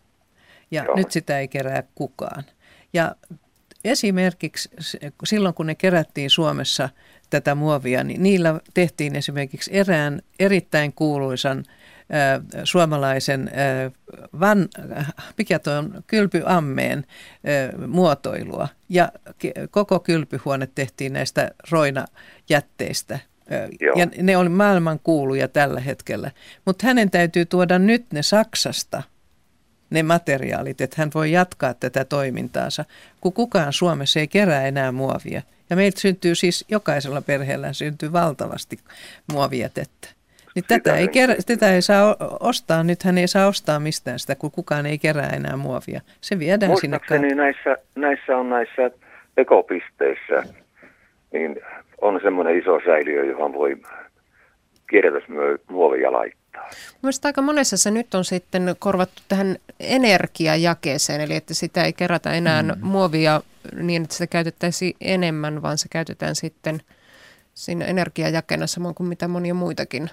Ja Joo. nyt sitä ei kerää kukaan. Ja esimerkiksi silloin, kun ne kerättiin Suomessa tätä muovia, niin niillä tehtiin esimerkiksi erään erittäin kuuluisan suomalaisen van, mikä tuo on, kylpyammeen muotoilua. Ja koko kylpyhuone tehtiin näistä roinajätteistä. Joo. Ja ne oli maailman kuuluja tällä hetkellä. Mutta hänen täytyy tuoda nyt ne Saksasta, ne materiaalit, että hän voi jatkaa tätä toimintaansa, kun kukaan Suomessa ei kerää enää muovia. Ja meiltä syntyy siis, jokaisella perheellä syntyy valtavasti muovijätettä. Niin tätä ei, kerä, tätä ei saa ostaa, nythän ei saa ostaa mistään sitä, kun kukaan ei kerää enää muovia. Se viedään sinne. näissä, näissä on näissä ekopisteissä, niin on semmoinen iso säiliö, johon voi kierrätysmuovia laittaa. Mielestäni aika monessa se nyt on sitten korvattu tähän energiajakeeseen, eli että sitä ei kerätä enää mm. muovia niin, että sitä käytettäisiin enemmän, vaan se käytetään sitten siinä energiajakeena samoin kuin mitä monia muitakin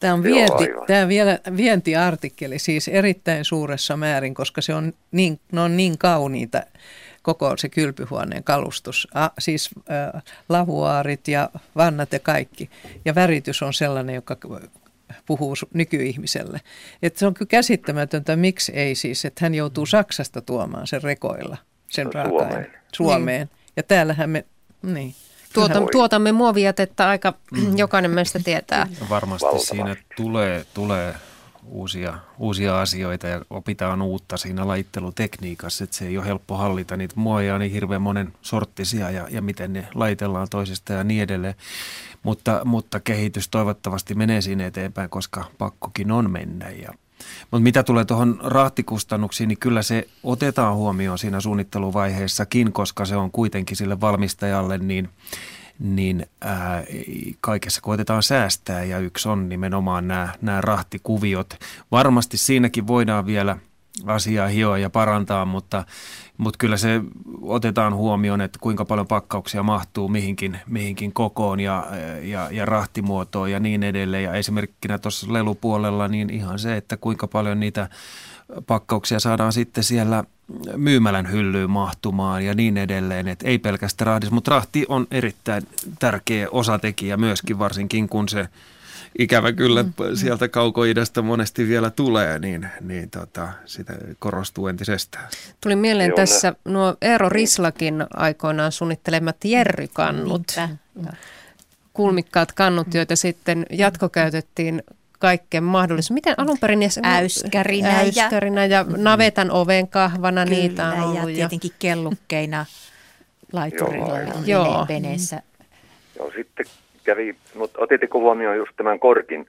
Tämä on, vienti, Joo, tämä vielä vientiartikkeli siis erittäin suuressa määrin, koska se on niin, ne on niin kauniita koko se kylpyhuoneen kalustus. A, siis äh, lavuaarit ja vannat ja kaikki. Ja väritys on sellainen, joka puhuu nykyihmiselle. Että se on kyllä käsittämätöntä, miksi ei siis, että hän joutuu Saksasta tuomaan sen rekoilla, sen raaka Suomeen. Niin. Ja täällähän me, niin. Tuota, tuotamme muovijätettä aika mm. jokainen meistä tietää. Varmasti Valtavasti. siinä tulee, tulee uusia, uusia asioita ja opitaan uutta siinä laittelutekniikassa, että se ei ole helppo hallita. Niitä muoja on niin hirveän monen sorttisia ja, ja miten ne laitellaan toisesta ja niin edelleen. Mutta, mutta kehitys toivottavasti menee siinä eteenpäin, koska pakkokin on mennä ja mutta mitä tulee tuohon rahtikustannuksiin, niin kyllä se otetaan huomioon siinä suunnitteluvaiheessakin, koska se on kuitenkin sille valmistajalle niin, niin ää, kaikessa koitetaan säästää ja yksi on nimenomaan nämä, nämä rahtikuviot. Varmasti siinäkin voidaan vielä – asiaa hioa ja parantaa, mutta, mutta kyllä se otetaan huomioon, että kuinka paljon pakkauksia mahtuu mihinkin, mihinkin kokoon ja, ja, ja rahtimuotoon ja niin edelleen. Ja esimerkkinä tuossa lelupuolella niin ihan se, että kuinka paljon niitä pakkauksia saadaan sitten siellä myymälän hyllyyn mahtumaan ja niin edelleen. Että ei pelkästään rahdis, mutta rahti on erittäin tärkeä osatekijä myöskin, varsinkin kun se ikävä kyllä mm. sieltä kaukoidasta monesti vielä tulee, niin, niin tota, sitä korostuu entisestään. Tuli mieleen Joo, tässä nuo Eero Rislakin aikoinaan suunnittelemat jerrykannut. Kulmikkaat kannut, joita sitten jatkokäytettiin kaikkeen mahdollista. Miten alun perin ne äyskärinä, äyskärinä ja, ja navetan oven kahvana Kyllä, niitä on ollut. ja tietenkin kellukkeina laiturilla Joo, veneessä. Joo, sitten kävi, mutta otitteko huomioon just tämän korkin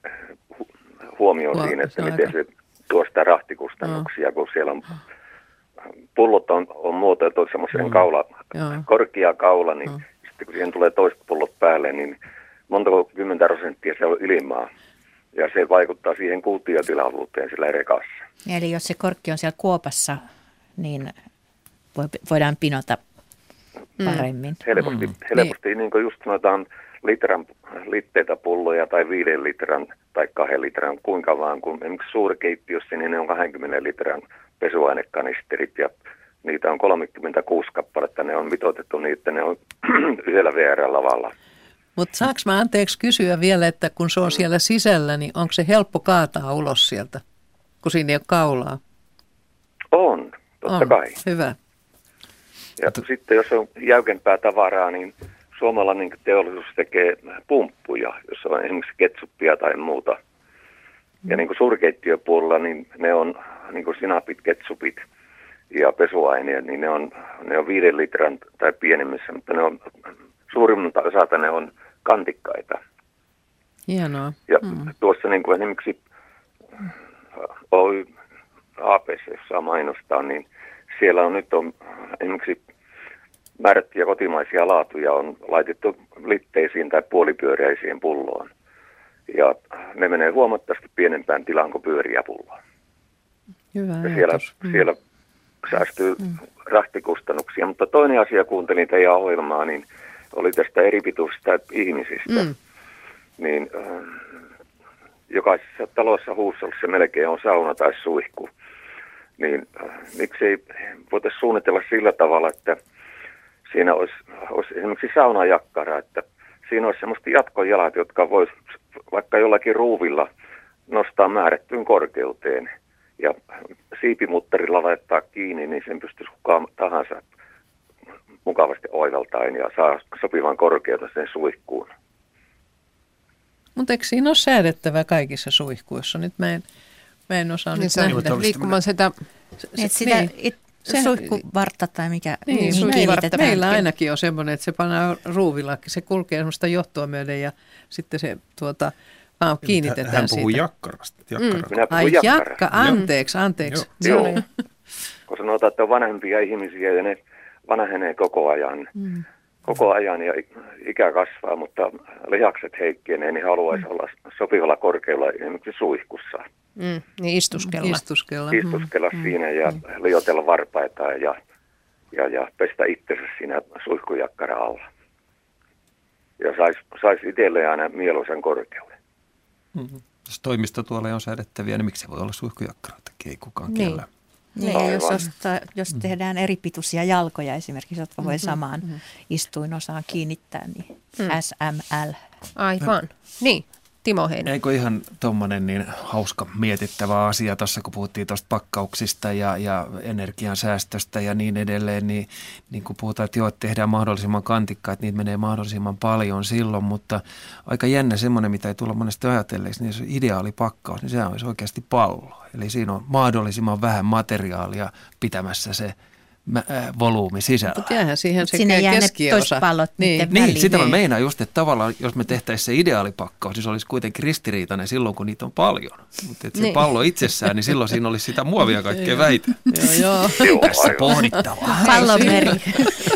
huomioon Huom- siinä, että miten se tuo sitä rahtikustannuksia, no. kun siellä on pullot on, on muotoiltu semmoiseen mm. kaula, korkia kaula, niin mm. sitten kun siihen tulee toiset pullot päälle, niin monta kymmentä prosenttia se on ilmaa. Ja se vaikuttaa siihen kuutiotilavuuteen sillä rekassa. Eli jos se korkki on siellä kuopassa, niin voidaan pinota mm. paremmin. Mm. Helposti, mm. helposti niin. niin kuin just sanotaan litran, litteitä pulloja tai viiden litran tai kahden litran, kuinka vaan, kun esimerkiksi suurkeittiössä, niin ne on 20 litran pesuainekanisterit ja niitä on 36 kappaletta, ne on mitoitettu niitä, ne on yhdellä VR-lavalla. Mutta saanko mä anteeksi kysyä vielä, että kun se on siellä sisällä, niin onko se helppo kaataa ulos sieltä, kun siinä ei ole kaulaa? On, totta on. kai. Hyvä. Ja sitten jos on jäykempää tavaraa, niin suomalainen teollisuus tekee pumppuja, jossa on esimerkiksi ketsuppia tai muuta. Ja niin kuin suurkeittiöpuolella, niin ne on niin kuin sinapit, ketsupit ja pesuaineet, niin ne on, ne on viiden litran tai pienemmissä, mutta ne on suurimmalta osalta ne on kantikkaita. Hienoa. Ja mm. tuossa niin kuin esimerkiksi Oy APC, jossa mainostaa, niin siellä on nyt on esimerkiksi määrättyjä kotimaisia laatuja on laitettu litteisiin tai puolipyöreisiin pulloon. Ja ne menee huomattavasti pienempään tilaan kuin pyöriä pulloa. Hyvä ja siellä, mm. siellä säästyy mm. rahtikustannuksia. Mutta toinen asia, kuuntelin teidän ohjelmaa, niin oli tästä eri pituista ihmisistä. Mm. Niin äh, jokaisessa talossa huussollissa melkein on sauna tai suihku. Niin äh, miksei voitaisiin suunnitella sillä tavalla, että siinä olisi, olisi esimerkiksi saunajakkara, että siinä olisi semmoista jatkojalat, jotka voisi vaikka jollakin ruuvilla nostaa määrättyyn korkeuteen ja siipimutterilla laittaa kiinni, niin sen pystyisi kukaan tahansa mukavasti oivaltain ja saa sopivan korkeuta sen suihkuun. Mutta eikö siinä ole säädettävä kaikissa suihkuissa? Nyt mä en, mä en osaa niin nyt se, nähdä. Liikkumaan sitä... Se, se, sitä niin. it, se, suihkuvartta tai mikä niin, niin suihkuvartta. Meillä ainakin on semmoinen, että se pannaan ruuvilla, se kulkee semmoista johtoa myöden ja sitten se tuota, vaan kiinnitetään Hän puhuu siitä. jakkarasta. jakkarasta. Mm. Minä Ai jakka, anteeksi, anteeksi. Joo. Joo. Kun sanotaan, että on vanhempia ihmisiä ja ne vanhenee koko ajan. Mm. Koko ajan ja ikä kasvaa, mutta lihakset heikkenee, niin haluaisi mm. olla sopivalla korkealla esimerkiksi suihkussa. Mm, niin istuskella. Istuskella, istuskella mm. siinä ja mm. liotella varpaita ja, ja, ja pestä itsensä siinä suihkujakkara alla. Ja saisi sais itselleen aina mieluisen korkeuden. Mm-hmm. Jos toimistotuolle on säädettäviä, niin miksi se voi olla suihkujakkara? Ei kukaan niin. kiellä. Niin, jos, ostaa, jos mm. tehdään eri pituisia jalkoja esimerkiksi, jotka voi mm-hmm. samaan mm-hmm. istuinosaan kiinnittää, niin mm. SML. Aivan, niin. Timo Heinen. Eikö ihan tuommoinen niin hauska mietittävä asia tuossa, kun puhuttiin tuosta pakkauksista ja, ja energiansäästöstä ja niin edelleen, niin, niin kun puhutaan, että joo, että tehdään mahdollisimman kantikkaa, että niitä menee mahdollisimman paljon silloin, mutta aika jännä semmoinen, mitä ei tulla monesti ajatelleeksi, niin se ideaali pakkaus, niin sehän olisi oikeasti pallo. Eli siinä on mahdollisimman vähän materiaalia pitämässä se volyymi sisällä. Mutta jäähän siihen se Sinne jää keskiosa. ne pallot niin. niin, sitä mä meinaan just, että tavallaan jos me tehtäisiin se ideaalipakkaus, niin se olisi kuitenkin ristiriitainen silloin, kun niitä on paljon. Mutta niin. se pallo itsessään, niin silloin siinä olisi sitä muovia kaikkea väitä. joo, joo. Tässä pohdittavaa. Pallomeri.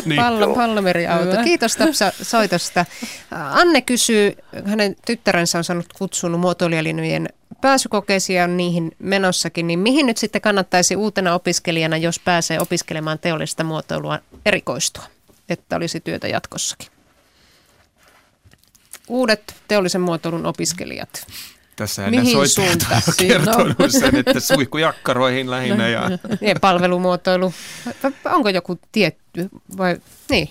niin. Pallo, pallomeriauto. Kiitos Tapsa soitosta. Anne kysyy, hänen tyttärensä on saanut kutsun muotoilijalinjojen pääsykokeisia on niihin menossakin, niin mihin nyt sitten kannattaisi uutena opiskelijana, jos pääsee opiskelemaan teollista muotoilua, erikoistua, että olisi työtä jatkossakin? Uudet teollisen muotoilun opiskelijat. Tässä ennen soittajat on kertonut no. sen, että suihkujakkaroihin lähinnä. Ja... ja palvelumuotoilu. Onko joku tietty vai niin?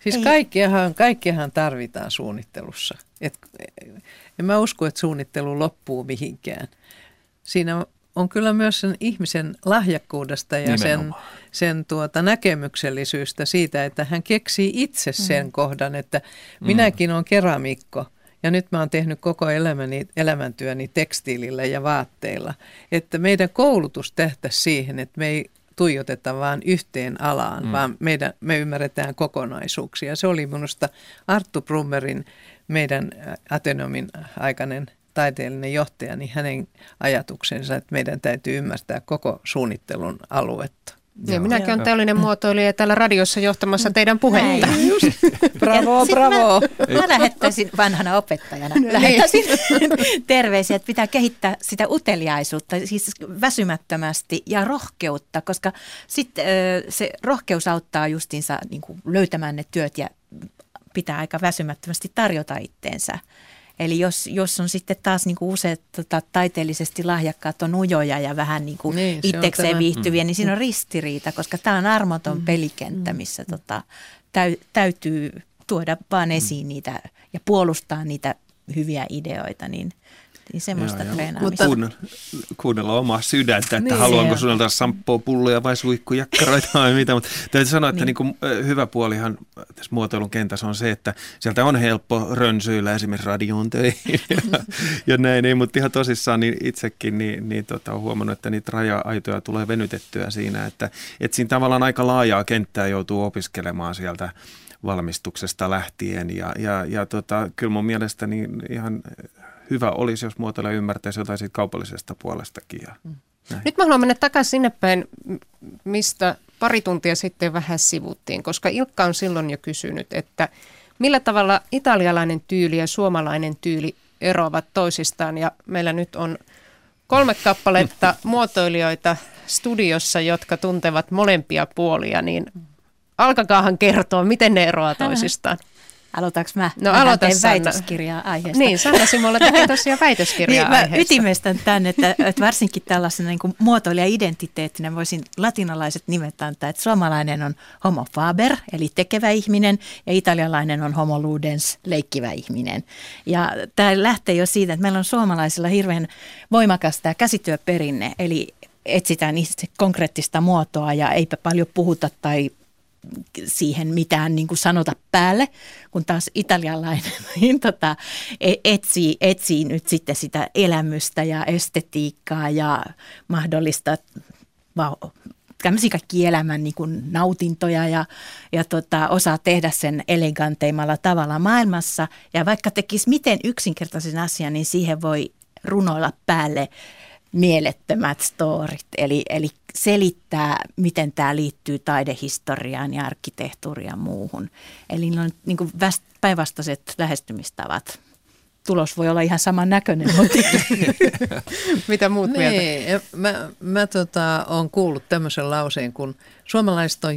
Siis kaikkiahan, kaikkiahan tarvitaan suunnittelussa. Et en mä usko, että suunnittelu loppuu mihinkään. Siinä on kyllä myös sen ihmisen lahjakkuudesta ja sen, sen tuota näkemyksellisyystä siitä, että hän keksii itse sen mm. kohdan, että mm. minäkin olen keramikko ja nyt mä oon tehnyt koko elämäni, elämäntyöni tekstiilillä ja vaatteilla. Että meidän koulutus tähtäisi siihen, että me ei tuijoteta vain yhteen alaan, mm. vaan meidän, me ymmärretään kokonaisuuksia. Se oli minusta Arttu Brummerin meidän Atenomin aikainen taiteellinen johtaja, niin hänen ajatuksensa, että meidän täytyy ymmärtää koko suunnittelun aluetta. Ja minäkin olen teollinen muotoilija täällä radiossa johtamassa teidän puhetta. bravo, bravo. Mä lähettäisin vanhana opettajana, no, lähettäisin terveisiä, että pitää kehittää sitä uteliaisuutta, siis väsymättömästi ja rohkeutta, koska sitten se rohkeus auttaa justiinsa niin kuin löytämään ne työt ja pitää aika väsymättömästi tarjota itteensä. Eli jos, jos on sitten taas niin kuin useat tota, taiteellisesti lahjakkaat on ujoja ja vähän niin kuin niin, itsekseen viihtyviä, mm. niin siinä on ristiriita, koska tämä on armoton mm. pelikenttä, missä tota, täy, täytyy tuoda vaan mm. esiin niitä ja puolustaa niitä hyviä ideoita, niin niin semmoista joo, treenaamista. Mutta kuunnella omaa sydäntä, että niin, haluanko sinulta samppua, pulloja vai suihkujakkaroita vai mitä. Mutta täytyy sanoa, että niin. Niin kuin, hyvä puolihan tässä muotoilun kentässä on se, että sieltä on helppo rönsyillä esimerkiksi radioon töihin ja, ja näin. Ei, mutta ihan tosissaan niin itsekin niin, niin tota, olen huomannut, että niitä raja-aitoja tulee venytettyä siinä, että, että siinä tavallaan aika laajaa kenttää joutuu opiskelemaan sieltä valmistuksesta lähtien. Ja, ja, ja tota, kyllä mun mielestä niin ihan hyvä olisi, jos muotoilija ymmärtäisi jotain siitä kaupallisesta puolestakin. Ja mm. Nyt mä haluan mennä takaisin sinne päin, mistä pari tuntia sitten vähän sivuttiin, koska Ilkka on silloin jo kysynyt, että millä tavalla italialainen tyyli ja suomalainen tyyli eroavat toisistaan. Ja meillä nyt on kolme kappaletta muotoilijoita studiossa, jotka tuntevat molempia puolia, niin alkakaahan kertoa, miten ne eroavat toisistaan. Aloitaks mä? No aloita väitöskirjaa aiheesta. Niin, Sanna Simolla tekee tosiaan väitöskirjaa niin, aiheesta. Mä ytimestän tämän, että, että varsinkin tällaisena niin muotoilija-identiteettinä voisin latinalaiset nimet antaa, että suomalainen on homo faber, eli tekevä ihminen, ja italialainen on homo ludens, leikkivä ihminen. Ja tämä lähtee jo siitä, että meillä on suomalaisilla hirveän voimakas tämä käsityöperinne, eli etsitään konkreettista muotoa ja eipä paljon puhuta tai siihen mitään niin kuin sanota päälle, kun taas italialainen niin tota, e, etsii, etsii nyt sitten sitä elämystä ja estetiikkaa ja mahdollista tämmöisiä kaikki elämän niin kuin nautintoja ja, ja tota, osaa tehdä sen eleganteimmalla tavalla maailmassa. Ja vaikka tekisi miten yksinkertaisen asian, niin siihen voi runoilla päälle mielettömät storit, eli, eli selittää, miten tämä liittyy taidehistoriaan ja arkkitehtuuriin ja muuhun. Eli ne on niin kuin päinvastaiset lähestymistavat. Tulos voi olla ihan saman näköinen. Mitä muut niin, mieltä? Mä, mä tota, olen kuullut tämmöisen lauseen, kun suomalaiset on,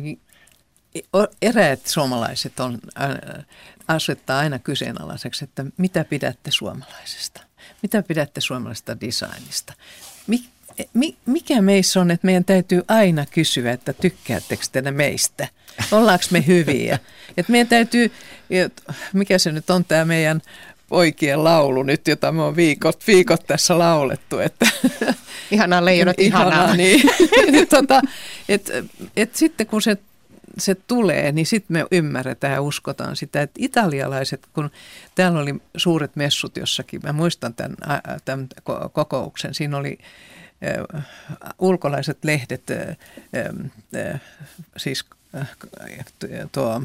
eräät suomalaiset on, äh, asettaa aina kyseenalaiseksi, että mitä pidätte suomalaisesta? Mitä pidätte suomalaisesta designista? Mikä meissä on, että meidän täytyy aina kysyä, että tykkäättekö te meistä? Ollaanko me hyviä? Että meidän täytyy, mikä se nyt on tämä meidän poikien laulu nyt, jota me on viikot, viikot tässä laulettu. Että ihanaa leijonat, ihanaa. ihanaa niin. tota, et, et sitten kun se se tulee, niin sitten me ymmärretään ja uskotaan sitä, että italialaiset, kun täällä oli suuret messut jossakin, mä muistan tämän, tämän kokouksen, siinä oli ulkolaiset lehdet, siis tuo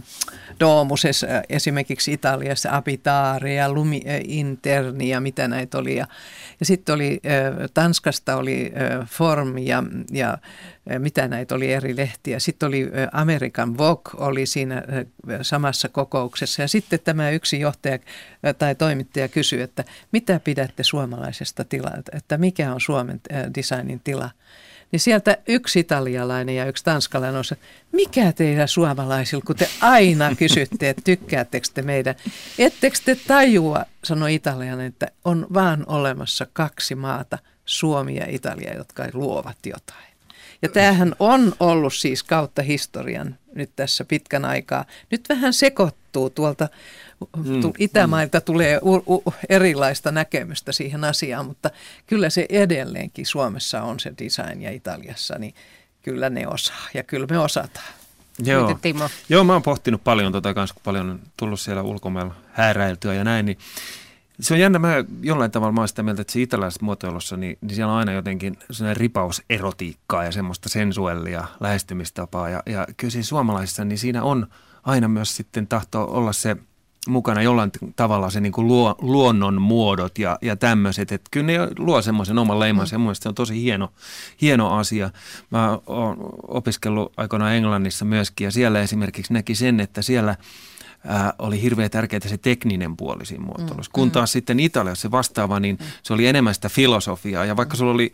Domus esimerkiksi Italiassa, Abitare ja Lumi Interni ja mitä näitä oli. Ja, ja sitten oli, Tanskasta oli Form ja, ja mitä näitä oli eri lehtiä. Sitten oli American Vogue oli siinä samassa kokouksessa ja sitten tämä yksi johtaja tai toimittaja kysyi, että mitä pidätte suomalaisesta tilaa, että mikä on Suomen designin tila. Niin sieltä yksi italialainen ja yksi tanskalainen on se, mikä teillä suomalaisilla, kun te aina kysytte, että tykkäättekö te meidän. Ettekö te tajua, sanoi italialainen, että on vaan olemassa kaksi maata, Suomi ja Italia, jotka luovat jotain. Ja tämähän on ollut siis kautta historian nyt tässä pitkän aikaa. Nyt vähän sekoittuu tuolta mm, Itämailta mm. tulee u, u, erilaista näkemystä siihen asiaan, mutta kyllä se edelleenkin Suomessa on se design ja Italiassa, niin kyllä ne osaa ja kyllä me osataan. Joo. Timo? Joo, mä oon pohtinut paljon tota kanssa, kun paljon on tullut siellä ulkomailla hääräiltyä ja näin, niin se on jännä, mä jollain tavalla mä sitä mieltä, että se italialaisessa muotoilussa, niin, niin siellä on aina jotenkin sellainen ripaus erotiikkaa ja semmoista sensuellia lähestymistapaa. Ja, ja kyllä siinä suomalaisissa, niin siinä on aina myös sitten tahto olla se mukana jollain tavalla se niin kuin luo, luonnon muodot ja, ja tämmöiset. Että kyllä ne luo semmoisen oman leimansa mm. ja se on tosi hieno, hieno asia. Mä oon opiskellut aikoinaan Englannissa myöskin ja siellä esimerkiksi näki sen, että siellä – ää, oli hirveän tärkeää se tekninen puoli siinä muotoilussa. Mm. Kun taas mm. sitten Italiassa se vastaava, niin mm. se oli enemmän sitä filosofiaa. Ja vaikka sulla oli,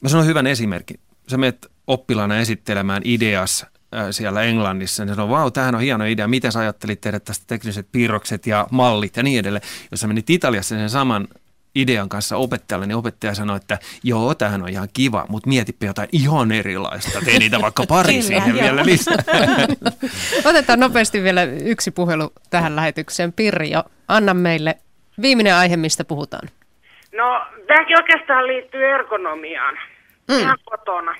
mä sanon hyvän esimerkin, sä menet oppilaana esittelemään ideas siellä Englannissa, niin sanoi, vau, tämähän on hieno idea, miten sä ajattelit tehdä tästä tekniset piirrokset ja mallit ja niin edelleen. Jos sä menit Italiassa sen saman idean kanssa opettajalle, niin opettaja sanoi, että joo, tämähän on ihan kiva, mutta mietipä jotain ihan erilaista. Tee niitä vaikka pari siihen vielä lisää. Otetaan nopeasti vielä yksi puhelu tähän lähetykseen. Pirjo, anna meille viimeinen aihe, mistä puhutaan. No, tämäkin oikeastaan liittyy ergonomiaan. Mm. Ihan kotona.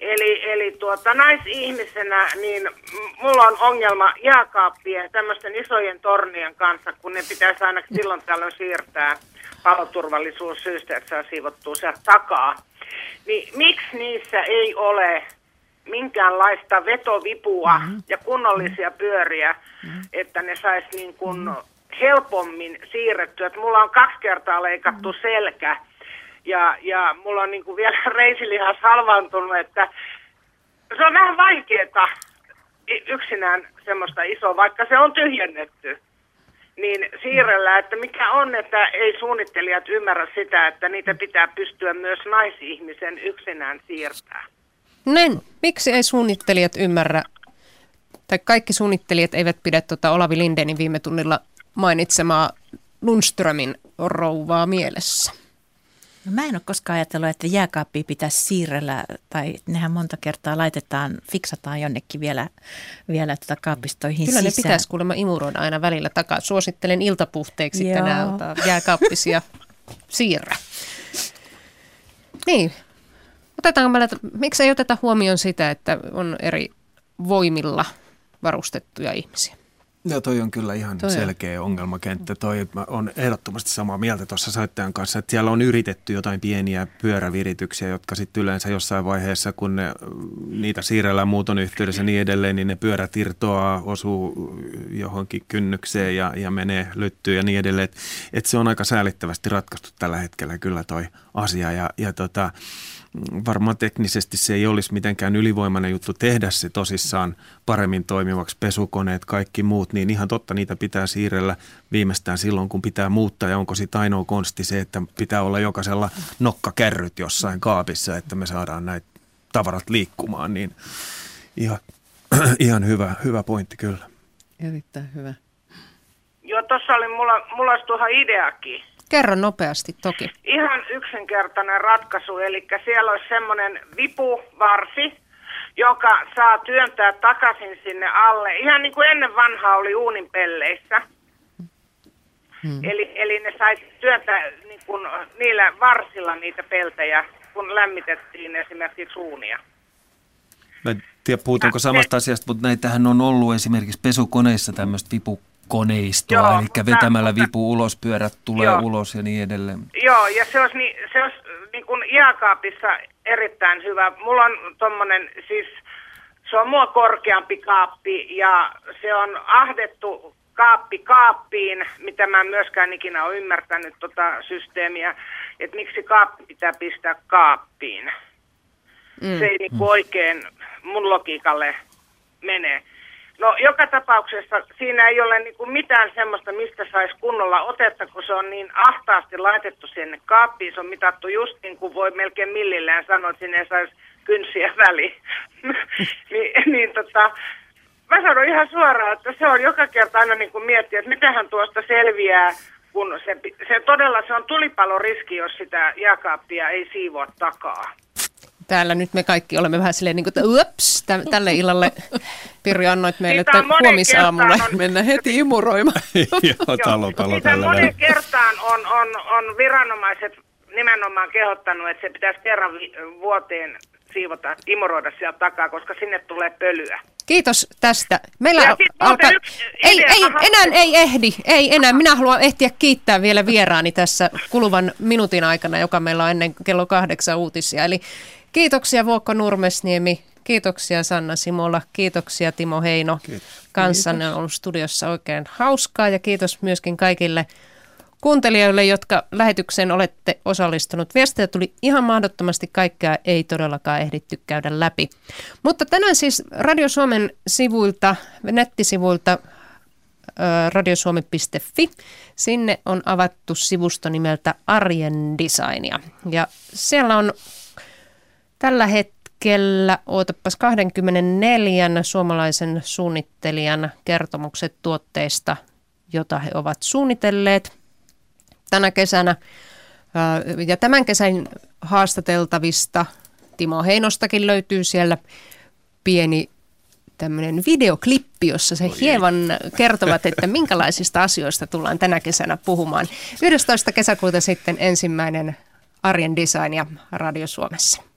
Eli, eli tuota, naisihmisenä niin mulla on ongelma jääkaappien tämmöisten isojen tornien kanssa, kun ne pitäisi aina silloin tällöin siirtää paloturvallisuussyistä, että saa siivottua sieltä takaa. Niin miksi niissä ei ole minkäänlaista vetovipua mm-hmm. ja kunnollisia pyöriä, mm-hmm. että ne saisi niin kuin mm-hmm. helpommin siirrettyä. Että mulla on kaksi kertaa leikattu mm-hmm. selkä ja, ja mulla on niin kuin vielä reisilihas halvaantunut, että se on vähän vaikeaa yksinään semmoista isoa, vaikka se on tyhjennetty niin siirrellä, että mikä on, että ei suunnittelijat ymmärrä sitä, että niitä pitää pystyä myös naisihmisen yksinään siirtää. Nen, miksi ei suunnittelijat ymmärrä, tai kaikki suunnittelijat eivät pidä tuota Olavi Lindenin viime tunnilla mainitsemaa Lundströmin rouvaa mielessä? No mä en ole koskaan ajatellut, että jääkaappi pitäisi siirrellä, tai nehän monta kertaa laitetaan, fiksataan jonnekin vielä, vielä tuota kaapistoihin Kyllä sisään. ne pitäisi kuulemma imuroida aina välillä takaa. Suosittelen iltapuhteeksi Joo. tänään ottaa jääkaappisia siirrä. Niin. Otetaanko meillä, miksi ei oteta huomioon sitä, että on eri voimilla varustettuja ihmisiä? No toi on kyllä ihan toi selkeä on. ongelmakenttä. Toi, on ehdottomasti samaa mieltä tuossa soittajan kanssa, että siellä on yritetty jotain pieniä pyörävirityksiä, jotka sitten yleensä jossain vaiheessa, kun ne, niitä siirrellään muuton yhteydessä ja niin edelleen, niin ne pyörät irtoaa, osuu johonkin kynnykseen ja, ja menee lyttyyn ja niin edelleen. Että et se on aika säälittävästi ratkaistu tällä hetkellä kyllä toi asia ja, ja tota, varmaan teknisesti se ei olisi mitenkään ylivoimainen juttu tehdä se tosissaan paremmin toimivaksi, pesukoneet, kaikki muut, niin ihan totta niitä pitää siirrellä viimeistään silloin, kun pitää muuttaa ja onko sitten ainoa konsti se, että pitää olla jokaisella nokkakärryt jossain kaapissa, että me saadaan näitä tavarat liikkumaan, niin ihan, ihan hyvä, hyvä pointti kyllä. Erittäin hyvä. Joo, tuossa oli mulla, mulla olisi tuohon ideakin. Kerro nopeasti toki. Ihan yksinkertainen ratkaisu, eli siellä olisi semmoinen vipuvarsi, joka saa työntää takaisin sinne alle. Ihan niin kuin ennen vanhaa oli uunin pelleissä. Hmm. Eli, eli ne saisi työntää niin kuin, niillä varsilla niitä peltejä, kun lämmitettiin esimerkiksi uunia. Mä en tiedä, puhutaanko samasta asiasta, mutta näitähän on ollut esimerkiksi pesukoneissa tämmöistä vipu koneistoa, joo, eli vetämällä mutta, vipu ulos, pyörät tulee joo, ulos ja niin edelleen. Joo, ja se olisi, niin, se olisi niin kuin jääkaapissa erittäin hyvä. Mulla on tuommoinen, siis se on mua korkeampi kaappi ja se on ahdettu kaappi kaappiin, mitä mä en myöskään ikinä ole ymmärtänyt tota systeemiä, että miksi kaappi pitää pistää kaappiin. Mm. Se ei niin kuin oikein mun logiikalle mene. No joka tapauksessa siinä ei ole niin kuin mitään semmoista, mistä saisi kunnolla otetta, kun se on niin ahtaasti laitettu sinne kaappiin. Se on mitattu just niin kuin voi melkein millillään sanoa, että sinne ei saisi kynsiä väliin. Ni, niin tota, mä sanon ihan suoraan, että se on joka kerta aina niin kuin miettiä, että mitähän tuosta selviää, kun se, se todella se on tulipaloriski, jos sitä jääkaappia ei siivoa takaa täällä nyt me kaikki olemme vähän silleen niin kuin, että ups, tälle illalle Pirri annoit meille, että huomisaamulla on... mennä heti imuroimaan. Joo, talo, talo tällä monen kertaan on, on, on viranomaiset nimenomaan kehottanut, että se pitäisi kerran vuoteen siivota, imuroida sieltä takaa, koska sinne tulee pölyä. Kiitos tästä. Meillä alkaa... Ei, ei, enää ei ehdi. Ei enää. Minä haluan ehtiä kiittää vielä vieraani tässä kuluvan minuutin aikana, joka meillä on ennen kello kahdeksan uutisia. Eli Kiitoksia Vuokko Nurmesniemi, Kiitoksia Sanna Simola, kiitoksia Timo Heino. Kiitos. Kanssanne on ollut studiossa oikein hauskaa ja kiitos myöskin kaikille kuuntelijoille, jotka lähetykseen olette osallistunut. Viestejä tuli ihan mahdottomasti, kaikkea ei todellakaan ehditty käydä läpi. Mutta tänään siis Radio Suomen sivuilta, nettisivuilta radiosuomi.fi. Sinne on avattu sivusto nimeltä Arjen Designia. Ja siellä on tällä hetkellä, ootapas 24 suomalaisen suunnittelijan kertomukset tuotteista, jota he ovat suunnitelleet tänä kesänä. Ja tämän kesän haastateltavista Timo Heinostakin löytyy siellä pieni tämmöinen videoklippi, jossa se hieman kertovat, että minkälaisista asioista tullaan tänä kesänä puhumaan. 11. kesäkuuta sitten ensimmäinen arjen design ja Radio Suomessa.